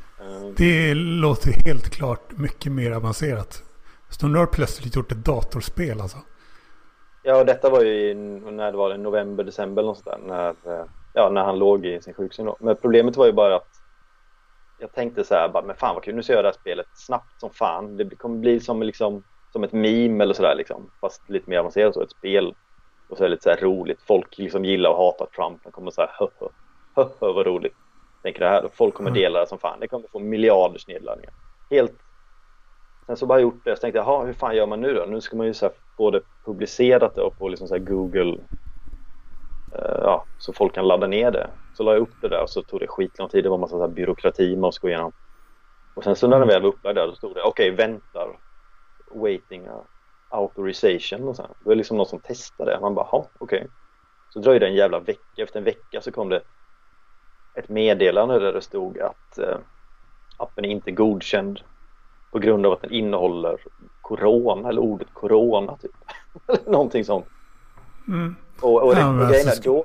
A: Det låter helt klart mycket mer avancerat. Så nu har plötsligt gjort ett datorspel alltså?
B: Ja, och detta var ju när det var i november, december någonstans när ja, när han låg i sin sjuksäng. Men problemet var ju bara att jag tänkte så här, bara, men fan vad kul, nu ska jag göra det här spelet snabbt som fan. Det kommer bli som, liksom, som ett meme eller sådär liksom, fast lite mer avancerat så, ett spel. Och så är det lite så roligt. Folk liksom gillar och hatar Trump. De kommer så här, hö, hö, hö, hö vad roligt. Tänker det här, folk kommer mm. dela det som fan. Det kommer få miljarders nedladdningar. Helt. Sen så bara gjort det, så tänkte jag, jaha, hur fan gör man nu då? Nu ska man ju så här få det publicerat och på liksom så Google Eh, ja, så folk kan ladda ner det. Så la jag upp det där och så tog det skitlång tid. Det var en massa så byråkrati man måste gå igenom. Och sen så när den väl var upplagd där, då stod det okej, okay, väntar. Waiting authorization och så. Det var liksom någon som testade. Man bara, okej. Okay. Så dröjde det en jävla vecka. Efter en vecka så kom det ett meddelande där det stod att eh, appen är inte godkänd på grund av att den innehåller corona eller ordet corona typ. Någonting sånt. Mm. Och, och, ja, och grejen är då,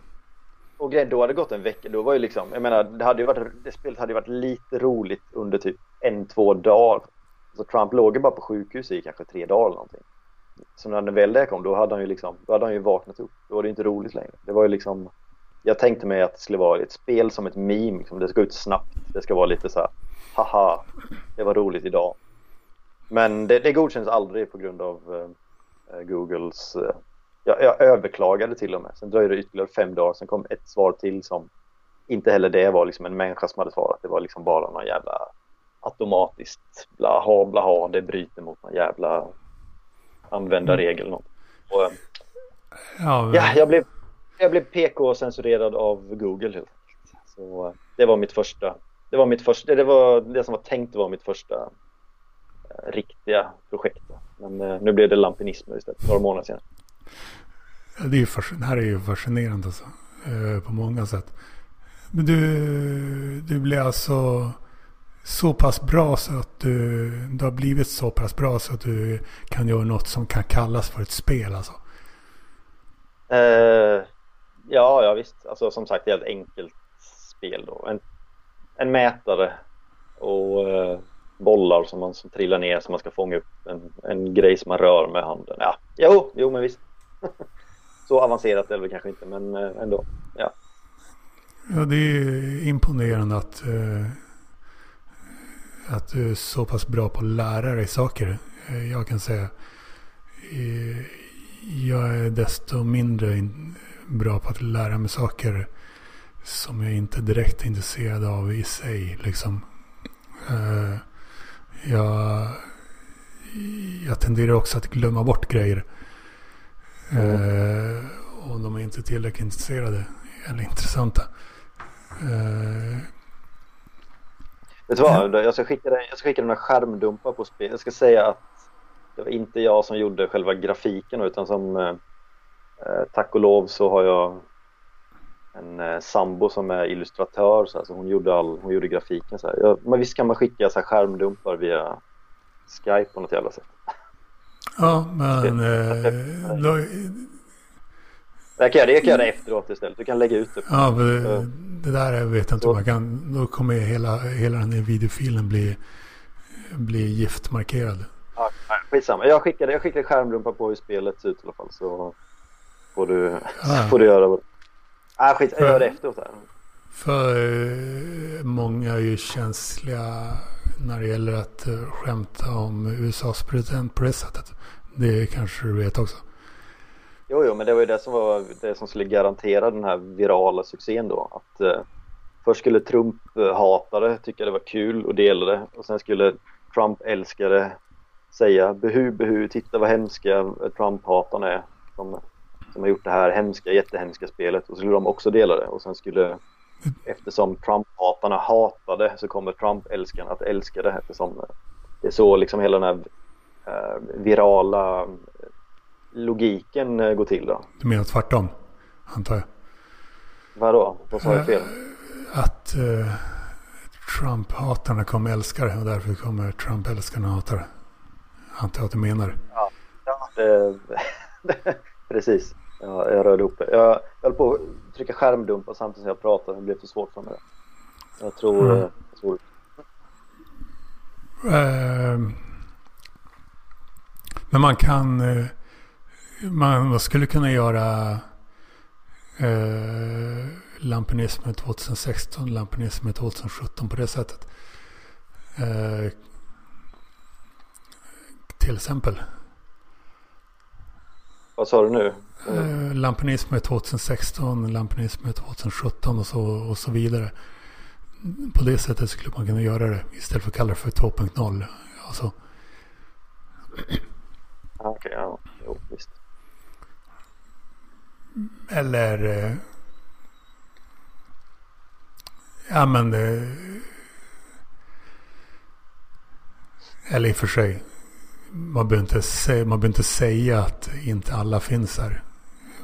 B: och grejen, då hade det gått en vecka. Då var ju liksom, jag menar, det, hade ju varit, det spelet hade ju varit lite roligt under typ en, två dagar. Så Trump låg ju bara på sjukhus i kanske tre dagar eller någonting. så när väl det kom då hade han ju liksom, då hade han ju vaknat upp. Då var det inte roligt längre. Det var ju liksom, jag tänkte mig att det skulle vara ett spel som ett meme. Liksom. Det ska ut snabbt. Det ska vara lite så här, haha, det var roligt idag. Men det, det godkänns aldrig på grund av uh, Googles uh, jag, jag, överklagade till och med. Sen dröjde det ytterligare fem dagar. Sen kom ett svar till som inte heller det var liksom en människa som hade svarat. Det var liksom bara någon jävla automatiskt blaha blaha. Det bryter mot någon jävla användarregel. Mm. Och, eh, ja, men... ja, jag blev, jag blev PK-censurerad av Google Så det var mitt första. Det var mitt första. Det var det som var tänkt att vara mitt första eh, riktiga projekt. Men eh, nu blev det lampinismer istället, några månader senare.
A: Det, är det här är ju fascinerande alltså, eh, på många sätt. Men du, du blir alltså så pass bra så att du, du har blivit så pass bra så att du kan göra något som kan kallas för ett spel alltså?
B: Uh, ja, ja visst. Alltså som sagt det är ett enkelt spel då. En, en mätare och eh, bollar som man som trillar ner som man ska fånga upp en, en grej som man rör med handen. Ja, jo, jo men visst. så avancerat är det kanske inte men eh, ändå. Ja.
A: Ja, det är imponerande att eh, att du är så pass bra på att lära dig saker. Eh, jag kan säga eh, jag är desto mindre bra på att lära mig saker som jag inte direkt är intresserad av i sig. Liksom. Eh, jag, jag tenderar också att glömma bort grejer. Mm. Och de är inte tillräckligt intresserade eller intressanta.
B: Vet du vad? Jag ska skicka dig, jag ska skicka några skärmdumpar på spel. Jag ska säga att det var inte jag som gjorde själva grafiken utan som eh, tack och lov så har jag en eh, sambo som är illustratör så alltså hon gjorde all, hon gjorde grafiken så här. Jag, men visst kan man skicka så här skärmdumpar via Skype på något jävla sätt.
A: Ja, men eh, då,
B: jag kan, det, jag kan göra det efteråt istället. Du kan lägga ut det.
A: Ja, det, det där vet jag inte om man kan. Då kommer hela, hela den här videofilen bli, bli giftmarkerad.
B: Ja, skitsamma. Jag skickar, jag skickar skärmdumpar på hur spelet ser ut i alla fall. Så får du, ja. får du göra det. Nej, skit, jag gör det efteråt. Här.
A: För eh, många är ju känsliga när det gäller att eh, skämta om USAs president på det sättet. Det kanske du vet också.
B: Jo, jo, men det var ju det som var det som skulle garantera den här virala succén då. Att eh, först skulle Trump-hatare tycka det var kul och dela det och sen skulle Trump-älskare säga behu, behu, titta vad hemska Trump-hatarna är som, som har gjort det här hemska, jättehemska spelet och så skulle de också dela det och sen skulle eftersom Trump-hatarna hatade så kommer Trump-älskarna att älska det eftersom det är så liksom hela den här eh, virala logiken eh, gå till då?
A: Du menar tvärtom, antar jag?
B: Vadå? Vad sa jag fel?
A: Eh, att uh, Trump-hatarna kommer älska det och därför kommer Trump-älskarna hata det. Antar jag att du menar.
B: Ja, ja det, precis. Ja, jag rörde ihop det. Jag, jag höll på att trycka skärmdumpa samtidigt som jag pratade. Det blev för svårt för mig. Jag tror... Mm. Jag tror...
A: Uh, men man kan... Uh, man skulle kunna göra eh, Lampinismen 2016, Lampinismen 2017 på det sättet. Eh, till exempel.
B: Vad sa du nu?
A: Eh, Lampinismen 2016, Lampinismen 2017 och så, och så vidare. På det sättet skulle man kunna göra det istället för att kalla det för 2.0. Alltså.
B: Okej, okay, ja. Jo, visst.
A: Eller... Eh, ja men... Eh, eller i och för sig. Man behöver, inte säga, man behöver inte säga att inte alla finns här.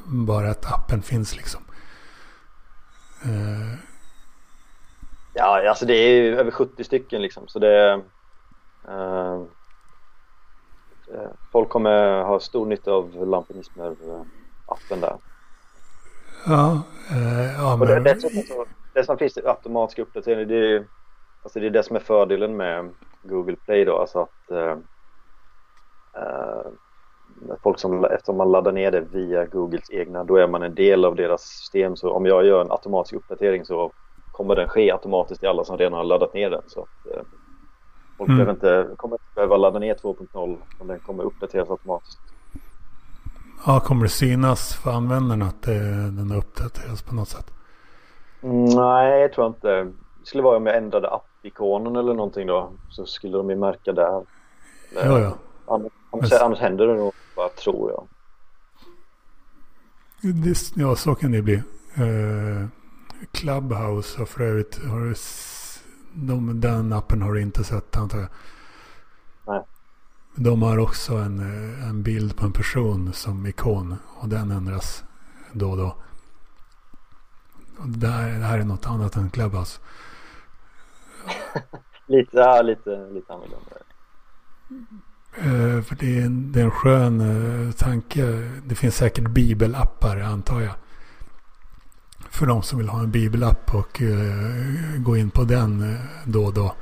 A: Bara att appen finns liksom. Uh,
B: ja, alltså det är ju över 70 stycken liksom. Så det... Uh, folk kommer ha stor nytta av Lampinismer-appen där.
A: Ja, eh, ja
B: men... det, dessutom, dessutom finns det automatisk uppdatering. Det är, alltså det är det som är fördelen med Google Play då. Alltså att folk som, eftersom man laddar ner det via Googles egna, då är man en del av deras system. Så om jag gör en automatisk uppdatering så kommer den ske automatiskt i alla som redan har laddat ner den. Så att, eh, folk mm. inte, kommer inte behöva ladda ner 2.0 om den kommer uppdateras automatiskt.
A: Ja, kommer det synas för användarna att det, den har uppdaterats på något sätt?
B: Mm, nej, jag tror inte. Det skulle vara om jag ändrade app-ikonen eller någonting då. Så skulle de ju märka där.
A: Ja, ja.
B: Annars, annars, annars händer det nog bara, tror jag.
A: Det, ja, så kan det bli. Uh, Clubhouse har för övrigt, har de, den appen har du inte sett antar jag?
B: Nej.
A: De har också en, eh, en bild på en person som ikon och den ändras då och då. Och det, här, det här är något annat än Clubhouse.
B: lite, ja, lite, lite annorlunda.
A: Uh, för det är, en, det är en skön uh, tanke. Det finns säkert bibelappar antar jag. För de som vill ha en bibelapp och uh, gå in på den då och då.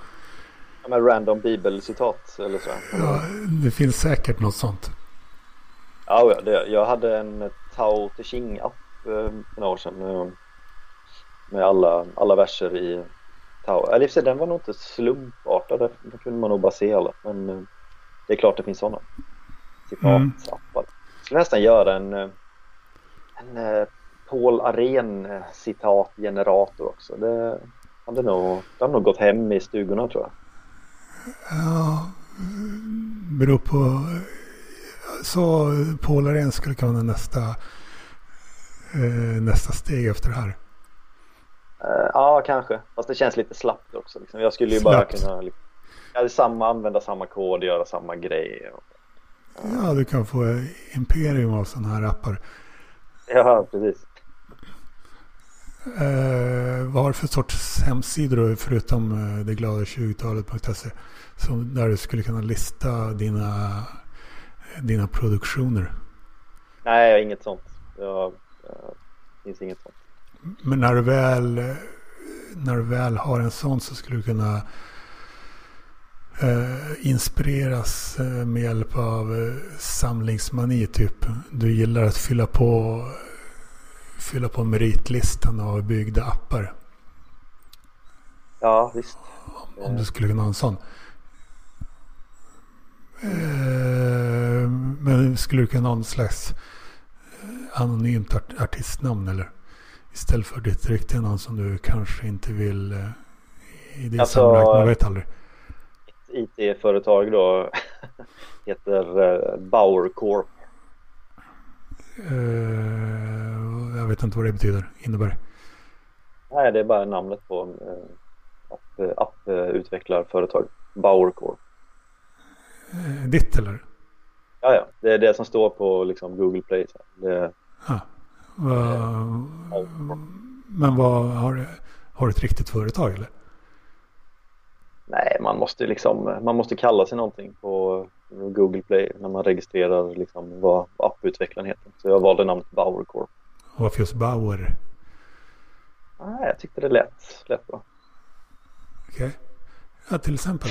B: Med random bibelcitat eller så.
A: Ja, det finns säkert något sånt.
B: Ja, jag hade en Tao Te Ching-app för några år sedan. Med alla, alla verser i Tao. Eller i den var nog inte slumpartad. Den kunde man nog bara se alla. Men det är klart det finns sådana citatappar. Mm. Jag skulle nästan göra en, eh, en eh, Paul Aren eh, citatgenerator också. Det hade nog, det hade nog gått hem i stugorna tror jag.
A: Ja, beror på. Så Paul Aren skulle kunna nästa, nästa steg efter det här.
B: Ja, kanske. Fast det känns lite slappt också. Liksom. Jag skulle ju slappt. bara kunna liksom, Ja, samma, använda samma kod, göra samma grej.
A: Ja, du kan få imperium av sådana här appar.
B: Ja, precis.
A: Eh, vad har du för sorts hemsidor förutom eh, det glada 20-talet.se? Där du skulle kunna lista dina, dina produktioner?
B: Nej, jag har inget sånt. Jag, jag, det finns inget sånt.
A: Men när du väl, när du väl har en sån så skulle du kunna eh, inspireras eh, med hjälp av eh, samlingsmani typ. Du gillar att fylla på, fylla på meritlistan av byggda appar.
B: Ja, visst.
A: Om du skulle kunna ha en sån. Eh, men skulle du kunna ha någon slags eh, anonymt art artistnamn eller? Istället för ditt riktiga namn som du kanske inte vill eh, i din alltså, sammanhang. Man vet aldrig.
B: IT-företag då heter uh, Bauer Corp.
A: Uh, jag vet inte vad det betyder, innebär.
B: Nej, det är bara namnet på uh, app-utvecklarföretag. App Bauer Corp.
A: Uh, ditt eller?
B: Ja, ja. Det är det som står på liksom, Google Play. Så. Det,
A: ah, men vad, har, har du ett riktigt företag eller?
B: Nej, man måste liksom, man måste kalla sig någonting på Google Play när man registrerar liksom vad apputvecklaren heter. Så jag valde namnet Bauer Corp.
A: Varför just Bauer?
B: Nej, jag tyckte det lät, lät bra.
A: Okej. Okay. Ja, till exempel.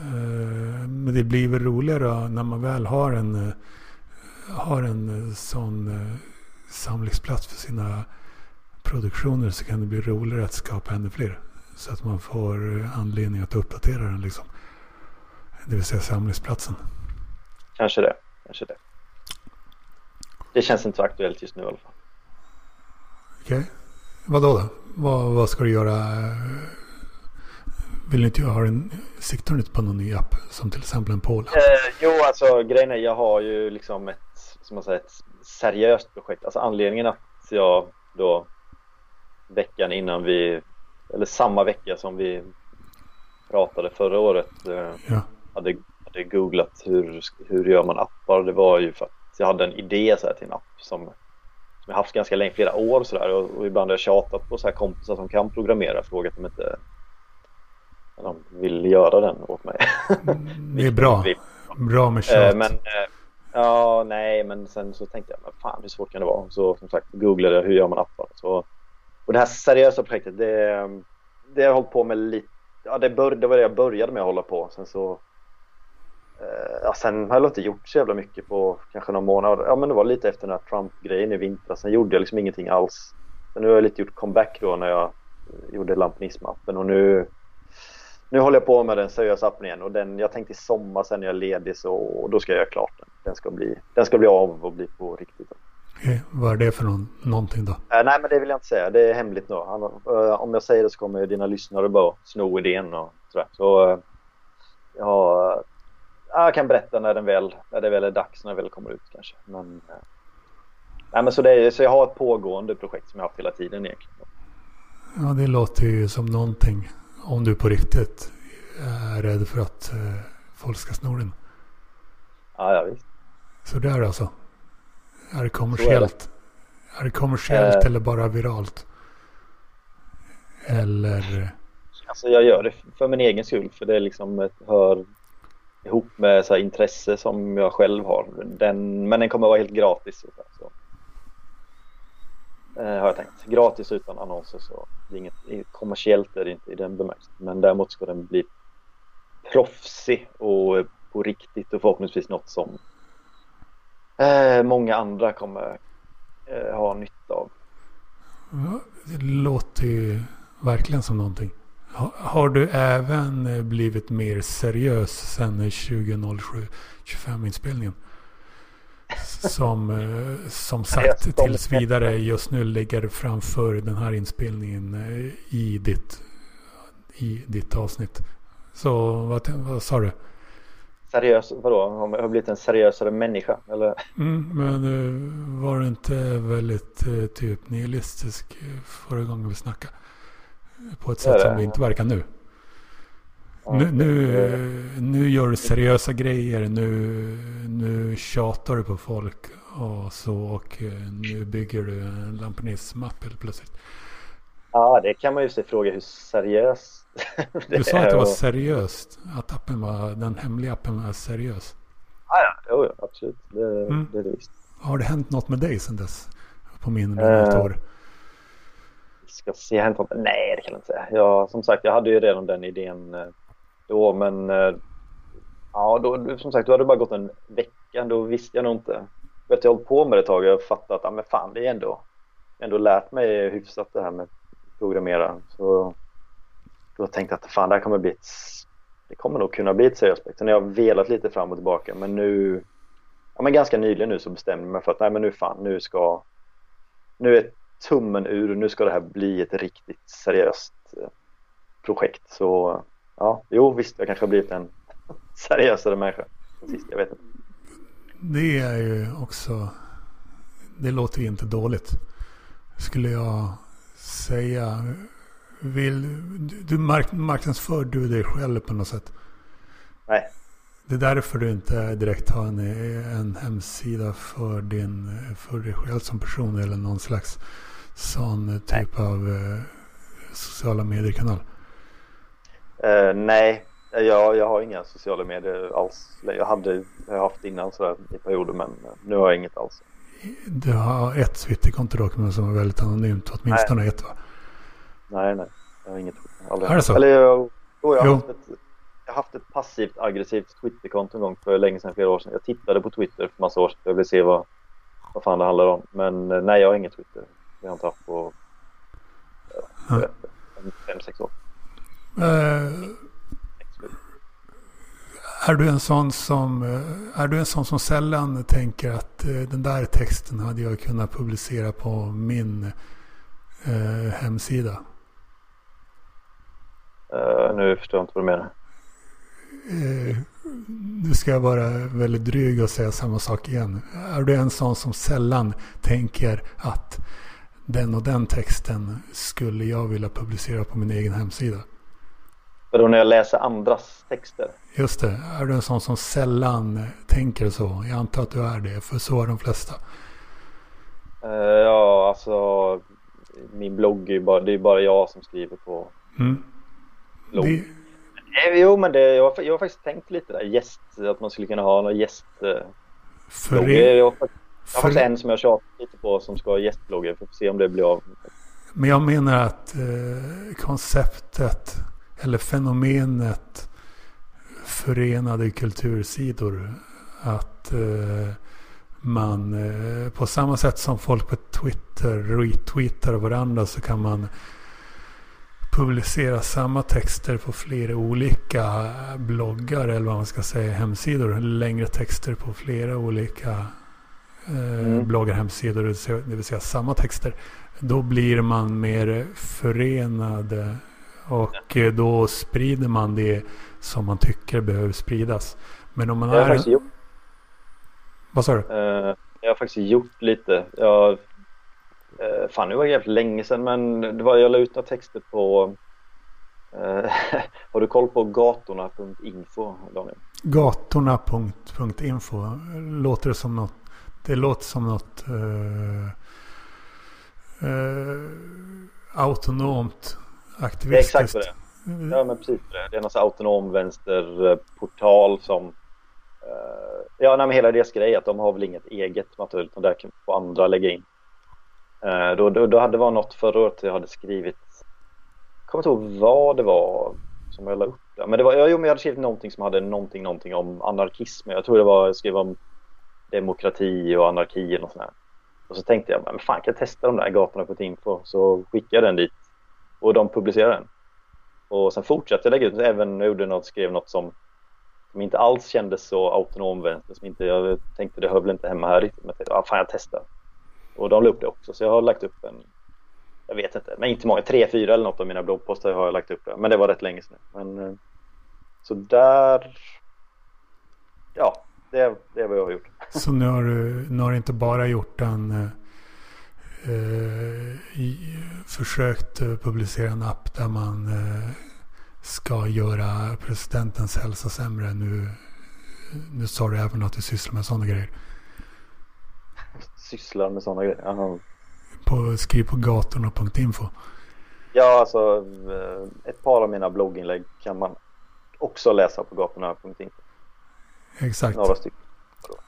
A: Uh, men det blir väl roligare när man väl har en, uh, har en sån uh, samlingsplats för sina produktioner så kan det bli roligare att skapa ännu fler. Så att man får anledning att uppdatera den liksom. Det vill säga samlingsplatsen.
B: Kanske det. Kanske det. Det känns inte så aktuellt just nu i alla fall.
A: Okej. Okay. Vad då? Vad, vad ska du göra? Vill inte ha en, siktar du inte på någon ny app? Som till exempel en Pol?
B: Eh, jo, alltså grejen är jag har ju liksom ett, som man säger, ett seriöst projekt. Alltså anledningen att jag då veckan innan vi eller samma vecka som vi pratade förra året eh, ja. hade, hade googlat hur, hur gör man appar. Det var ju för att jag hade en idé så här, till en app som, som jag haft ganska länge, flera år så där, och, och, ibland har jag tjatat på så här kompisar som kan programmera frågat om inte de vill göra den åt mig.
A: Det är bra. Bra med tjat.
B: Eh, men, eh, ja, nej, men sen så tänkte jag, men fan hur svårt kan det vara? Så som sagt googlade jag hur gör man appar. Så och det här seriösa projektet, det, det har jag hållit på med lite, ja det, bör, det var det jag började med att hålla på. Sen så Eh, ja, sen har jag inte gjort så jävla mycket på kanske några månader. Ja men det var lite efter den här Trump-grejen i vintras. Sen gjorde jag liksom ingenting alls. Sen nu har jag lite gjort comeback då när jag eh, gjorde lampinismappen och nu nu håller jag på med den seriösa appen igen och den, jag tänkte i sommar sen när jag är ledig så och då ska jag göra klart den. Den ska bli, den ska bli av och bli på riktigt.
A: Okay, vad är det för någon, någonting då?
B: Äh, nej men det vill jag inte säga, det är hemligt nu. Han, äh, om jag säger det så kommer dina lyssnare bara sno idén och sådär. Så äh, jag, jag kan berätta när, den väl, när det väl är dags, när det väl kommer ut kanske. Men, nej, men så, det är, så jag har ett pågående projekt som jag har haft hela tiden egentligen.
A: Ja det låter ju som någonting om du på riktigt är rädd för att eh, folk ska sno den.
B: Ja, ja visst.
A: Så det är alltså. Är det kommersiellt? Är det, kommersiellt äh, eller bara viralt? Eller?
B: Alltså jag gör det för min egen skull. För det är liksom ett, hör ihop med så intresse som jag själv har. Den, men den kommer vara helt gratis. Så, så. Eh, har jag tänkt. Gratis utan annonser så det är inget kommersiellt är det inte i den bemärkelsen. Men däremot ska den bli proffsig och på riktigt och förhoppningsvis något som eh, många andra kommer eh, ha nytta av.
A: Ja, det låter ju verkligen som någonting. Har, har du även eh, blivit mer seriös sen 2007-25 inspelningen? Som, eh, som sagt tills vidare just nu ligger framför den här inspelningen eh, i ditt, i ditt avsnitt. Så vad, vad sa du?
B: Seriös, vadå? Har jag blivit en seriösare människa? Eller?
A: Mm, men eh, var du inte väldigt typ nihilistisk förra gången vi snackade? På ett sätt som det inte verkar nu. Nu, nu, nu gör du seriösa grejer. Nu, nu tjatar du på folk och så. Och eh, nu bygger du en lampinismapp helt plötsligt.
B: Ja, det kan man ju se fråga hur seriöst
A: Du sa att det var seriöst. Att appen var, den hemliga appen var seriös.
B: Ja, ja, jo, absolut. Det, mm. det är det visst.
A: Har det hänt något med dig sedan dess? På mindre än ett uh?
B: Ska se, hänt något? Nej, det kan jag inte säga. Jag, som sagt, jag hade ju redan den idén eh, då men eh, ja, då, som sagt, då hade det bara gått en vecka. Då visste jag nog inte. Jag har hållit på med det ett tag och fattat att ja, men fan, det är ändå, ändå lärt mig hyfsat det här med programmera. Så då tänkte jag att fan, det här kommer bli ett, det kommer nog kunna bli ett seriöst projekt. Sen har jag velat lite fram och tillbaka men nu, ja men ganska nyligen nu så bestämde jag mig för att nej men nu fan, nu ska, nu är tummen ur nu ska det här bli ett riktigt seriöst eh, projekt. Så ja, jo visst, jag kanske har blivit en seriösare människa. Sist, jag vet inte.
A: Det är ju också, det låter ju inte dåligt. Skulle jag säga. Vill, du mark, marknadsför du dig själv på något sätt?
B: Nej.
A: Det är därför du inte direkt har en, en hemsida för, din, för dig själv som person eller någon slags sån typ Nej. av eh, sociala medier-kanal?
B: Uh, nej, jag, jag har inga sociala medier alls. Jag hade jag har haft innan sådär i perioder men nu har jag inget alls.
A: Du har ett Twitterkonto dock men som är väldigt anonymt, åtminstone nej. ett va?
B: Nej, nej, jag har inget.
A: Aldrig. Är det så?
B: Eller jag, jag, har Haft ett, jag har haft ett passivt aggressivt Twitterkonto en gång för länge sedan, flera år sedan. Jag tittade på Twitter för massa år sedan jag ville se vad, vad fan det handlar om. Men eh, nej, jag har inget Twitter. Det har jag inte haft på ja, fem, sex år.
A: Uh, är du en sån som, eh, är du en sån som sällan tänker att den där texten hade jag kunnat publicera på min uh, hemsida?
B: Nu förstår jag inte vad du menar.
A: nu ska jag vara väldigt dryg och säga samma sak igen. Är du en sån som sällan tänker att den och den texten skulle jag vilja publicera på min egen hemsida?
B: Vadå när jag läser andras texter?
A: Just det. Är du en sån som sällan tänker så? Jag antar att du är det, för så är de flesta.
B: Uh, ja, alltså min blogg är ju bara, det är bara jag som skriver på mm. Blogg. Det... Nej, jo, men det, jag, har, jag har faktiskt tänkt lite där, gäst, att man skulle kunna ha någon gäst... Uh, för jag, jag, har, jag har faktiskt en som jag tjatat lite på som ska ha gästbloggar, för att se om det blir av.
A: Men jag menar att eh, konceptet eller fenomenet förenade kultursidor. Att eh, man eh, på samma sätt som folk på Twitter retweetar varandra så kan man publicera samma texter på flera olika bloggar eller vad man ska säga hemsidor. Längre texter på flera olika eh, mm. bloggar, hemsidor, det vill säga samma texter. Då blir man mer förenad och eh, då sprider man det som man tycker behöver spridas. Men om man
B: jag har är... Faktiskt gjort...
A: Vad sa du?
B: Uh, jag har faktiskt gjort lite. Jag... Uh, fan, det var jävligt länge sedan men det var, jag la ut några texter på uh, Har du koll på gatorna.info Daniel?
A: Gatorna.info Låter det som något Det låter som något autonomt aktivistiskt.
B: Det är exakt det. Ja men precis det. Det är någon autonom vänsterportal som uh, Ja nej, men hela deras grej att de har väl inget eget material utan där kan få andra lägga in. Eh, då, då, då hade det varit något förra året jag hade skrivit Jag kommer inte ihåg vad det var som jag la upp där. Men det var, jo, men jag hade skrivit någonting som hade någonting, någonting om anarkism. Jag tror det var, jag skrev om demokrati och anarki och sånt Och så tänkte jag, men fan kan jag testa de där gatorna på ett? Så skickade jag den dit och de publicerade den. Och sen fortsatte jag lägga ut, även jag gjorde något, skrev något som, som inte alls kändes så autonom vänster, som inte, jag tänkte det hör väl inte hemma här riktigt, men jag tänkte, ah, fan jag testar. Och de la upp det också, så jag har lagt upp en, jag vet inte, men inte många, tre, fyra eller något av mina bloggposter har jag lagt upp det, men det var rätt länge sedan. Men, eh, så där, ja, det, det är vad jag har gjort.
A: Så nu har du, nu har du inte bara gjort en eh, eh försökt eh, publicera en app där man eh, ska göra presidentens hälsa sämre. Nu, nu sa du även att du sysslar med sådana grejer.
B: Sysslar med sådana grejer? Aha.
A: På, skriv på gatorna.info.
B: Ja, alltså eh, ett par av mina blogginlägg kan man också läsa på gatorna.info.
A: Exakt.
B: Några stycken.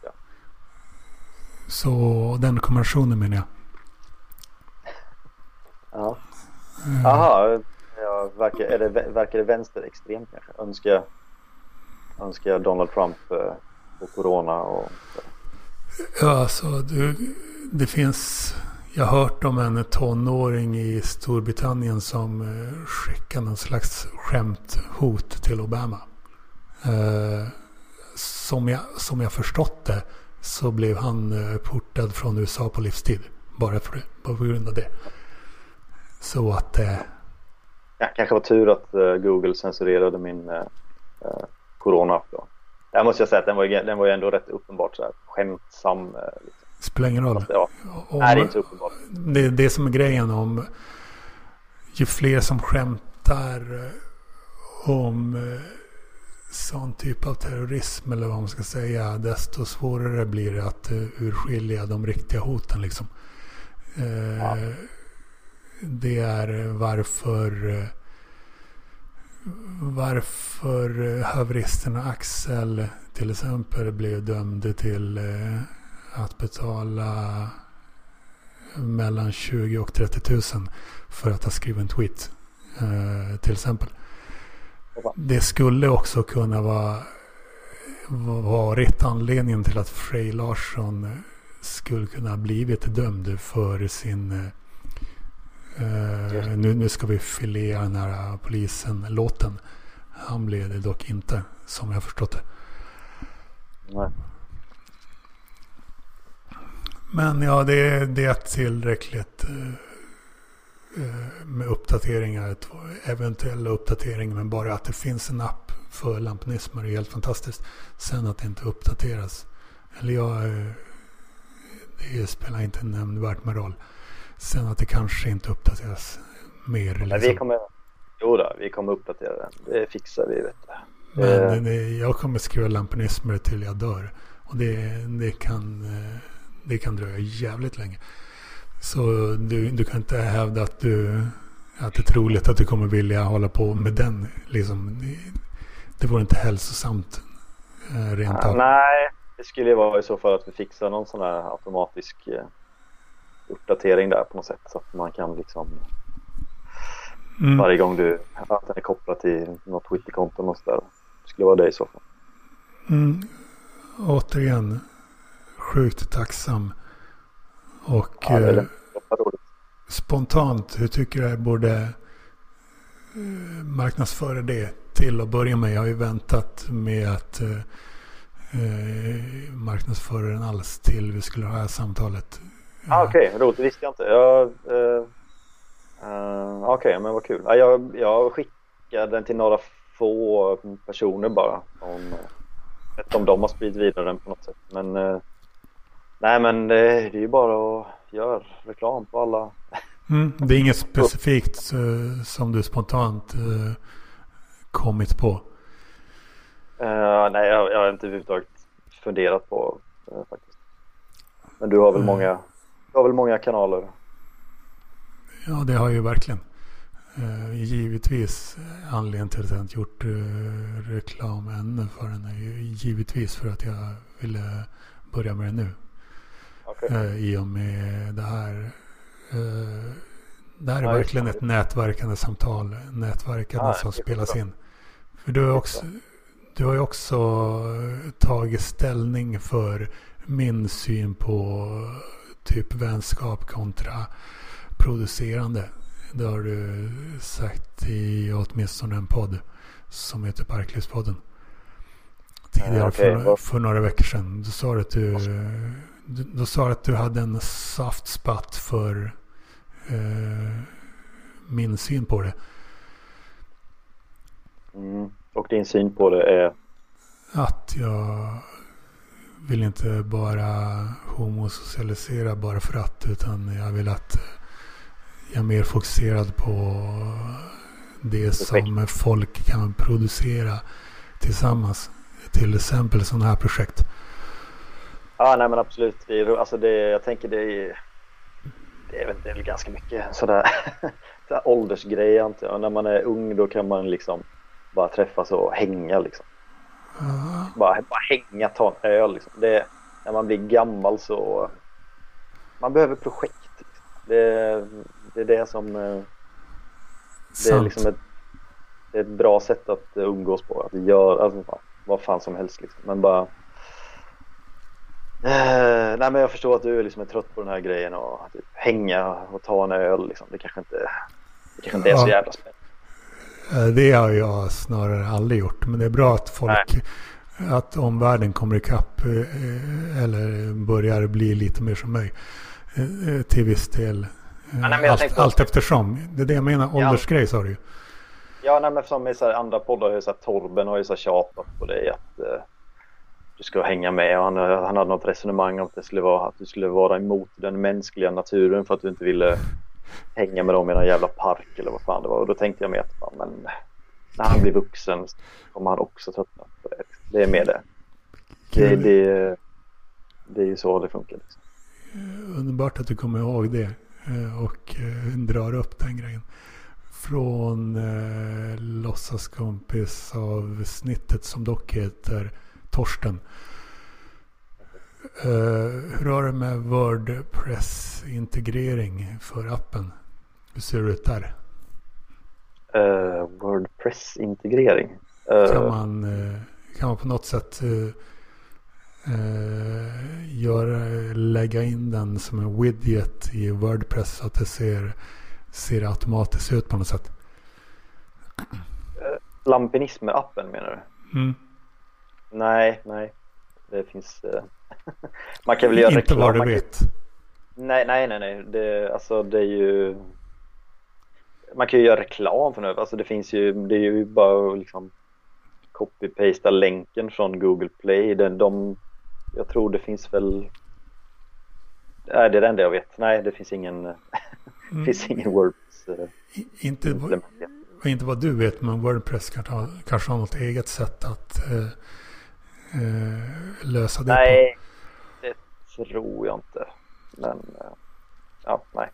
B: Ja.
A: Så den konversionen menar jag.
B: Ja. Jaha, ja, verkar, är det, verkar det vänsterextremt kanske? Önskar, önskar Donald Trump eh, på corona och
A: Ja, alltså det, det finns... Jag har hört om en tonåring i Storbritannien som eh, skickade någon slags skämthot till Obama. Eh, som, jag, som jag förstått det så blev han eh, portad från USA på livstid. Bara, för, bara på grund av det. Så att... Eh...
B: Ja, kanske var tur att eh, Google censurerade min eh, eh corona då. Där måste jag säga att den var, den var ju ändå rätt uppenbart så här skämtsam. Uh,
A: liksom. Spelar ingen roll. Fast,
B: ja, nej, det är inte uppenbart.
A: Det är det som är grejen om ju fler som skämtar om sån typ av terrorism eller vad man ska säga desto svårare blir det att urskilja de riktiga hoten liksom. Ja det är varför varför eh, haveristen Axel till exempel blev dömd till eh, att betala mellan 20 och 30 000 för att ha skrivit en tweet. Eh, till exempel. Det skulle också kunna vara varit anledningen till att Frej Larsson skulle kunna blivit dömd för sin eh, Uh, nu, nu ska vi filea den här polisen-låten. Han blev det dock inte, som jag förstått det. Nej. Men ja, det, det är tillräckligt uh, med uppdateringar. Eventuella uppdateringar, men bara att det finns en app för lampinismer är helt fantastiskt. Sen att det inte uppdateras. Eller ja, det spelar inte nämnvärt med roll. Sen att det kanske inte uppdateras mer. Liksom.
B: vi kommer, jo då, vi kommer uppdatera den. Det fixar vi. Vet du.
A: Men det, jag kommer skriva lampinismer till jag dör. Och det, det, kan, det kan dröja jävligt länge. Så du, du kan inte hävda att, du, att det är troligt att du kommer vilja hålla på med den. Liksom, det vore inte hälsosamt eh, rent av.
B: Nej, det skulle vara i så fall att vi fixar någon sån här automatisk eh, uppdatering där på något sätt så att man kan liksom mm. varje gång du att den är kopplad till något Twitterkonto och sådär skulle vara det i så fall.
A: Mm. Återigen, sjukt tacksam. Och
B: Ja, det
A: eh,
B: det.
A: Spontant, hur tycker du jag borde eh, marknadsföra det till att börja med? Jag har ju väntat med att eh, eh, marknadsföra den alls till vi skulle ha det här samtalet.
B: Ah, Okej, roligt. Det visste jag inte. Jag, eh, eh, Okej, men vad kul. Ja, jag, jag skickade den till några få personer bara. Om, inte om de har spridit vidare den på något sätt. Men eh, nej, men det, det är ju bara att göra reklam på alla.
A: Mm, det är inget specifikt eh, som du spontant eh, kommit på.
B: Eh, nej, jag, jag har inte överhuvudtaget funderat på eh, faktiskt. Men du har väl
A: Mm.
B: många, du har väl många kanaler?
A: Ja, det har jag ju verkligen. Uh, givetvis eh, anledningen till att jag inte gjort eh, reklam ännu för den är ju givetvis för att jag ville börja med det nu.
B: Okej.
A: Eh, I och med det här. det här är
B: just
A: verkligen ett nätverkande samtal. Nätverkande
B: Ja,
A: som spelas in. För du har, också, du har ju också tagit ställning för min syn på typ vänskap kontra producerande. Det har du sagt i åtminstone en podd som heter Parklivspodden. Tidigare
B: okej,
A: för, för några veckor sedan. Då sa du att du, du, då sa du att du hade en soft spot för eh, min syn på det.
B: Mm. Och din syn på det är?
A: Att jag vill inte bara homosocialisera bara för att. Utan jag vill att jag är mer fokuserad på det som folk kan producera tillsammans. Till exempel sådana här projekt.
B: Ja, nej men absolut. Det alltså det, jag tänker det är, det är, väl, det är väl ganska mycket sådär, sådär åldersgrej antar jag. När man är ung då kan man liksom bara träffas och hänga liksom.
A: Ja,
B: Bara, bara hänga, ta en öl liksom. Det, när man blir gammal så man behöver projekt. Liksom. Det, det är det som eh, det är liksom ett, det är ett bra sätt att umgås på. Att göra alltså, vad- vad fan som helst liksom. Men bara Eh, nej men jag förstår att du är liksom är trött på den här grejen och typ, hänga och ta en öl liksom. Det kanske inte, det kanske inte är så jävla spännande.
A: Eh, Det har jag snarare aldrig gjort. Men det är bra att folk, att omvärlden kommer ikapp eh, eller börjar bli lite mer som mig. eh, eh, Till viss del. Eh,
B: nej,
A: Allt, allt eftersom. Det är det jag menar.
B: Ja.
A: Åldersgrej sa du ju.
B: Ja nej men som i så andra poddar, har ju så här, Torben har ju så här tjatat på dig att eh, du ska hänga med och han, han hade något resonemang om att, det skulle vara, att du skulle vara emot den mänskliga naturen för att du inte ville hänga med dem i någon jävla park eller vad fan det var och då tänkte jag mig att fan, men när han blir vuxen kommer han också tröttna på det. Det är med det. Det, det, det är ju så det funkar. Liksom.
A: Underbart att du kommer ihåg det. eh, Och eh, drar upp den grejen. Från eh, låtsaskompis av snittet som dock heter Torsten. Eh, hur har det med Wordpress-integrering för appen? Hur ser det ut där?
B: Eh, Wordpress-integrering. Eh,
A: Kan man, kan man på något sätt eh, göra, lägga in den som en widget i Wordpress så att det ser, ser automatiskt ut på något sätt?
B: Lampinismer-appen menar du?
A: Mm.
B: Nej, nej. Det finns... man kan väl göra
A: Inte
B: reklam.
A: vad du
B: kan-
A: vet.
B: Nej, nej, nej, nej. Det, alltså det är ju... Man kan ju göra reklam för det. Alltså det finns ju, det är ju bara att liksom copy-pasta länken från Google Play. Den, de, jag tror det finns väl... Nej, det är det enda jag vet. Nej, det finn ingen, det
A: Mm.
B: finns ingen Wordpress. eh,
A: Inte, vad-
B: implementering.
A: inte vad du vet men Wordpress kanske har, kanske har något eget sätt att eh, eh, lösa det.
B: Nej, tror jag inte. Men, eh, ja, nej.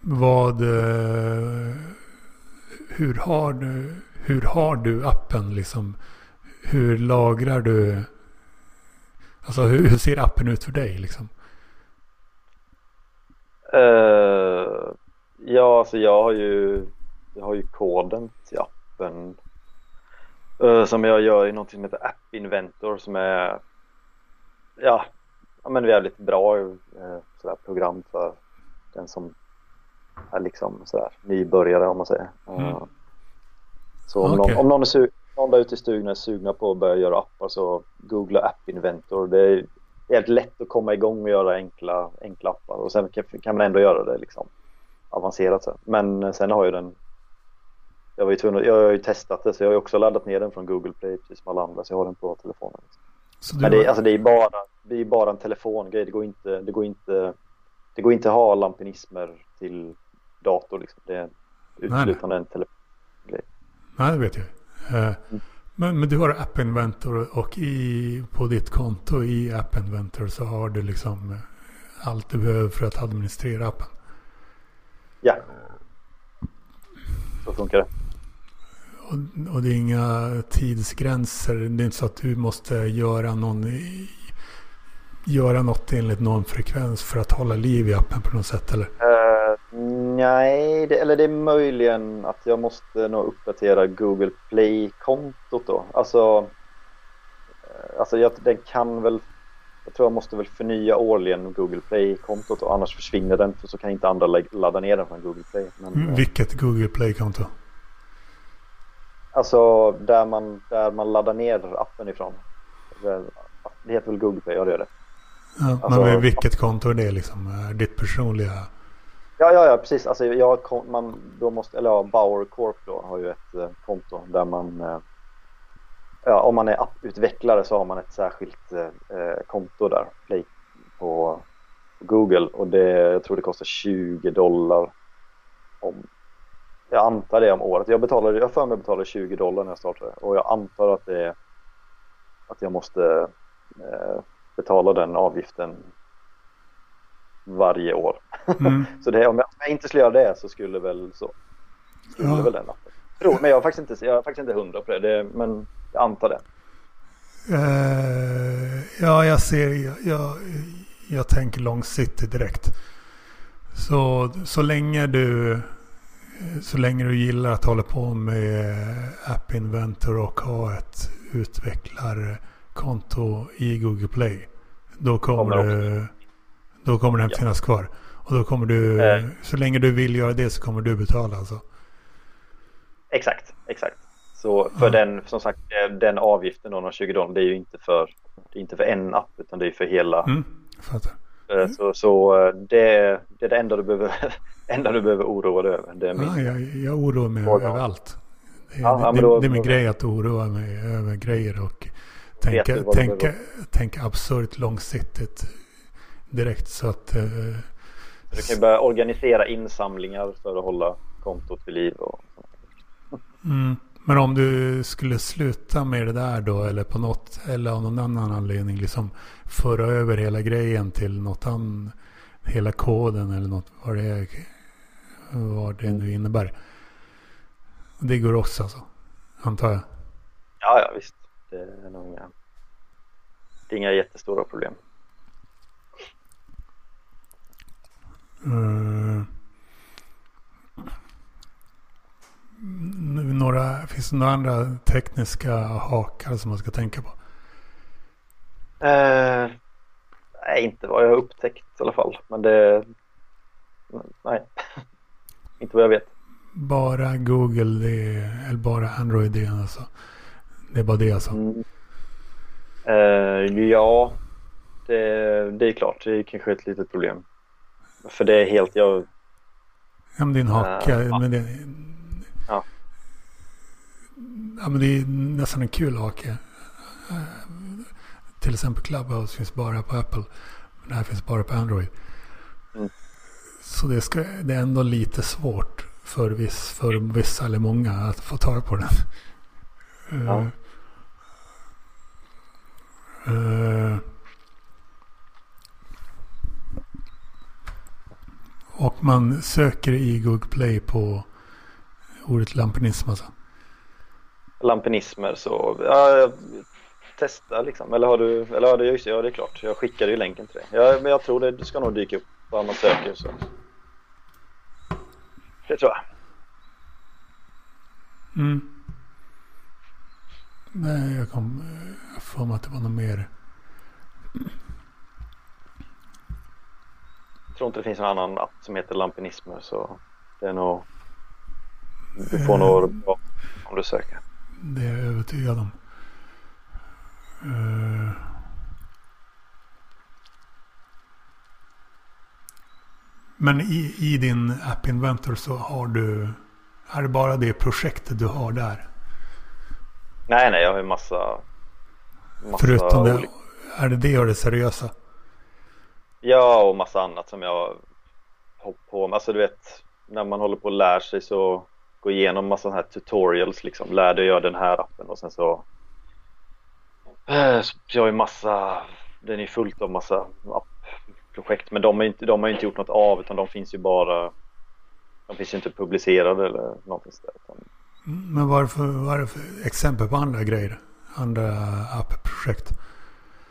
A: Vad, eh, hur, har du, hur har du appen liksom? Hur lagrar du? Alltså hur, hur ser appen ut för dig liksom?
B: Eh, ja, alltså jag har ju, jag har ju koden till appen. appen uh, som jag gör i något som heter App Inventor som är ja, men väldigt bra uh, sådär, program för den som är liksom sådär, nybörjare om man säger. Mm. Så om, okay. någon, om någon, är någon där ute i stugan är sugna på att börja göra appar så googla App Inventor. Det är helt lätt att komma igång och göra enkla, enkla appar och sen kan man ändå göra det liksom avancerat sen. Men sen har ju den jag, var ju tvungen, jag har ju testat det så jag har ju också laddat ner den från Google Play precis som alla andra så jag har den på telefonen. Liksom. Men det, är, alltså, det är bara, det är bara en telefongrej. Det går inte, det går inte, det går inte att ha lampinismer till dator liksom. Det är uteslutande en telefongrej.
A: Nej, det vet jag. Uh, mm. men, men du har App Inventor och i, på ditt konto i App Inventor så har du liksom eh, allt du behöver för att administrera appen.
B: Ja. Så funkar det.
A: Och, och, det är inga tidsgränser. Det är inte så att du måste göra någon göra något enligt någon frekvens för att hålla liv i appen på något sätt eller?
B: Uh, nej, det, eller det är möjligen att jag måste nog uppdatera Google Play-kontot då. Alltså, uh, alltså jag, den kan väl jag tror jag måste väl förnya årligen Google Play-kontot och annars försvinner den för så kan inte andra ladda ner den från Google Play.
A: Men, mm, Vilket Google Play-konto?
B: Alltså där man, där man laddar ner appen ifrån. Det heter väl Google Play, ja det gör det.
A: Ja, alltså, men vilket konto är det liksom? Ditt personliga?
B: Ja, ja, ja precis. Alltså, jag, man, då måste, eller ja, Bauer Corp då har ju ett eh, konto där man eh, ja, om man är apputvecklare så har man ett särskilt eh, konto där Play, på Google och det, jag tror det kostar 20 dollar om jag antar det om året. Jag betalade, jag för mig betalade 20 dollar när jag startade och jag antar att det är att jag måste eh, betala den avgiften varje år. Mm. så det, om, jag, om jag inte skulle göra det så skulle väl så skulle ja. väl den appen. men jag är faktiskt inte, jag är faktiskt inte hundra på det, det men jag antar det.
A: Uh, ja, jag ser, jag, jag, jag tänker långsiktigt direkt. Så, så länge du så länge du gillar att hålla på med App Inventor och ha ett utvecklarkonto i Google Play. Då kommer, kommer då kommer den ja. finnas kvar. Och då kommer du, eh. så länge du vill göra det så kommer du betala alltså?
B: Exakt, exakt. Så för ja. den, som sagt, den avgiften de 20 dollar, det är ju inte för, det är inte för en app utan det är för hela. Mm,
A: fattar.
B: Mm. Så, så det, det är det enda du behöver, enda du behöver oroa dig över. Det är
A: min... ja, jag, jag oroar mig över allt. Det, ja, det, då, det, är min då, grej att oroa mig över grejer och tänka, tänka, tänka absurt långsiktigt direkt så att... Uh,
B: du kan ju börja organisera insamlingar för att hålla kontot vid liv. Och...
A: Mm. Men om du skulle sluta med det där då eller på något eller av någon annan anledning liksom föra över hela grejen till något annat, hela koden eller något vad det, är, vad det nu innebär. Det går också alltså, antar jag?
B: Ja, ja visst. Det är nog inga, det är inga jättestora problem.
A: Uh, några, finns det några andra tekniska hakar som man ska tänka på?
B: Uh, nej, inte vad jag har upptäckt i alla fall. Men det... Nej, inte vad jag vet.
A: Bara Google, det är, eller bara Android det alltså? Det är bara det alltså? Mm.
B: Uh, ja, det, det är klart. Det är kanske ett litet problem. För det är helt, jag...
A: Ja, men det är en haka. Uh, men det, ja. ja, men det är nästan en kul hake. Till exempel Clubhouse finns bara på Apple. Men det här finns bara på Android. Mm. Så det, ska, det är ändå lite svårt för, viss, för vissa eller många att få tag på den. Ja. Uh, uh, Och man söker i Google Play på ordet lampinism alltså?
B: Lampinismer så, ja, testa liksom. Eller har du, eller har du, ja det är klart. Jag skickade ju länken till dig. Ja, men jag tror det ska nog dyka upp vad man söker så. Det tror jag.
A: Mm. Nej, jag kom jag får mig att det var något mer.
B: Jag tror inte det finns någon annan app som heter Lampinismer så det är nog du får nog bra om du söker.
A: Det är jag övertygad om. Uh, men i, i din App Inventor så har du, är det bara det projektet du har där?
B: Nej, nej, jag har ju massa,
A: massa Förutom det, olika... är det det och det seriösa?
B: Ja, och massa annat som jag hållit på med. Alltså du vet, när man håller på och lär sig så gå igenom massa här tutorials liksom. Lär dig göra den här appen och sen så Eh, så jag har ju massa, den är fullt av massa projekt men de, är inte, de har inte gjort något av utan de finns ju bara de finns ju inte publicerade eller någonting sådär.
A: Men varför, för exempel på andra grejer? Andra app-projekt?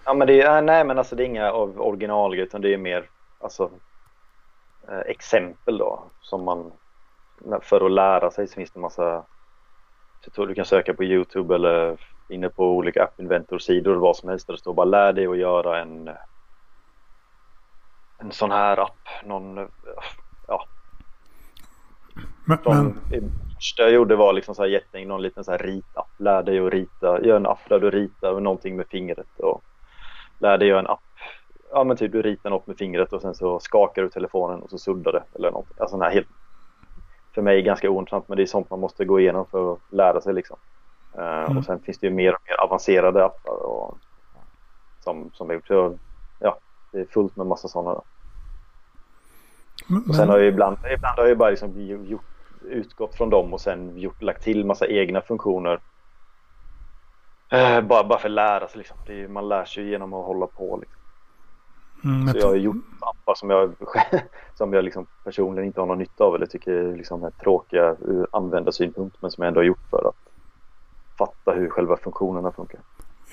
B: Ja men det är, nej men alltså det är inga av original utan det är mer alltså eh, exempel då som man för att lära sig så finns det massa du kan söka på Youtube eller inne på olika App Inventor-sidor eller vad som helst där det står bara lär dig att göra en en sån här app, någon, ja.
A: Men, men...
B: Det första jag gjorde var liksom så här jätte, någon liten så här ritapp, lär dig att rita, gör en app där du ritar någonting med fingret och lär dig göra en app, ja men typ du ritar något med fingret och sen så skakar du telefonen och så suddar det eller något, alltså här helt för mig ganska ointressant men det är sånt man måste gå igenom för att lära sig liksom. Eh, mm. Och sen finns det ju mer och mer avancerade appar och, som, som är gjort. Det är fullt med massa sådana. Men... Och sen har jag ibland, ibland har jag bara liksom gjort, utgått från dem och sen gjort, lagt till massa egna funktioner. Eh, bara, bara för att lära sig liksom. Är, man lär sig genom att hålla på liksom. Mm, så jag har gjort appar som jag, som jag liksom personligen inte har någon nytta av eller tycker liksom är tråkiga ur användarsynpunkt men som jag ändå har gjort för att fatta hur själva funktionerna funkar.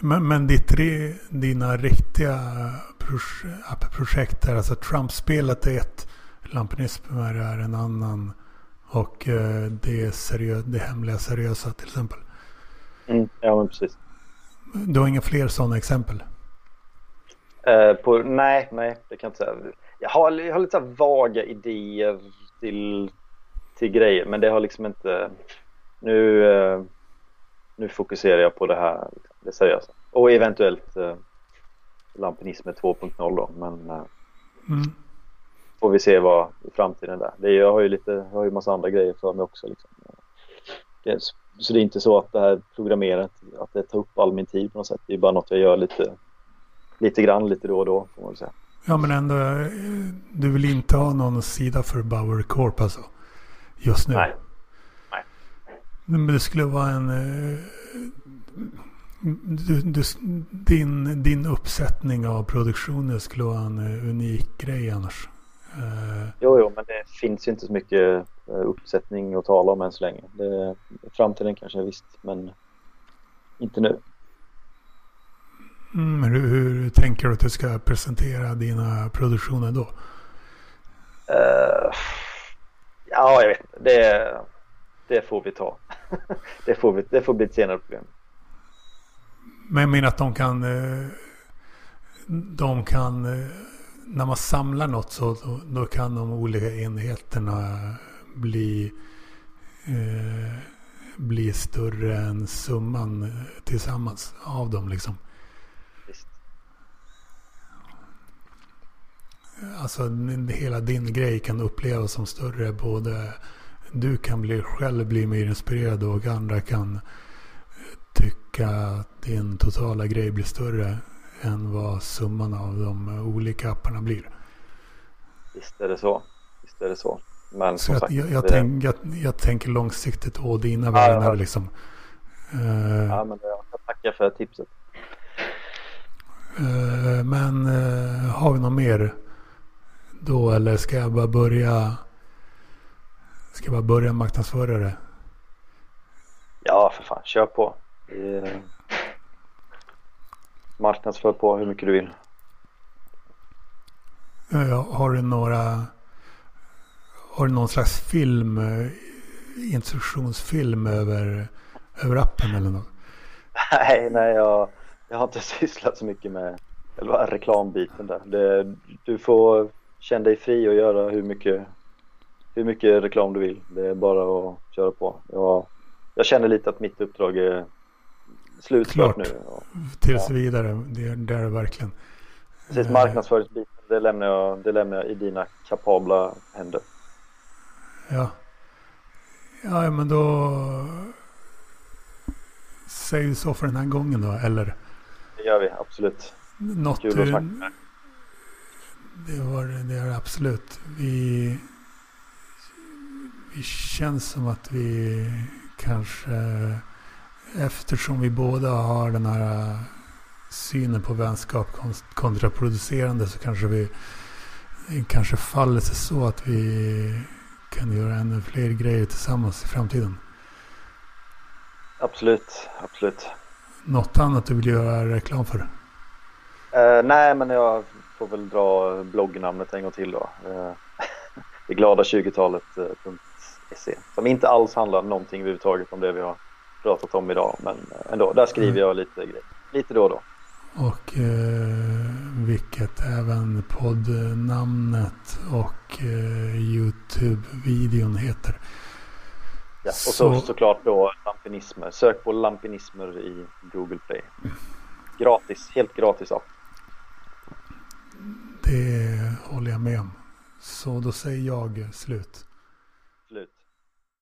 A: Men, men ditt, dina riktiga projekt är alltså Trump-spelet är ett, Lampinism är en annan och eh, det, seriö, det hemliga seriösa till exempel.
B: Mm, ja men precis.
A: Du har inga fler sådana exempel?
B: Eh, på, nej, nej, det kan jag inte säga. Jag har, jag har lite vaga idéer till, till grejer, men det har liksom inte... Nu, eh, nu fokuserar jag på det här, det seriösa. Och eventuellt eh, Lampinism 2.0 då, men eh, mm. får vi se vad i framtiden där. Det är, jag har ju lite, jag har ju massa andra grejer för mig också liksom. Det, så det är inte så att det här programmerandet, att det tar upp all min tid på något sätt. Det är bara något jag gör lite lite grann lite då och då får man säga.
A: Ja men ändå, eh, du vill inte ha någon sida för Bauer Corp alltså? Just nu?
B: Nej. Nej.
A: Men det skulle vara en... Eh, du, du, din, din uppsättning av produktionen skulle vara en eh, unik grej annars.
B: Jo, jo, men det finns ju inte så mycket uppsättning att tala om än så länge. Det, framtiden kanske visst, men inte nu.
A: Mm, hur, hur, tänker du att du ska presentera dina produktioner då?
B: Uh, ja, jag vet. Det, det får vi ta. det, får vi, det får bli ett senare problem.
A: Men jag menar att de kan... Eh, de kan... Eh, när man samlar något så då, då kan de olika enheterna bli... Eh, bli större än summan tillsammans av dem liksom. alltså hela din grej kan upplevas som större. Både du kan bli, själv bli mer inspirerad och andra kan tycka att din totala grej blir större än vad summan av de olika apparna blir.
B: Visst är det så. Visst är det så.
A: Men så sagt, jag, jag, det... tänk, jag, jag, tänker långsiktigt å dina ja, vägnar. Ja. Liksom.
B: Uh, ja, men jag tackar för tipset.
A: Uh, men uh, har vi något mer då eller ska jag bara börja Ska jag bara börja marknadsföra det?
B: Ja, för fan. Kör på. Marknadsför på hur mycket du vill.
A: Har du några Har du någon slags film Instruktionsfilm över Över appen eller något?
B: Nej, nej jag, jag har inte sysslat så mycket med eller reklambiten där. Det, du får känna dig fri och göra hur mycket, hur mycket reklam du vill. Det är bara att köra på. Jag, jag känner lite att mitt uppdrag är slutfört nu.
A: Tills ja. vidare, det, det är det verkligen.
B: Precis, eh. marknadsföringsbiten, det lämnar, jag, det lämnar jag i dina kapabla händer.
A: Ja. Ja, men då säger vi så för den här gången då, eller?
B: Det gör vi, absolut.
A: Något, Kul att snacka det var det är absolut. Vi, vi känns som att vi kanske eftersom vi båda har den här synen på vänskap kontraproducerande så kanske vi kanske faller sig så att vi kan göra ännu fler grejer tillsammans i framtiden.
B: Absolut, absolut.
A: Något annat du vill göra reklam för?
B: Uh, nej, men jag får väl dra bloggnamnet en gång till då. Uh, det glada 20-talet.se som inte alls handlar någonting överhuvudtaget om det vi har pratat om idag. Men ändå, där skriver jag lite grejer. Lite då och då.
A: Och eh, vilket även poddnamnet och eh, Youtube-videon heter.
B: Ja, och så, så såklart då lampinismer. Sök på lampinismer i Google Play. Gratis, helt gratis app.
A: Det håller jag med om. Så då säger jag slut.